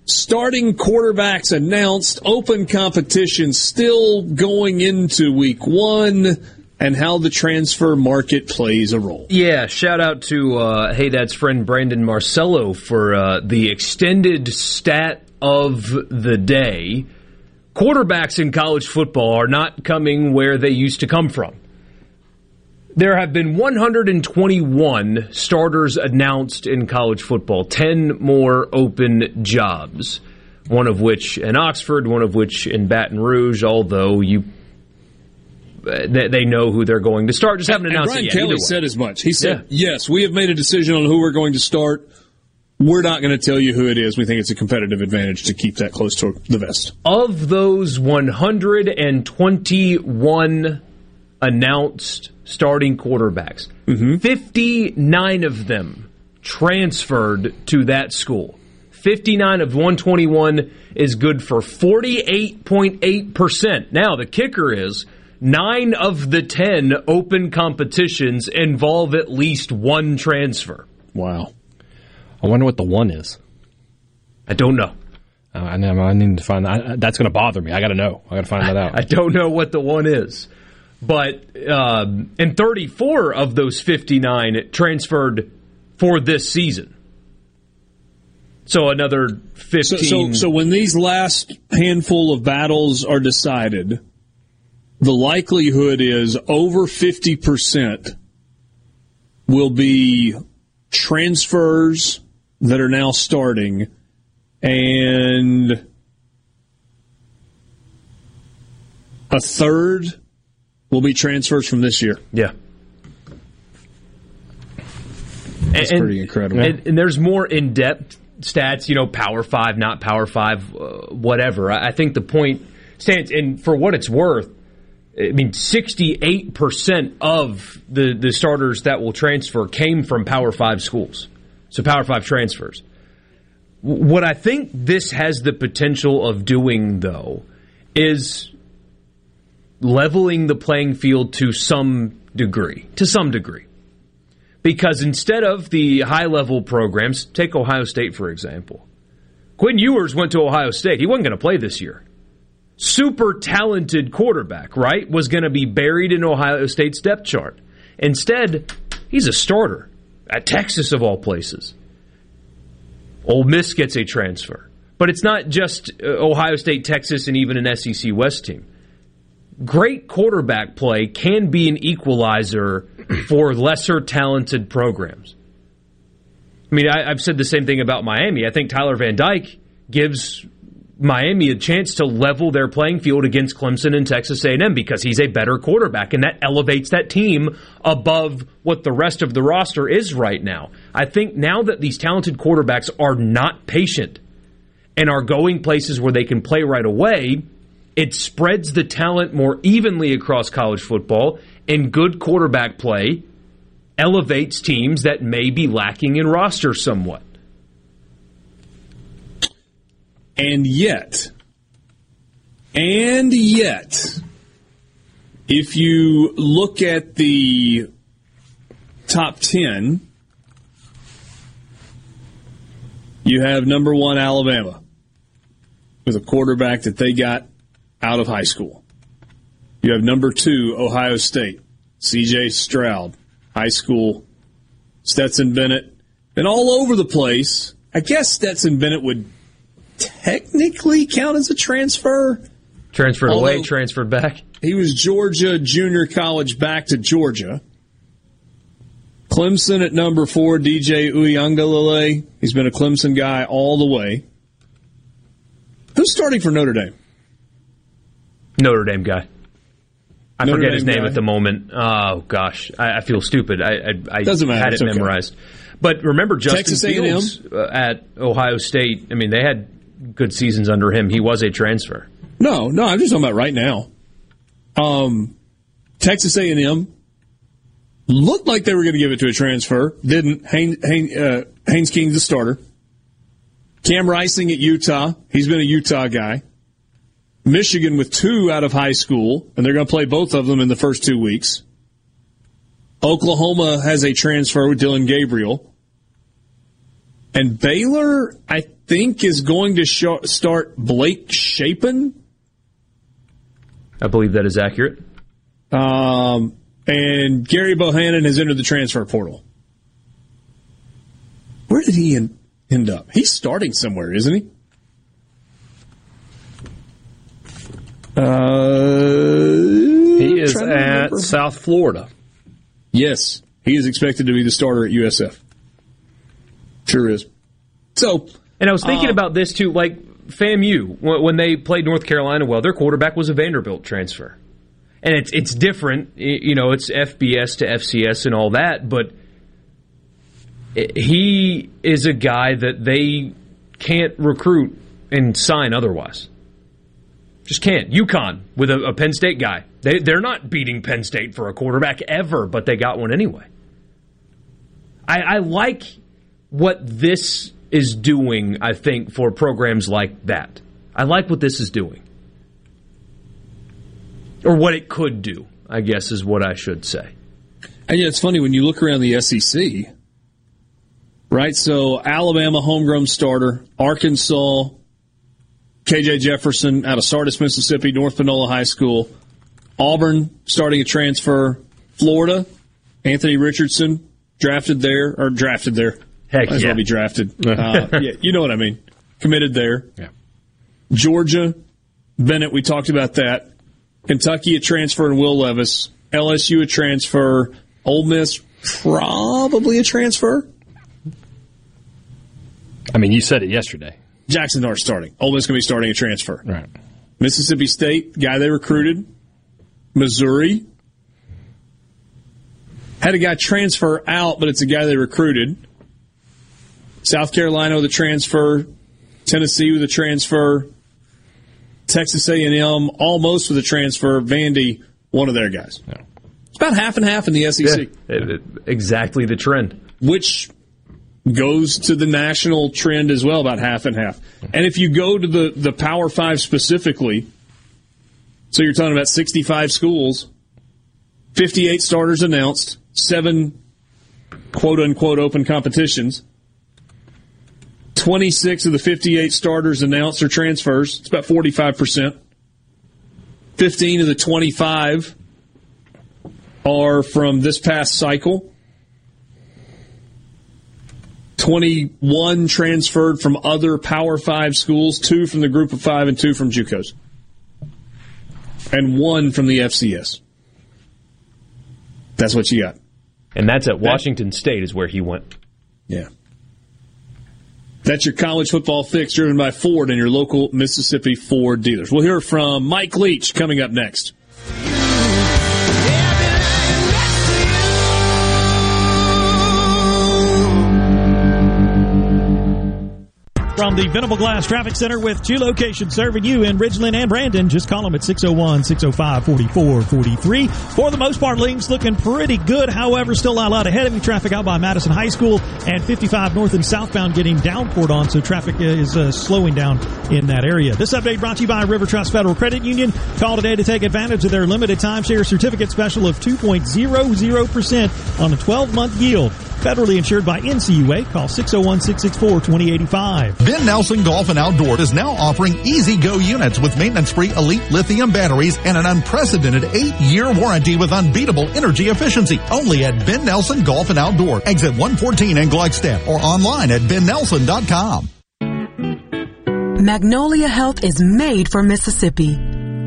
starting quarterbacks announced, open competition still going into week one, and how the transfer market plays a role. Yeah, shout out to uh, Hey Dad's friend Brandon Marcello for uh, the extended stat of the day. Quarterbacks in college football are not coming where they used to come from. There have been 121 starters announced in college football, 10 more open jobs, one of which in Oxford, one of which in Baton Rouge, although you they, they know who they're going to start. Just haven't announced and Brian it yet. Kelly said as much. He said, "Yes, we have made a decision on who we're going to start. We're not going to tell you who it is. We think it's a competitive advantage to keep that close to the vest." Of those 121 announced starting quarterbacks, mm-hmm. 59 of them transferred to that school. 59 of 121 is good for 48.8%. Now, the kicker is nine of the 10 open competitions involve at least one transfer. Wow. I wonder what the one is. I don't know. Uh, I, know, I need to find that. That's going to bother me. I got to know. I got to find that out. I don't know what the one is. But um, and 34 of those 59 transferred for this season. So another 15. So, so, so when these last handful of battles are decided, the likelihood is over 50% will be transfers that are now starting and a third will be transfers from this year. Yeah. That's pretty incredible. And, and there's more in depth stats, you know, Power Five, not Power Five, uh, whatever. I, I think the point stands, and for what it's worth, I mean, 68% of the, the starters that will transfer came from Power Five schools. So Power Five transfers. What I think this has the potential of doing, though, is leveling the playing field to some degree. To some degree. Because instead of the high level programs, take Ohio State for example. Quinn Ewers went to Ohio State. He wasn't going to play this year. Super talented quarterback, right? Was going to be buried in Ohio State's depth chart. Instead, he's a starter at Texas of all places. Ole Miss gets a transfer. But it's not just uh, Ohio State, Texas, and even an SEC West team. Great quarterback play can be an equalizer [clears throat] for lesser talented programs. I mean, I, I've said the same thing about Miami. I think Tyler Van Dyke gives Miami a chance to level their playing field against Clemson and Texas A&M because he's a better quarterback, and that elevates that team above what the rest of the roster is right now. I think now that these talented quarterbacks are not patient and are going places where they can play right away, it spreads the talent more evenly across college football, and good quarterback play elevates teams that may be lacking in roster somewhat. And yet, and yet, if you look at the top 10, you have number one Alabama with a quarterback that they got out of high school. You have number two Ohio State, CJ Stroud, high school, Stetson Bennett, and all over the place. I guess Stetson Bennett would technically count as a transfer. Transferred away, transferred back. He was Georgia junior college back to Georgia. Clemson at number four, DJ Uiagalelei. He's been a Clemson guy all the way. Who's starting for Notre Dame? Notre Dame guy. I Notre forget his name guy. at the moment. Oh gosh, I, I feel stupid. I I, I Doesn't matter, had it's it okay. memorized. But remember Justin Texas A&M? Fields uh, at Ohio State. I mean, they had good seasons under him. He was a transfer. No, no, I'm just talking about right now. Um, Texas A&M looked like they were going to give it to a transfer. Didn't. Haynes, Haynes, uh, Haynes the starter. Cam Rising at Utah. He's been a Utah guy. Michigan with two out of high school, and they're going to play both of them in the first two weeks. Oklahoma has a transfer with Dillon Gabriel. And Baylor, I think, is going to show, start Blake Shapen. I believe that is accurate. Um, and Gerry Bohanon has entered the transfer portal. Where did he en- end up? He's starting somewhere, isn't he? Uh, He is at. South Florida. Yes, he is expected to be the starter at USF. Sure is. So, And I was thinking uh, about this too, like FAMU when when they played North Carolina. Well, their quarterback was a Vanderbilt transfer, and it's it's different. You know, it's FBS to FCS and all that, but he is a guy that they can't recruit and sign otherwise. Just can't. UConn with a, a Penn State guy. They they're not beating Penn State for a quarterback ever, but they got one anyway. I, I like what this is doing, I think, for programs like that. I like what this is doing. Or what it could do, I guess is what I should say. And yeah, it's funny when you look around the SEC, right? So Alabama homegrown starter, Arkansas, KJ Jefferson out of Sardis, Mississippi, North Panola High School, Auburn starting a transfer, Florida, Anthony Richardson drafted there or drafted there. Heck Might as well be drafted. [laughs] Uh, yeah, you know what I mean. Committed there. Yeah. Georgia, Bennett, we talked about that. Kentucky a transfer and Will Levis. LSU a transfer. Ole Miss probably a transfer. I mean, you said it yesterday. Jaxson Dart starting. Ole Miss going to be starting a transfer. Right. Mississippi State, guy they recruited. Missouri. Had a guy transfer out, but it's a guy they recruited. South Carolina with a transfer. Tennessee with a transfer. Texas A&M almost with a transfer. Vandy, one of their guys. It's about half and half in the SEC. It- it- exactly the trend. which goes to the national trend as well, about half and half. And if you go to the, the Power Five specifically, so you're talking about 65 schools, 58 starters announced, seven quote unquote open competitions. 26 of the 58 starters announced are transfers. It's about 45%. 15 of the 25 are from this past cycle. 21 transferred from other Power Five schools, two from the Group of Five and two from JUCOs, and one from the FCS. That's what you got. And that's at Washington State is where he went. Yeah. That's your college football fix driven by Ford and your local Mississippi Ford dealers. We'll hear from Mike Leach coming up next. From the Venable Glass Traffic Center with two locations serving you in Ridgeland and Brandon. Just call them at 601-605-4443. For the most part, links looking pretty good. However, still a lot of heavy Traffic out by Madison High School and 55 north and southbound getting downpoured on, so traffic is uh, slowing down in that area. This update brought to you by River Trust Federal Credit Union. Call today to take advantage of their limited timeshare certificate special of 2.00% on a 12-month yield. Federally insured by NCUA. Call 601-664-2085. Ben Nelson Golf and Outdoor is now offering Easy Go units with maintenance-free elite lithium batteries and an unprecedented eight-year warranty with unbeatable energy efficiency. Only at Ben Nelson Golf and Outdoor, exit 114 in Gluckstadt or online at bennelson.com. Magnolia Health is made for Mississippi.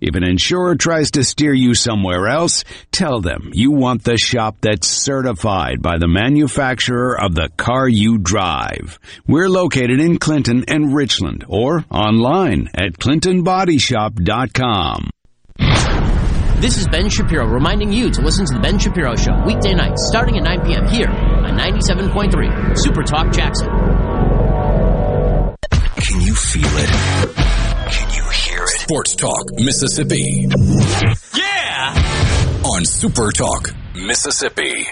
If an insurer tries to steer you somewhere else, tell them you want the shop that's certified by the manufacturer of the car you drive. We're located in Clinton and Richland or online at clintonbodyshop.com. This is Ben Shapiro reminding you to listen to The Ben Shapiro Show weekday nights starting at 9 p.m. here on 97.3 Super Talk Jackson. Can you feel it? Sports Talk Mississippi. Yeah! On Super Talk Mississippi.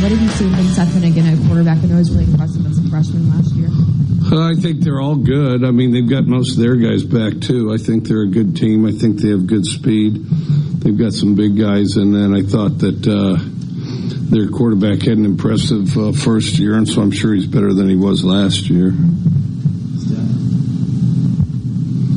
What have you seen from Seth Henigan at quarterback? I know he was really impressive as a freshman last year. I think they're all good. I mean, they've got most of their guys back too. I think they're a good team. I think they have good speed. They've got some big guys, and then I thought that uh, their quarterback had an impressive uh, first year, and so I'm sure he's better than he was last year.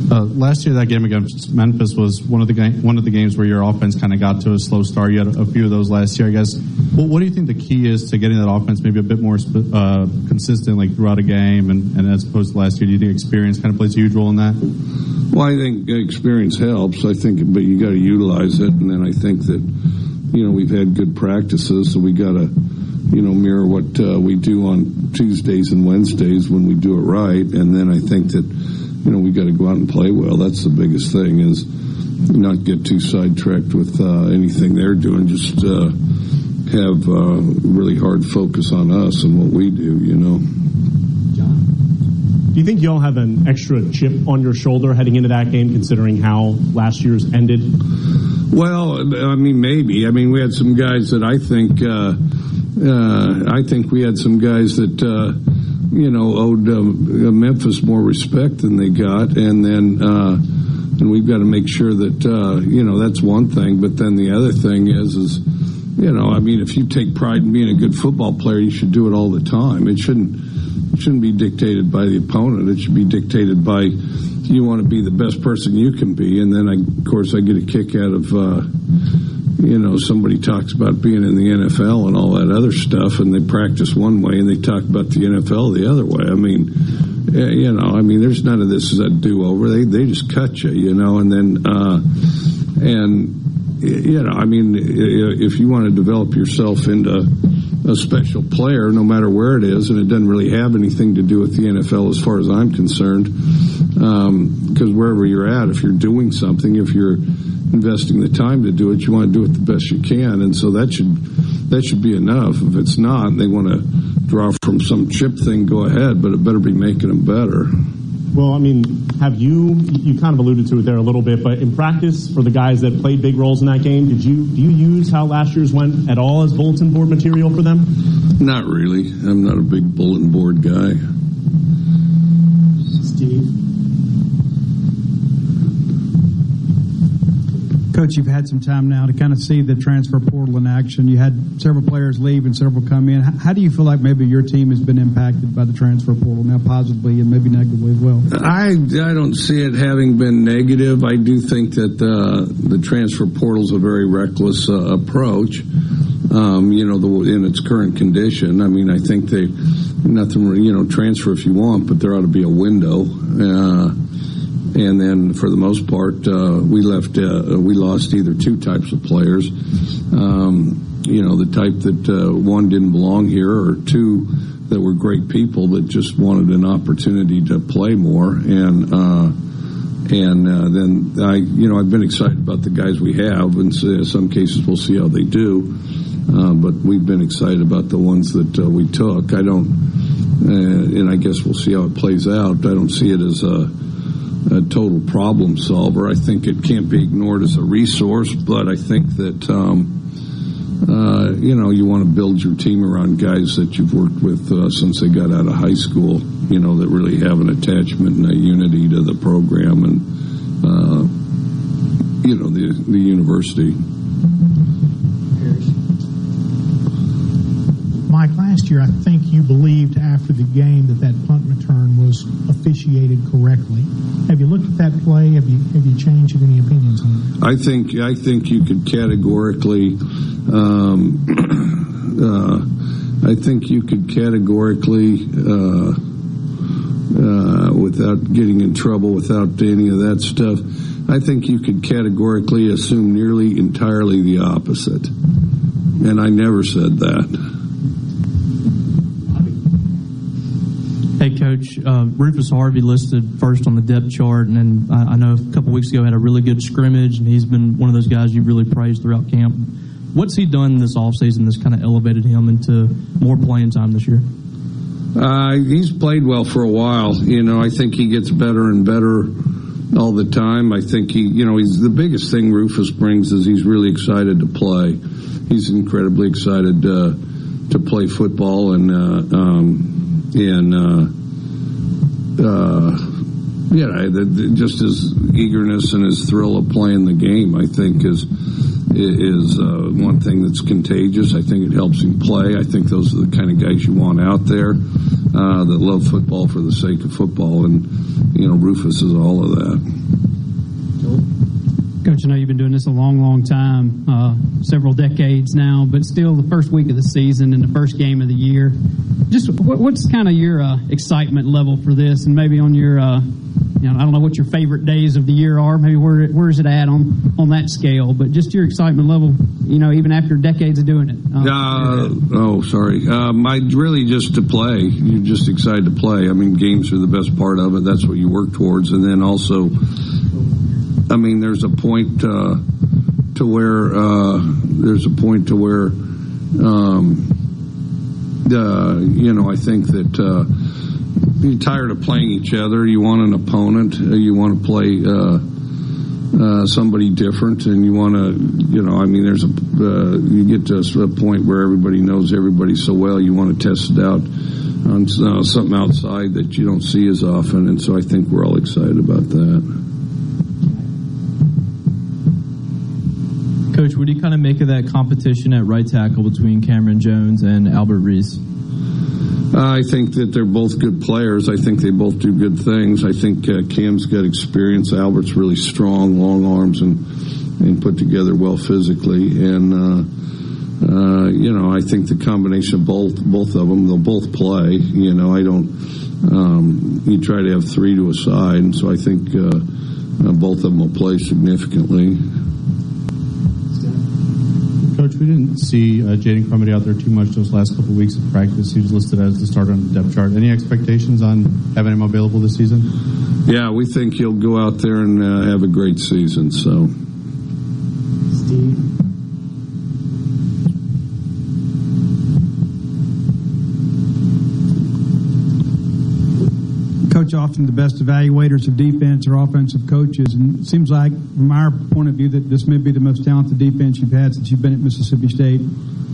Uh, last year, that game against Memphis was one of the ga- one of the games where your offense kind of got to a slow start. You had a, few of those last year, I guess. Well, what do you think the key is to getting that offense maybe a bit more sp- uh, consistent, like throughout a game, and, and as opposed to last year? Do you think experience kind of plays a huge role in that? Well, I think experience helps. I think, but you got to utilize it, and then I think that you know we've had good practices, so we got to you know mirror what uh, we do on Tuesdays and Wednesdays when we do it right, and then I think that you know we got to go out and play well. That's the biggest thing is not get too sidetracked with uh, anything they're doing. Just uh, have uh, really hard focus on us and what we do. You know. Do you think y'all have an extra chip on your shoulder heading into that game, considering how last year's ended? Well, I mean, maybe. I mean, we had some guys that I think, uh, uh, I think we had some guys that, uh, you know, owed um, Memphis more respect than they got, and then, uh, and we've got to make sure that, uh, you know, that's one thing. But then the other thing is, is, you know, I mean, if you take pride in being a good football player, you should do it all the time. It shouldn't. It shouldn't be dictated by the opponent. It should be dictated by you want to be the best person you can be. And then, I, of course, I get a kick out of, uh, you know, somebody talks about being in the NFL and all that other stuff, and they practice one way and they talk about the NFL the other way. I mean, eh, you know, I mean, there's none of this is a do over. They they just cut you, you know, and then uh, and you know, I mean, if you want to develop yourself into a special player, no matter where it is, and it doesn't really have anything to do with the NFL as far as I'm concerned, because um, wherever you're at, if you're doing something, if you're investing the time to do it, you want to do it the best you can, and so that should that should be enough. If it's not, they want to draw from some chip thing, go ahead, but it better be making them better. Well, I mean, have you, you kind of alluded to it there a little bit, but in practice for the guys that played big roles in that game, did you, do you use how last year's went at all as bulletin board material for them? Not really. I'm not a big bulletin board guy. Steve? Coach, you've had some time now to kind of see the transfer portal in action. You had several players leave and several come in. How do you feel like maybe your team has been impacted by the transfer portal now, positively and maybe negatively as well? I I don't see it having been negative. I do think that uh, the transfer portal is a very reckless uh, approach. Um, you know, the, in its current condition. I mean, I think they nothing. You know, transfer if you want, but there ought to be a window. Uh, and then for the most part, uh, we left, uh, we lost either two types of players. Um, you know, the type that uh, one didn't belong here, or two that were great people that just wanted an opportunity to play more. And uh, and uh, then I, you know, I've been excited about the guys we have. and so In some cases, we'll see how they do. Uh, but we've been excited about the ones that we took. I don't, and I guess we'll see how it plays out. I don't see it as a a total problem solver. I think it can't be ignored as a resource, but I think that um, uh, you know you want to build your team around guys that you've worked with uh, since they got out of high school. You know that really have an attachment and a unity to the program and uh, you know the the university. Mike, last year I think you believed after the game that that punt return was officiated correctly. Have you looked at that play? Have you have you changed any opinions on it? I think I think you could categorically. Um, [clears throat] uh, I think you could categorically, uh, uh, without getting in trouble, without any of that stuff, I think you could categorically assume nearly entirely the opposite. And I never said that. Hey, Coach. Uh, Rufus Harvey listed first on the depth chart, and then I, I know a couple weeks ago had a really good scrimmage, and he's been one of those guys you really praised throughout camp. What's he done this offseason that's kind of elevated him into more playing time this year? Uh, he's played well for a while. You know, I think he gets better and better all the time. I think he, you know, he's the biggest thing Rufus brings is he's really excited to play. He's incredibly excited uh, to play football, and uh, um, and uh, uh, yeah, just his eagerness and his thrill of playing the game, I think, is is uh, one thing that's contagious. I think it helps him play. I think those are the kind of guys you want out there uh, that love football for the sake of football, and you know, Rufus is all of that. Coach, I know you've been doing this a long, long time, uh, several decades now, but still the first week of the season and the first game of the year. Just what, what's kind of your uh, excitement level for this, and maybe on your, uh, you know, I don't know what your favorite days of the year are. Maybe where where is it at on on that scale? But just your excitement level, you know, even after decades of doing it. Uh, oh, sorry. Um, I really just to play. You're just excited to play. I mean, games are the best part of it. That's what you work towards, and then also I mean, there's a point uh, to where uh, there's a point to where, um, uh, you know, I think that uh, you're tired of playing each other. You want an opponent. Uh, you want to play uh, somebody different, and you want to, you know, I mean, there's a you get to a point where everybody knows everybody so well. You want to test it out on something outside that you don't see as often, and so I think we're all excited about that. What do you kind of make of that competition at right tackle between Cameron Jones and Albert Reese? I think that they're both good players. I think they both do good things. I think uh, Cam's got experience. Albert's really strong, long arms, and and put together well physically. And uh, uh, you know, I think the combination of both both of them, they'll both play. You know, I don't. Um, you try to have three to a side, and so I think uh, uh, both of them will play significantly. Coach, we didn't see uh, Jaden Crumedy out there too much those last couple of weeks of practice. He was listed as the starter on the depth chart. Any expectations on having him available this season? Yeah, we think he'll go out there and uh, have a great season. So, Steve. Coach, often the best evaluators of defense or offensive coaches, and it seems like, from our point of view, that this may be the most talented defense you've had since you've been at Mississippi State.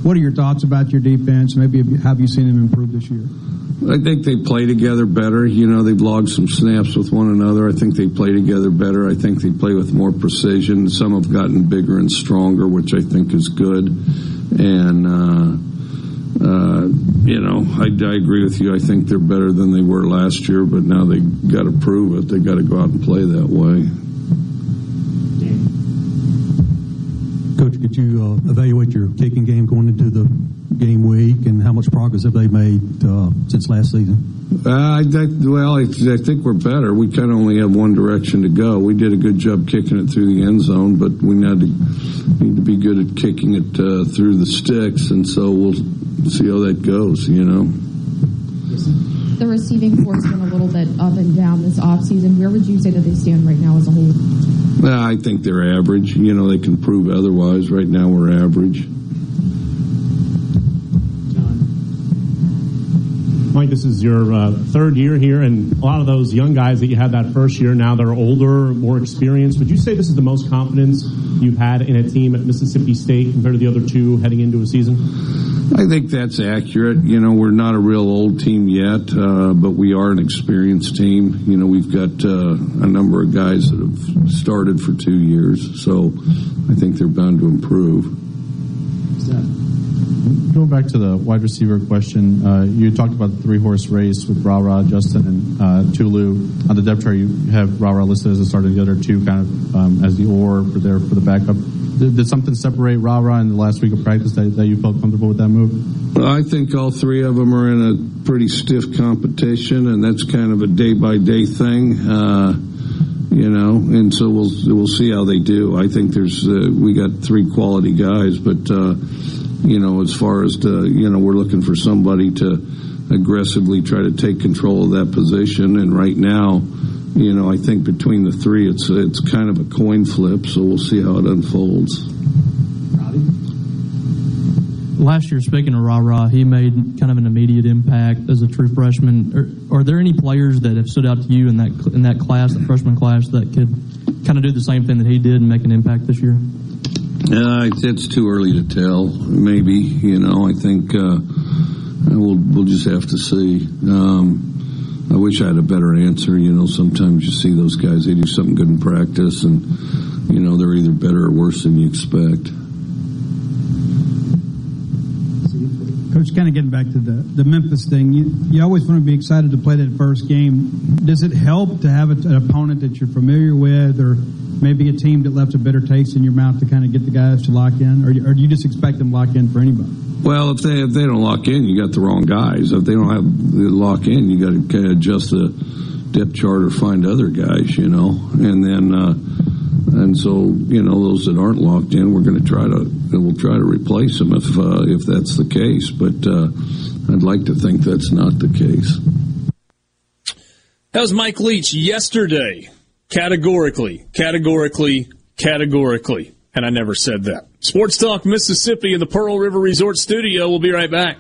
what are your thoughts about your defense? Maybe have you seen them improve this year? I think they play together better. You know, they've logged some snaps with one another. I think they play together better. I think they play with more precision. Some have gotten bigger and stronger, which I think is good. And, uh, uh, you know, I, I agree with you. I think they're better than they were last year, but now they got to prove it. They got to go out and play that way. Could you uh, evaluate your kicking game going into the game week, and how much progress have they made uh, since last season? Uh, I, well, I, I, think we're better. We kind of only have one direction to go. We did a good job kicking it through the end zone, but we need to need to be good at kicking it uh, through the sticks, and so we'll see how that goes. You know. The receiving corps been a little bit up and down this offseason. Where would you say that they stand right now as a whole? Well, I think they're average. You know, they can prove otherwise. Right now, we're average. Mike, this is your uh, third year here, and a lot of those young guys that you had that first year, now they're older, more experienced. Would you say this is the most confidence you've had in a team at Mississippi State compared to the other two heading into a season? I think that's accurate. You know, we're not a real old team yet, uh, but we are an experienced team. You know, we've got uh, a number of guys that have started for two years, so I think they're bound to improve. Going back to the wide receiver question, uh, you talked about the three horse race with Ra Ra, Justin, and uh, Tulu. On the depth chart, you have Ra Ra listed as a starter, the other two kind of um, as the or for there for the backup. Did, did, something separate Ra Ra in the last week of practice that, that you felt comfortable with that move? Well, I think all three of them are in a pretty stiff competition, and that's kind of a day by day thing. Uh, you know, and so we'll we'll see how they do. I think there's uh, we got three quality guys, but uh, you know, as far as to, you know, we're looking for somebody to aggressively try to take control of that position. And right now, you know, I think between the three, it's it's kind of a coin flip. So we'll see how it unfolds. Last year, speaking of Rah Rah, he made kind of an immediate impact as a true freshman. Are, are, there any players that have stood out to you in that in that class, the freshman class, that could kind of do the same thing that he did and make an impact this year? Uh, it's too early to tell. Maybe you know. I think uh, we'll we'll just have to see. Um, I wish I had a better answer. You know, sometimes you see those guys; they do something good in practice, and you know they're either better or worse than you expect. Coach, kind of getting back to the, the Memphis thing, you, you always want to be excited to play that first game. Does it help to have an opponent that you're familiar with or maybe a team that left a bitter taste in your mouth to kind of get the guys to lock in? Or, or do you just expect them to lock in for anybody? Well, if they if they don't lock in, you got the wrong guys. If they don't have the lock in, you got to kind of adjust the depth chart or find other guys, you know. And then, uh, and so you know, those that aren't locked in, we're going to try to we'll try to replace them if uh, if that's the case. But uh, I'd like to think that's not the case. That was Mike Leach yesterday. Categorically, categorically, categorically. And I never said that. Sports Talk Mississippi in the Pearl River Resort Studio. We'll be right back.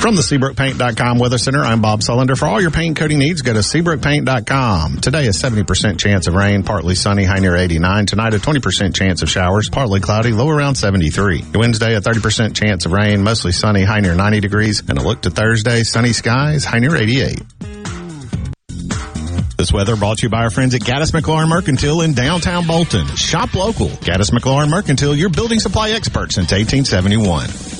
From the SeabrookPaint.com Weather Center, I'm Bob Sullender. For all your paint coating needs, go to SeabrookPaint.com. Today, a 70% chance of rain, partly sunny, high near 89. Tonight, a 20% chance of showers, partly cloudy, low around 73. Wednesday, a 30% chance of rain, mostly sunny, high near 90 degrees. And a look to Thursday, sunny skies, high near 88. This weather brought to you by our friends at Gaddis McLaurin Mercantile in downtown Bolton. Shop local. Gaddis McLaurin Mercantile, your building supply expert since 1871.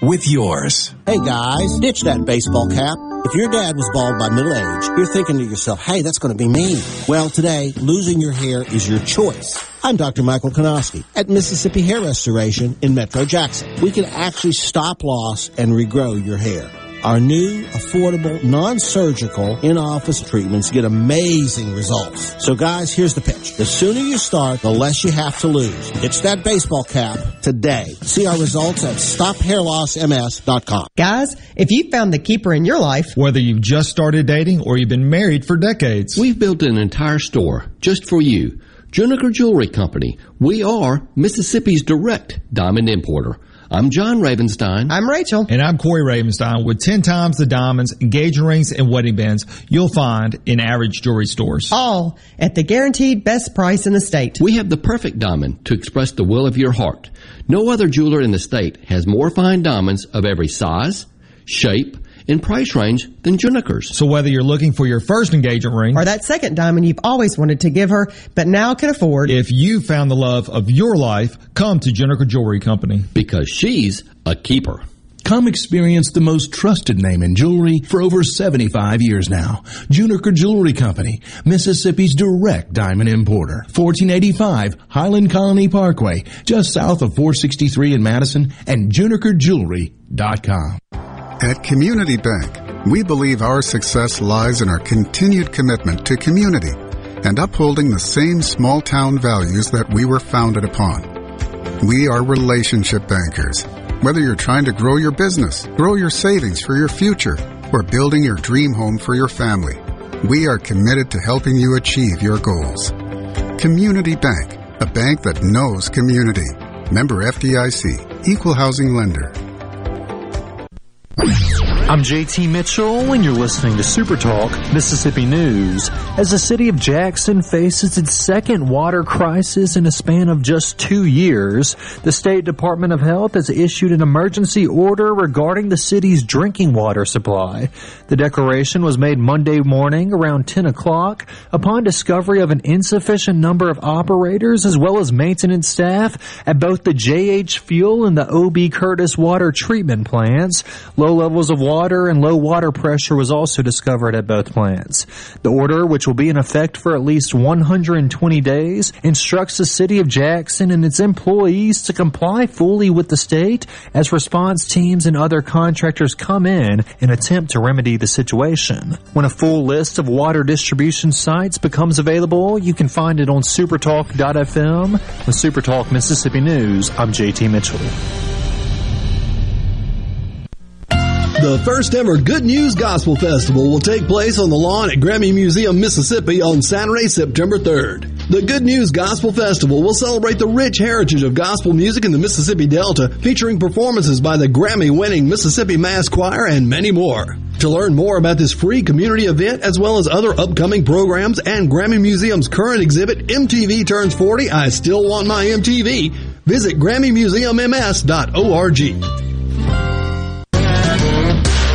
with yours. Hey guys, ditch that baseball cap. If your dad was bald by middle age, you're thinking to yourself, hey, that's going to be me. Well, today, losing your hair is your choice. I'm Dr. Michael Konoski at Mississippi Hair Restoration in Metro Jackson. We can actually stop loss and regrow your hair. Our new, affordable, non-surgical, in-office treatments get amazing results. So guys, here's the pitch. The sooner you start, the less you have to lose. It's that baseball cap today. See our results at stophairlossms.com. Guys, if you found the keeper in your life, whether you've just started dating or you've been married for decades, we've built an entire store just for you. Juniker Jewelry Company. We are Mississippi's direct diamond importer. I'm John Ravenstein. I'm Rachel. And I'm Corey Ravenstein with 10 times the diamonds, engagement rings, and wedding bands you'll find in average jewelry stores. All at the guaranteed best price in the state. We have the perfect diamond to express the will of your heart. No other jeweler in the state has more fine diamonds of every size, shape, and price range than Juniker's. So whether you're looking for your first engagement ring or that second diamond you've always wanted to give her but now can afford, if you found the love of your life, come to Juniker Jewelry Company because she's a keeper. Come experience the most trusted name in jewelry for over 75 years now. Juniker Jewelry Company, Mississippi's direct diamond importer. 1485 Highland Colony Parkway, just south of 463 in Madison and junikerjewelry.com. At Community Bank, we believe our success lies in our continued commitment to community and upholding the same small town values that we were founded upon. We are relationship bankers. Whether you're trying to grow your business, grow your savings for your future, or building your dream home for your family, we are committed to helping you achieve your goals. Community Bank, a bank that knows community. Member FDIC, Equal Housing Lender. I'm JT Mitchell, and you're listening to Super Talk Mississippi News. As the city of Jackson faces its second water crisis in a span of just two years, the State Department of Health has issued an emergency order regarding the city's drinking water supply. The declaration was made Monday morning around 10 o'clock upon discovery of an insufficient number of operators as well as maintenance staff at both the JH Fewell and the OB Curtis water treatment plants. Low levels of water and low water pressure was also discovered at both plants. The order, which will be in effect for at least 120 days, instructs the city of Jackson and its employees to comply fully with the state as response teams and other contractors come in and attempt to remedy the situation. When a full list of water distribution sites becomes available, you can find it on supertalk.fm. With Supertalk Mississippi News, I'm JT Mitchell. The first ever Good News Gospel Festival will take place on the lawn at Grammy Museum, Mississippi on Saturday, September 3rd. The Good News Gospel Festival will celebrate the rich heritage of gospel music in the Mississippi Delta, featuring performances by the Grammy winning Mississippi Mass Choir and many more. To learn more about this free community event, as well as other upcoming programs and Grammy Museum's current exhibit, MTV Turns 40, I Still Want My MTV, visit GrammyMuseumMS.org.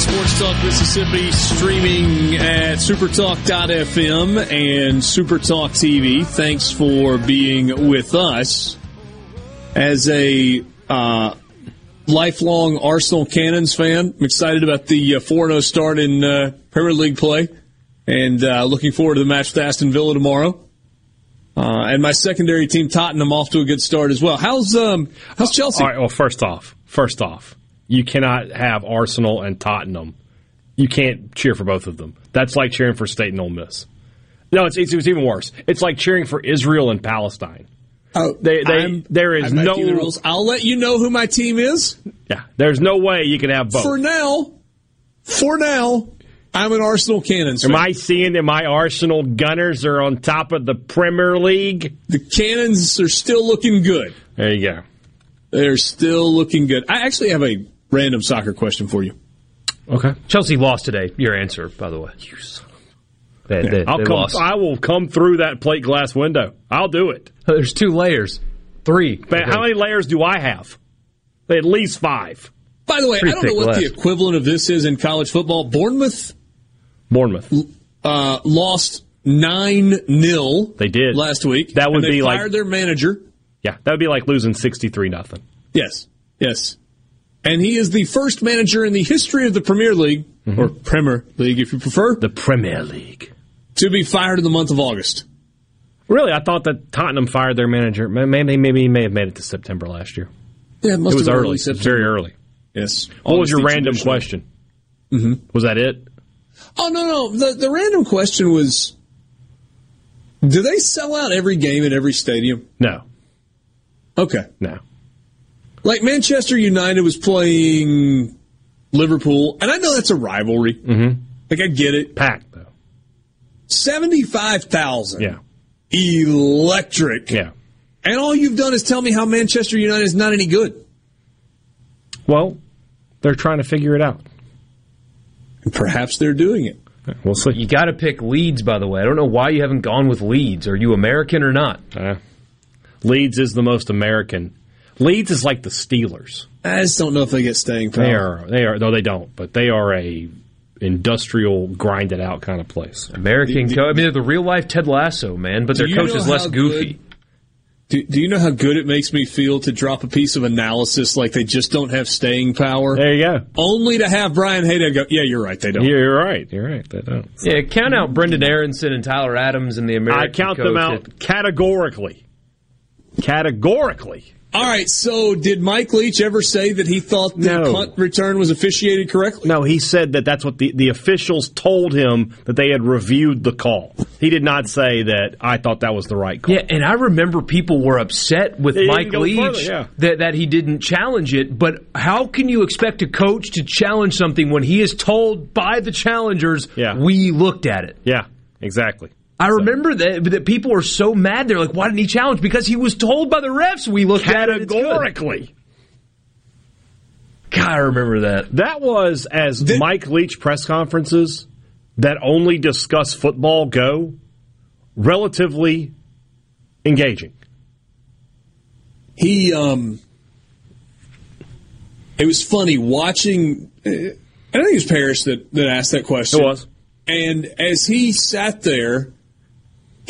Sports Talk Mississippi, streaming at supertalk.fm and Supertalk TV. Thanks for being with us. As a uh, lifelong Arsenal Cannons fan, I'm excited about the uh, 4 0 start in uh, Premier League play and uh, looking forward to the match with Aston Villa tomorrow. Uh, and my secondary team, Tottenham, off to a good start as well. How's um, how's Chelsea? All right. Well, first off, first off, you cannot have Arsenal and Tottenham. You can't cheer for both of them. That's like cheering for State and Ole Miss. No, it's, it's, it's even worse. It's like cheering for Israel and Palestine. Oh, they, they, there is no the rules. I'll let you know who my team is. Yeah, there's no way you can have both. For now, for now, I'm an Arsenal Cannons Am. I seeing that my Arsenal Gunners are on top of the Premier League? The Cannons are still looking good. There you go. They're still looking good. I actually have a random soccer question for you. Okay. Chelsea lost today. Your answer, by the way. You They, they, I'll they come. lost. I will come through that plate glass window. I'll do it. [laughs] There's two layers, three. But how many layers do I have? At least five. By the way, Pretty I don't know thick what the equivalent of this is in college football. Bournemouth Bournemouth. uh, lost nine 0 They did last week. That would and they be like fired their manager. yeah, that would be like losing sixty three nothing. Yes, yes. And he is the first manager in the history of the Premier League, or Premier League if you prefer. The Premier League. To be fired in the month of August. Really, I thought that Tottenham fired their manager. Maybe maybe he may have made it to September last year. Yeah, it must it was have been early. early September. very early. Yes. What was your random question? Mm-hmm. Was that it? Oh, no, no. The, the random question was Do they sell out every game at every stadium? No. Okay. No. Like Manchester United was playing Liverpool, and I know that's a rivalry. Mm-hmm. Like, I get it. Packed, though. 75,000. Yeah. Electric. Yeah. And all you've done is tell me how Manchester United is not any good. Well, they're trying to figure it out. Perhaps they're doing it. We'll see. You got to pick Leeds, by the way. I don't know why you haven't gone with Leeds. Are you American or not? Uh, Leeds is the most American. Leeds is like the Steelers. I just don't know if they get staying power. They are. They are. No, they don't. But they are a industrial, grinded out kind of place. American The- the- coach. I mean, they're the real life Ted Lasso, man, but their coach is less goofy. good- Do, do you know how good it makes me feel to drop a piece of analysis like they just don't have staying power? There you go. Only to have Brian Hadad go, yeah, you're right, they don't. Yeah, You're right. You're right. They don't. Yeah, count out Brenden Aaronson and Tyler Adams and the American I count them out at- categorically. Categorically. All right, so did Mike Leach ever say that he thought the No. punt return was officiated correctly? No, he said that that's what the, the officials told him that they had reviewed the call. He did not say that I thought that was the right call. Yeah, and I remember people were upset with He Mike Leach further, yeah. that, that he didn't challenge it. But how can you expect a coach to challenge something when he is told by the challengers, Yeah. we looked at it? Yeah, exactly. I remember that, that people were so mad. They're like, why didn't he challenge? Because he was told by the refs we looked at it. Categorically. God, I remember that. That was as Mike Leach press conferences that only discuss football go relatively engaging. He, um, it was funny watching, uh, I think it was Parrish that, that asked that question. It was. And as he sat there,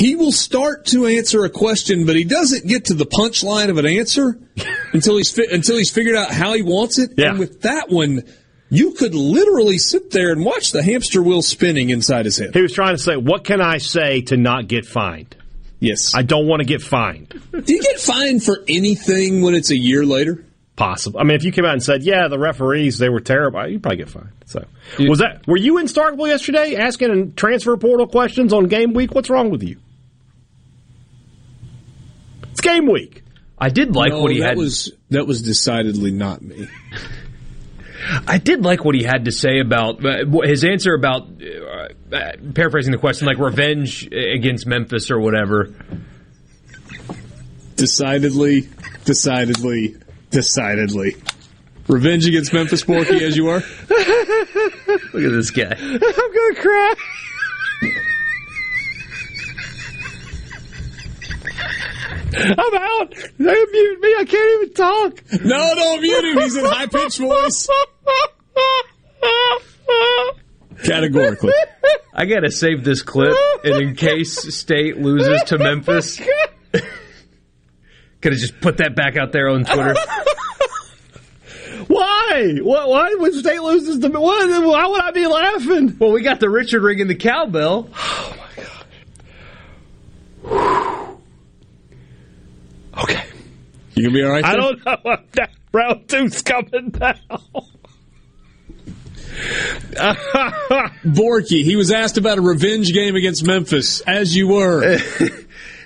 he will start to answer a question, but he doesn't get to the punchline of an answer [laughs] until he's fi- until he's figured out how he wants it. Yeah. And with that one, you could literally sit there and watch the hamster wheel spinning inside his head. He was trying to say, what can I say to not get fined? Yes. I don't want to get fined. [laughs] Do you get fined for anything when it's a year later? Possible. I mean, if you came out and said, "Yeah, the referees they were terrible," you probably get fined. So, was that? Were you in Starkville yesterday asking transfer portal questions on game week? What's wrong with you? It's game week. I did like No, what he that had. was that was decidedly not me. I did like what he had to say about uh, his answer about uh, uh, paraphrasing the question, like revenge against Memphis or whatever. Decidedly, decidedly, decidedly. Revenge against Memphis Porky as you are. [laughs] Look at this guy. [laughs] I'm gonna cry. [laughs] I'm out. They mute me. I can't even talk. No, don't mute him. He's in high pitched voice. [laughs] Categorically. I gotta save this clip, and in case State loses to Memphis, [laughs] could have just put that back out there on Twitter. Why? Why? What? Why when State loses the? What? Why would I be laughing? Well, we got the Richard ring and the cowbell. [sighs] Oh, [sighs] [sighs] Okay. You gonna be all right? I there? don't know if that round two's coming down. [laughs] Borky, he was asked about a revenge game against Memphis, as you were. [laughs]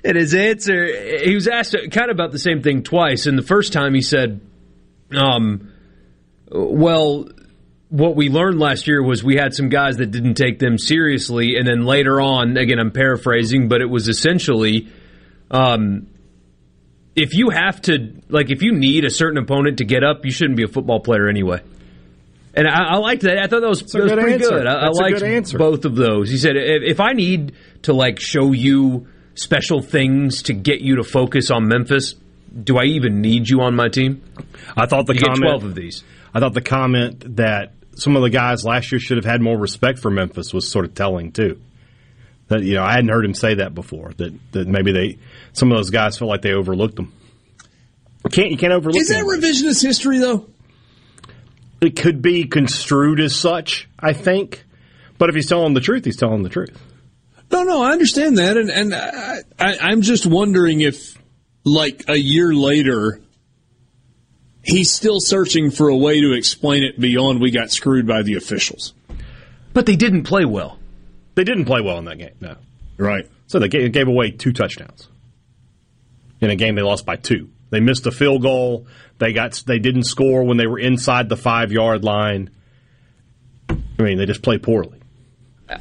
and his answer, he was asked kind of about the same thing twice. And the first time he said, um, well, what we learned last year was we had some guys that didn't take them seriously. And then later on, again, I'm paraphrasing, but it was essentially, um, if you have to, like, if you need a certain opponent to get up, you shouldn't be a football player anyway. And I, I liked that. I thought that was, a that was good pretty answer. good. I, I That's a liked good answer. both of those. He said, if, if I need to like show you special things to get you to focus on Memphis, do I even need you on my team? I thought the You get comment. 12 of these. I thought the comment that some of the guys last year should have had more respect for Memphis was sort of telling too. That you know I hadn't heard him say that before. That that maybe they some of those guys felt like they overlooked them. You can't you can't overlook Is that them. revisionist history though? It could be construed as such, I think. But if he's telling the truth, he's telling the truth. No, no, I understand that, and and I, I, I'm just wondering if, like a year later, he's still searching for a way to explain it beyond we got screwed by the officials. But they didn't play well. They didn't play well in that game. No, right. So they gave, gave away two touchdowns in a game they lost by two. They missed a field goal. They got they didn't score when they were inside the five yard line. I mean, they just played poorly.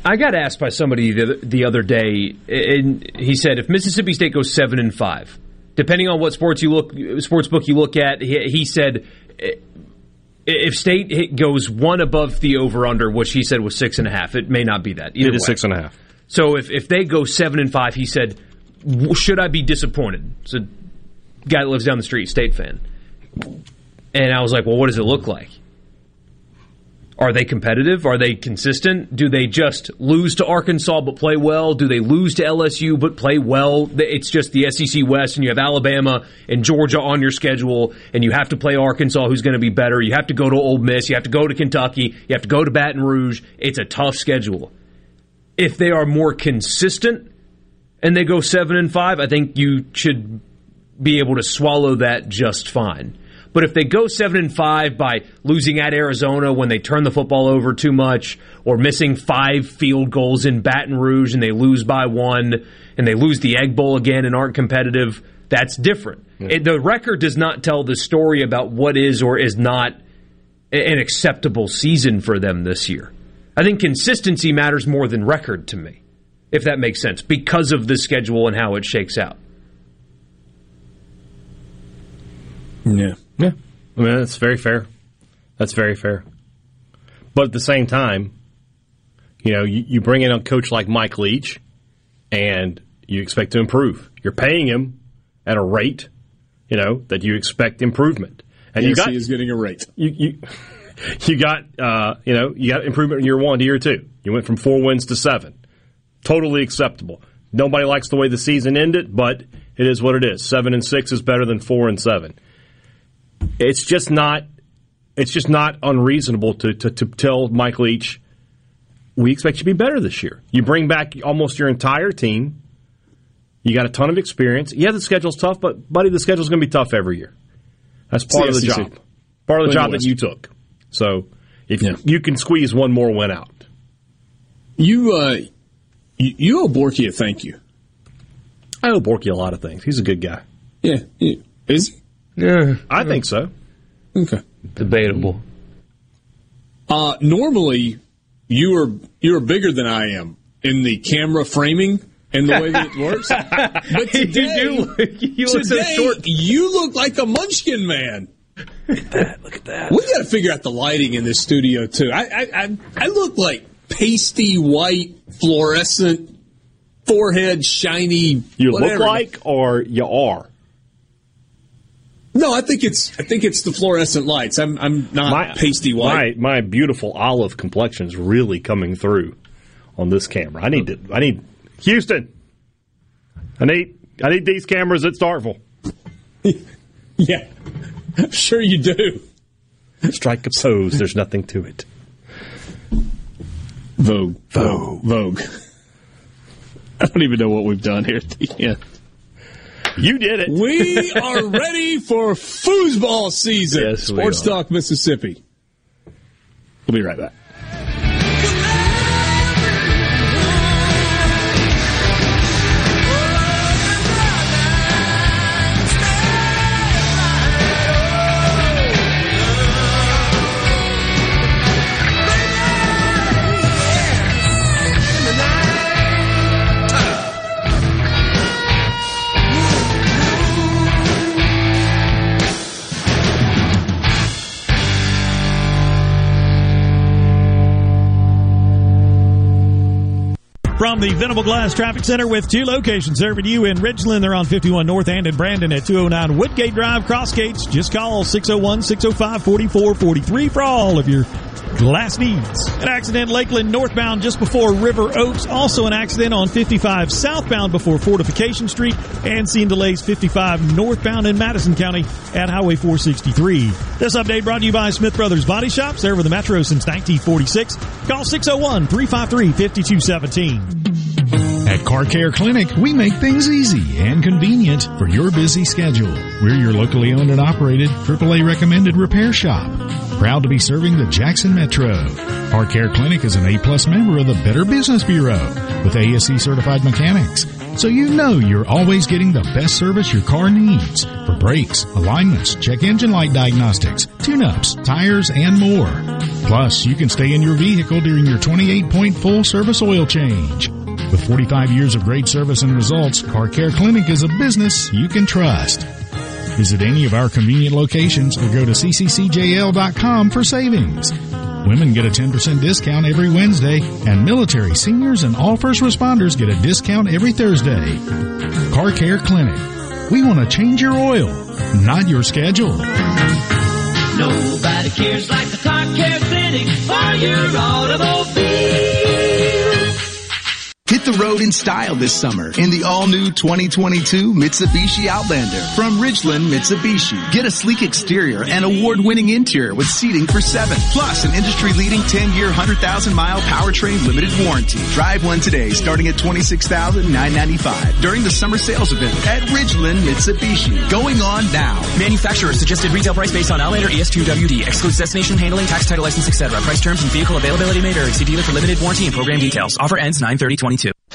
I got asked by somebody the, the other day, and he said if Mississippi State goes seven and five, depending on what sports you look sports book you look at, he, he said if State goes one above the over under, which he said was six and a half, it may not be that. Either It is way. six and a half. So if if they go seven and five, he said, should I be disappointed? So guy that lives down the street, State fan, and I was like, well, what does it look like? Are they competitive? Are they consistent? Do they just lose to Arkansas but play well? Do they lose to LSU but play well? It's just the SEC West, and you have Alabama and Georgia on your schedule, and you have to play Arkansas, who's going to be better. You have to go to Ole Miss. You have to go to Kentucky. You have to go to Baton Rouge. It's a tough schedule. If they are more consistent and they go seven and five, I think you should be able to swallow that just fine. But if they go seven and five by losing at Arizona when they turn the football over too much, or missing five field goals in Baton Rouge and they lose by one, and they lose the Egg Bowl again and aren't competitive, that's different. It, the record does not tell the story about what is or is not an acceptable season for them this year. I think consistency matters more than record to me, if that makes sense, because of the schedule and how it shakes out. Yeah. Yeah. I mean, that's very fair. That's very fair. But at the same time, you know, you, you bring in a coach like Mike Leach and you expect to improve. You're paying him at a rate, you know, that you expect improvement. And you Yes, got he is getting a rate. you you [laughs] you got uh, you know you got improvement in year one to year two. You went from four wins to seven. Totally acceptable. Nobody likes the way the season ended, but it is what it is. Seven and six is better than four and seven. It's just not. It's just not unreasonable to, to, to tell Mike Leach, we expect you to be better this year. You bring back almost your entire team. You got a ton of experience. Yeah, the schedule's tough, but buddy, the schedule's going to be tough every year. That's part of the job. Part of the job that you took. So if you can squeeze one more win out. You uh, you, you owe Borky a thank you. I owe Borky a lot of things. He's a good guy. Yeah, yeah. is he? Yeah, I think so. Okay, debatable. Uh, normally, you are you are bigger than I am in the camera framing and the way that it works. [laughs] But today, you look, you look so short. You look like a Munchkin man. Look at that! Look at that! We got to figure out the lighting in this studio too. I I, I, I look like pasty white, fluorescent, forehead shiny. You whatever. look like or you are. No, I think it's I think it's the fluorescent lights. I'm I'm not pasty white. My my beautiful olive complexion is really coming through on this camera. I need to. I need Houston. I need I need these cameras at Starkville. [laughs] Yeah, I'm [laughs] sure you do. Strike a pose. There's nothing to it. Vogue. Vogue. Vogue. [laughs] I don't even know what we've done here at the end. [laughs] You did it. We are ready for foosball season. Yes, we Sports. Talk Mississippi. We'll be right back. From the Venable Glass Traffic Center with two locations serving you in Ridgeland. They're on 51 North and in Brandon at 209 Woodgate Drive, Crossgates. Just call 601 605 4443 for all of your glass needs. An accident Lakeland northbound just before River Oaks. Also an accident on 55 southbound before Fortification Street. And seeing delays 55 northbound in Madison County at Highway 463. This update brought to you by Smith Brothers Body Shop. Serve the Metro since 1946. Call 601 353 5217. At Car Care Clinic, we make things easy and convenient for your busy schedule. We're your locally owned and operated AAA recommended repair shop. Proud to be serving the Jackson Metro. Car Care Clinic is an A-plus member of the Better Business Bureau with ASE certified mechanics. So you know you're always getting the best service your car needs for brakes, alignments, check engine light diagnostics, tune-ups, tires, and more. Plus, you can stay in your vehicle during your 28-point full service oil change. With 45 years of great service and results, Car Care Clinic is a business you can trust. Visit any of our convenient locations or go to cccjl.com for savings. Women get a 10% discount every Wednesday, and military, seniors, and all first responders get a discount every Thursday. Car Care Clinic. We want to change your oil, not your schedule. Nobody cares like the Car Care Clinic for your automobile. Hit the road in style this summer in the all-new 2022 Mitsubishi Outlander from Ridgeland Mitsubishi. Get a sleek exterior and award-winning interior with seating for seven, plus an industry-leading 10-year, 100,000-mile powertrain limited warranty. Drive one today starting at $26,995 during the summer sales event at Ridgeland Mitsubishi. Going on now. Manufacturer suggested retail price based on Outlander ES2WD. Excludes destination handling, tax title license, etc. Price terms and vehicle availability may vary. See dealer for limited warranty and program details. Offer ends 93022.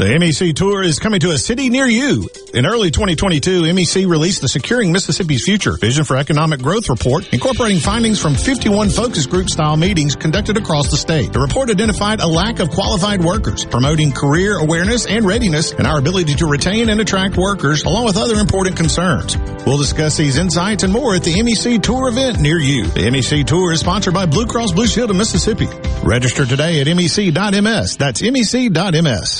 The MEC Tour is coming to a city near you. In early 2022, MEC released the Securing Mississippi's Future Vision for Economic Growth report, incorporating findings from 51 focus group style meetings conducted across the state. The report identified a lack of qualified workers, promoting career awareness and readiness, and our ability to retain and attract workers, along with other important concerns. We'll discuss these insights and more at the MEC Tour event near you. The MEC Tour is sponsored by Blue Cross Blue Shield of Mississippi. Register today at mec.ms. That's mec.ms.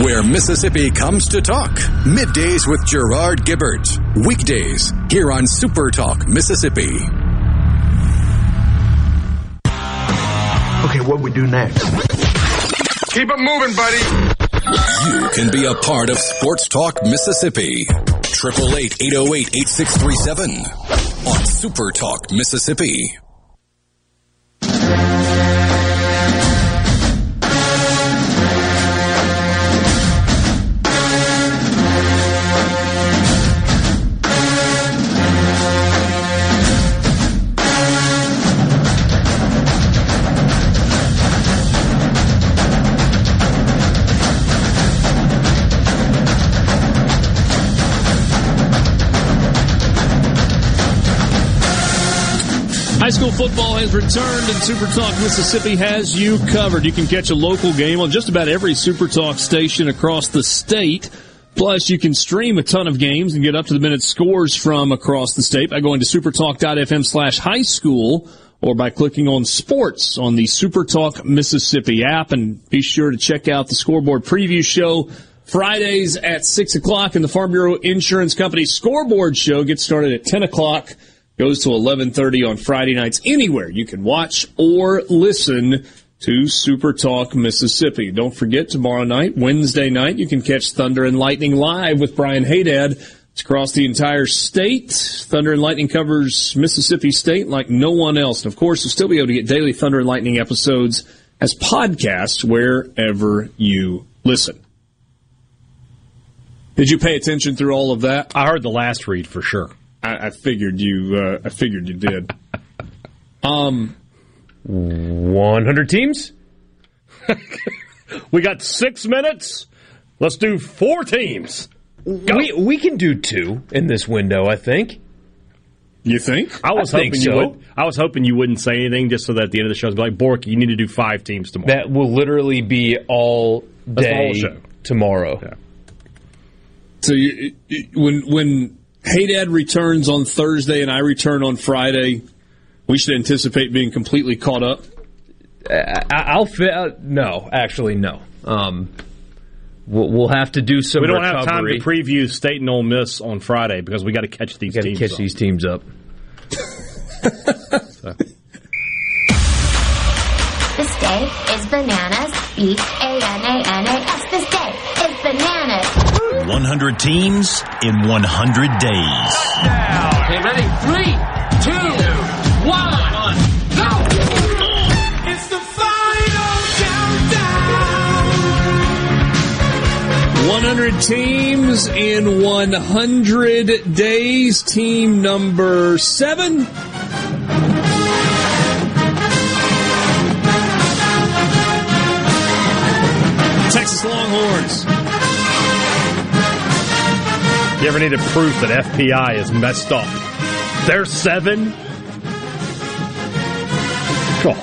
Where Mississippi comes to talk. Middays with Gerard Gibert. Weekdays here on Super Talk Mississippi. Okay, what we do next. Keep it moving, buddy. You can be a part of Sports Talk Mississippi. 888-808-8637 on Super Talk Mississippi. School football has returned, and Super Talk Mississippi has you covered. You can catch a local game on just about every Super Talk station across the state. Plus, you can stream a ton of games and get up to the minute scores from across the state by going to supertalk.fm slash high school or by clicking on sports on the Supertalk Mississippi app. And be sure to check out the scoreboard preview show Fridays at 6 o'clock and the Farm Bureau Insurance Company scoreboard show gets started at 10 o'clock goes to 11:30 on Friday nights anywhere you can watch or listen to Super Talk Mississippi. Don't forget tomorrow night, Wednesday night, you can catch Thunder and Lightning live with Brian Hadad. It's across the entire state. Thunder and Lightning covers Mississippi State like no one else. And of course, you'll still be able to get daily Thunder and Lightning episodes as podcasts wherever you listen. Did you pay attention through all of that? I heard the last read for sure. I, I figured you. Uh, I figured you did. Um, 100 teams. [laughs] we got six minutes. Let's do four teams. We we can do two in this window. I think. You think? I was I hoping think you so. would. I was hoping you wouldn't say anything, just so that at the end of the show, it's like Bork, you need to do five teams tomorrow. That will literally be all That's the whole day tomorrow. So you, you- when when Hadad returns on Thursday and I return on Friday, we should anticipate being completely caught up. I, I'll fit. Uh, no, actually, no. Um, we'll, we'll have to do some. we don't have time to preview State and Ole Miss on Friday because we got to catch these Got to teams. catch up. these teams up. [laughs] This day is bananas. B A N A N A S. 100 teams in 100 days. Okay, ready? Three, two, one, go! It's the final countdown. 100 teams in 100 days. Team number seven. Texas Longhorns. You ever needed proof that FPI is messed up? They're seven.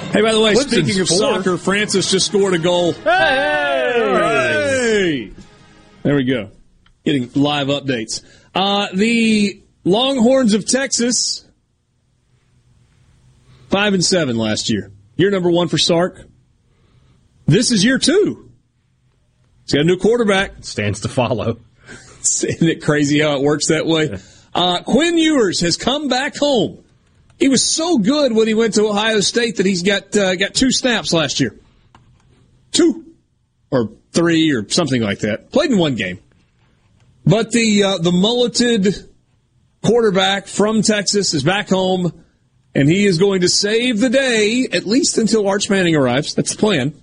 Hey, by the way, Clemson's speaking of four. soccer, Francis just scored a goal. Hey! There we go. Getting live updates. Uh, the Longhorns of Texas, five and seven last year. Year number one for Sark. This is year two. He's got a new quarterback. Stands to follow. [laughs] Isn't it crazy how it works that way? Uh, Quinn Ewers has come back home. He was so good when he went to Ohio State that he's got uh, got two snaps last year, two or three or something like that. Played in one game, but the uh, the mulleted quarterback from Texas is back home, and he is going to save the day at least until Arch Manning arrives. That's the plan.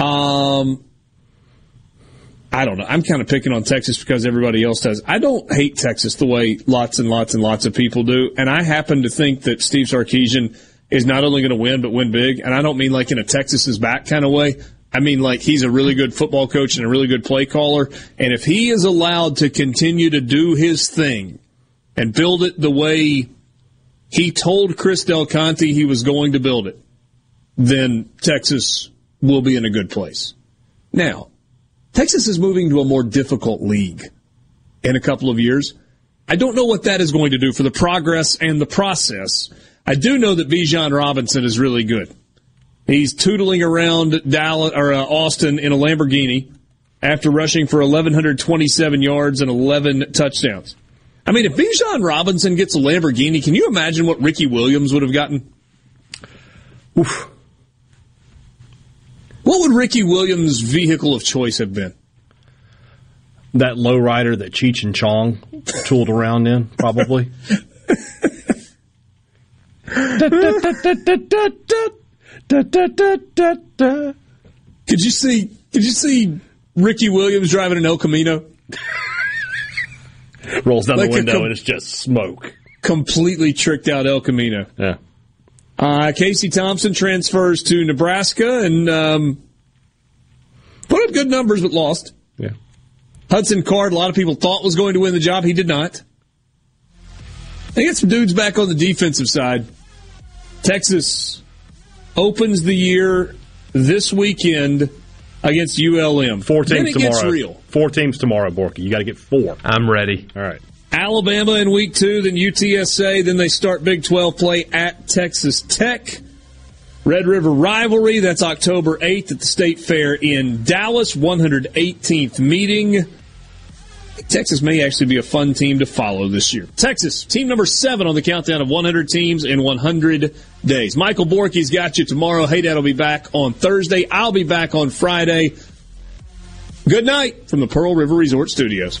Um, I don't know. I'm kind of picking on Texas because everybody else does. I don't hate Texas the way lots and lots and lots of people do. And I happen to think that Steve Sarkisian is not only going to win, but win big. And I don't mean like in a Texas is back kind of way. I mean like he's a really good football coach and a really good play caller. And if he is allowed to continue to do his thing and build it the way he told Chris Del Conte he was going to build it, then Texas will be in a good place. Now, Texas is moving to a more difficult league in a couple of years. I don't know what that is going to do for the progress and the process. I do know that Bijan Robinson is really good. He's tootling around Dallas or uh, Austin in a Lamborghini after rushing for 1127 yards and 11 touchdowns. I mean, if Bijan Robinson gets a Lamborghini, can you imagine what Ricky Williams would have gotten? Oof. What would Ricky Williams' vehicle of choice have been? That lowrider that Cheech and Chong tooled around in, probably. [laughs] Could you see? Could you see Ricky Williams driving an El Camino? Rolls down Like the window com- and it's just smoke. Completely tricked out El Camino. Yeah. Uh, Casey Thompson transfers to Nebraska and um, put up good numbers, but lost. Yeah. Hudson Card, a lot of people thought was going to win the job. He did not. They get some dudes back on the defensive side. Texas opens the year this weekend against ULM. Four Then teams it tomorrow. gets real. Four teams tomorrow, Borky. You got to get four. I'm ready. All right. Alabama in week two, then UTSA, then they start Big 12 play at Texas Tech. Red River Rivalry, that's October 8th at the State Fair in Dallas, 118th meeting. Texas may actually be a fun team to follow this year. Texas, team number seven on the countdown of 100 teams in 100 days. Michael Borky's got you tomorrow. Hadad will be back on Thursday. I'll be back on Friday. Good night from the Pearl River Resort Studios.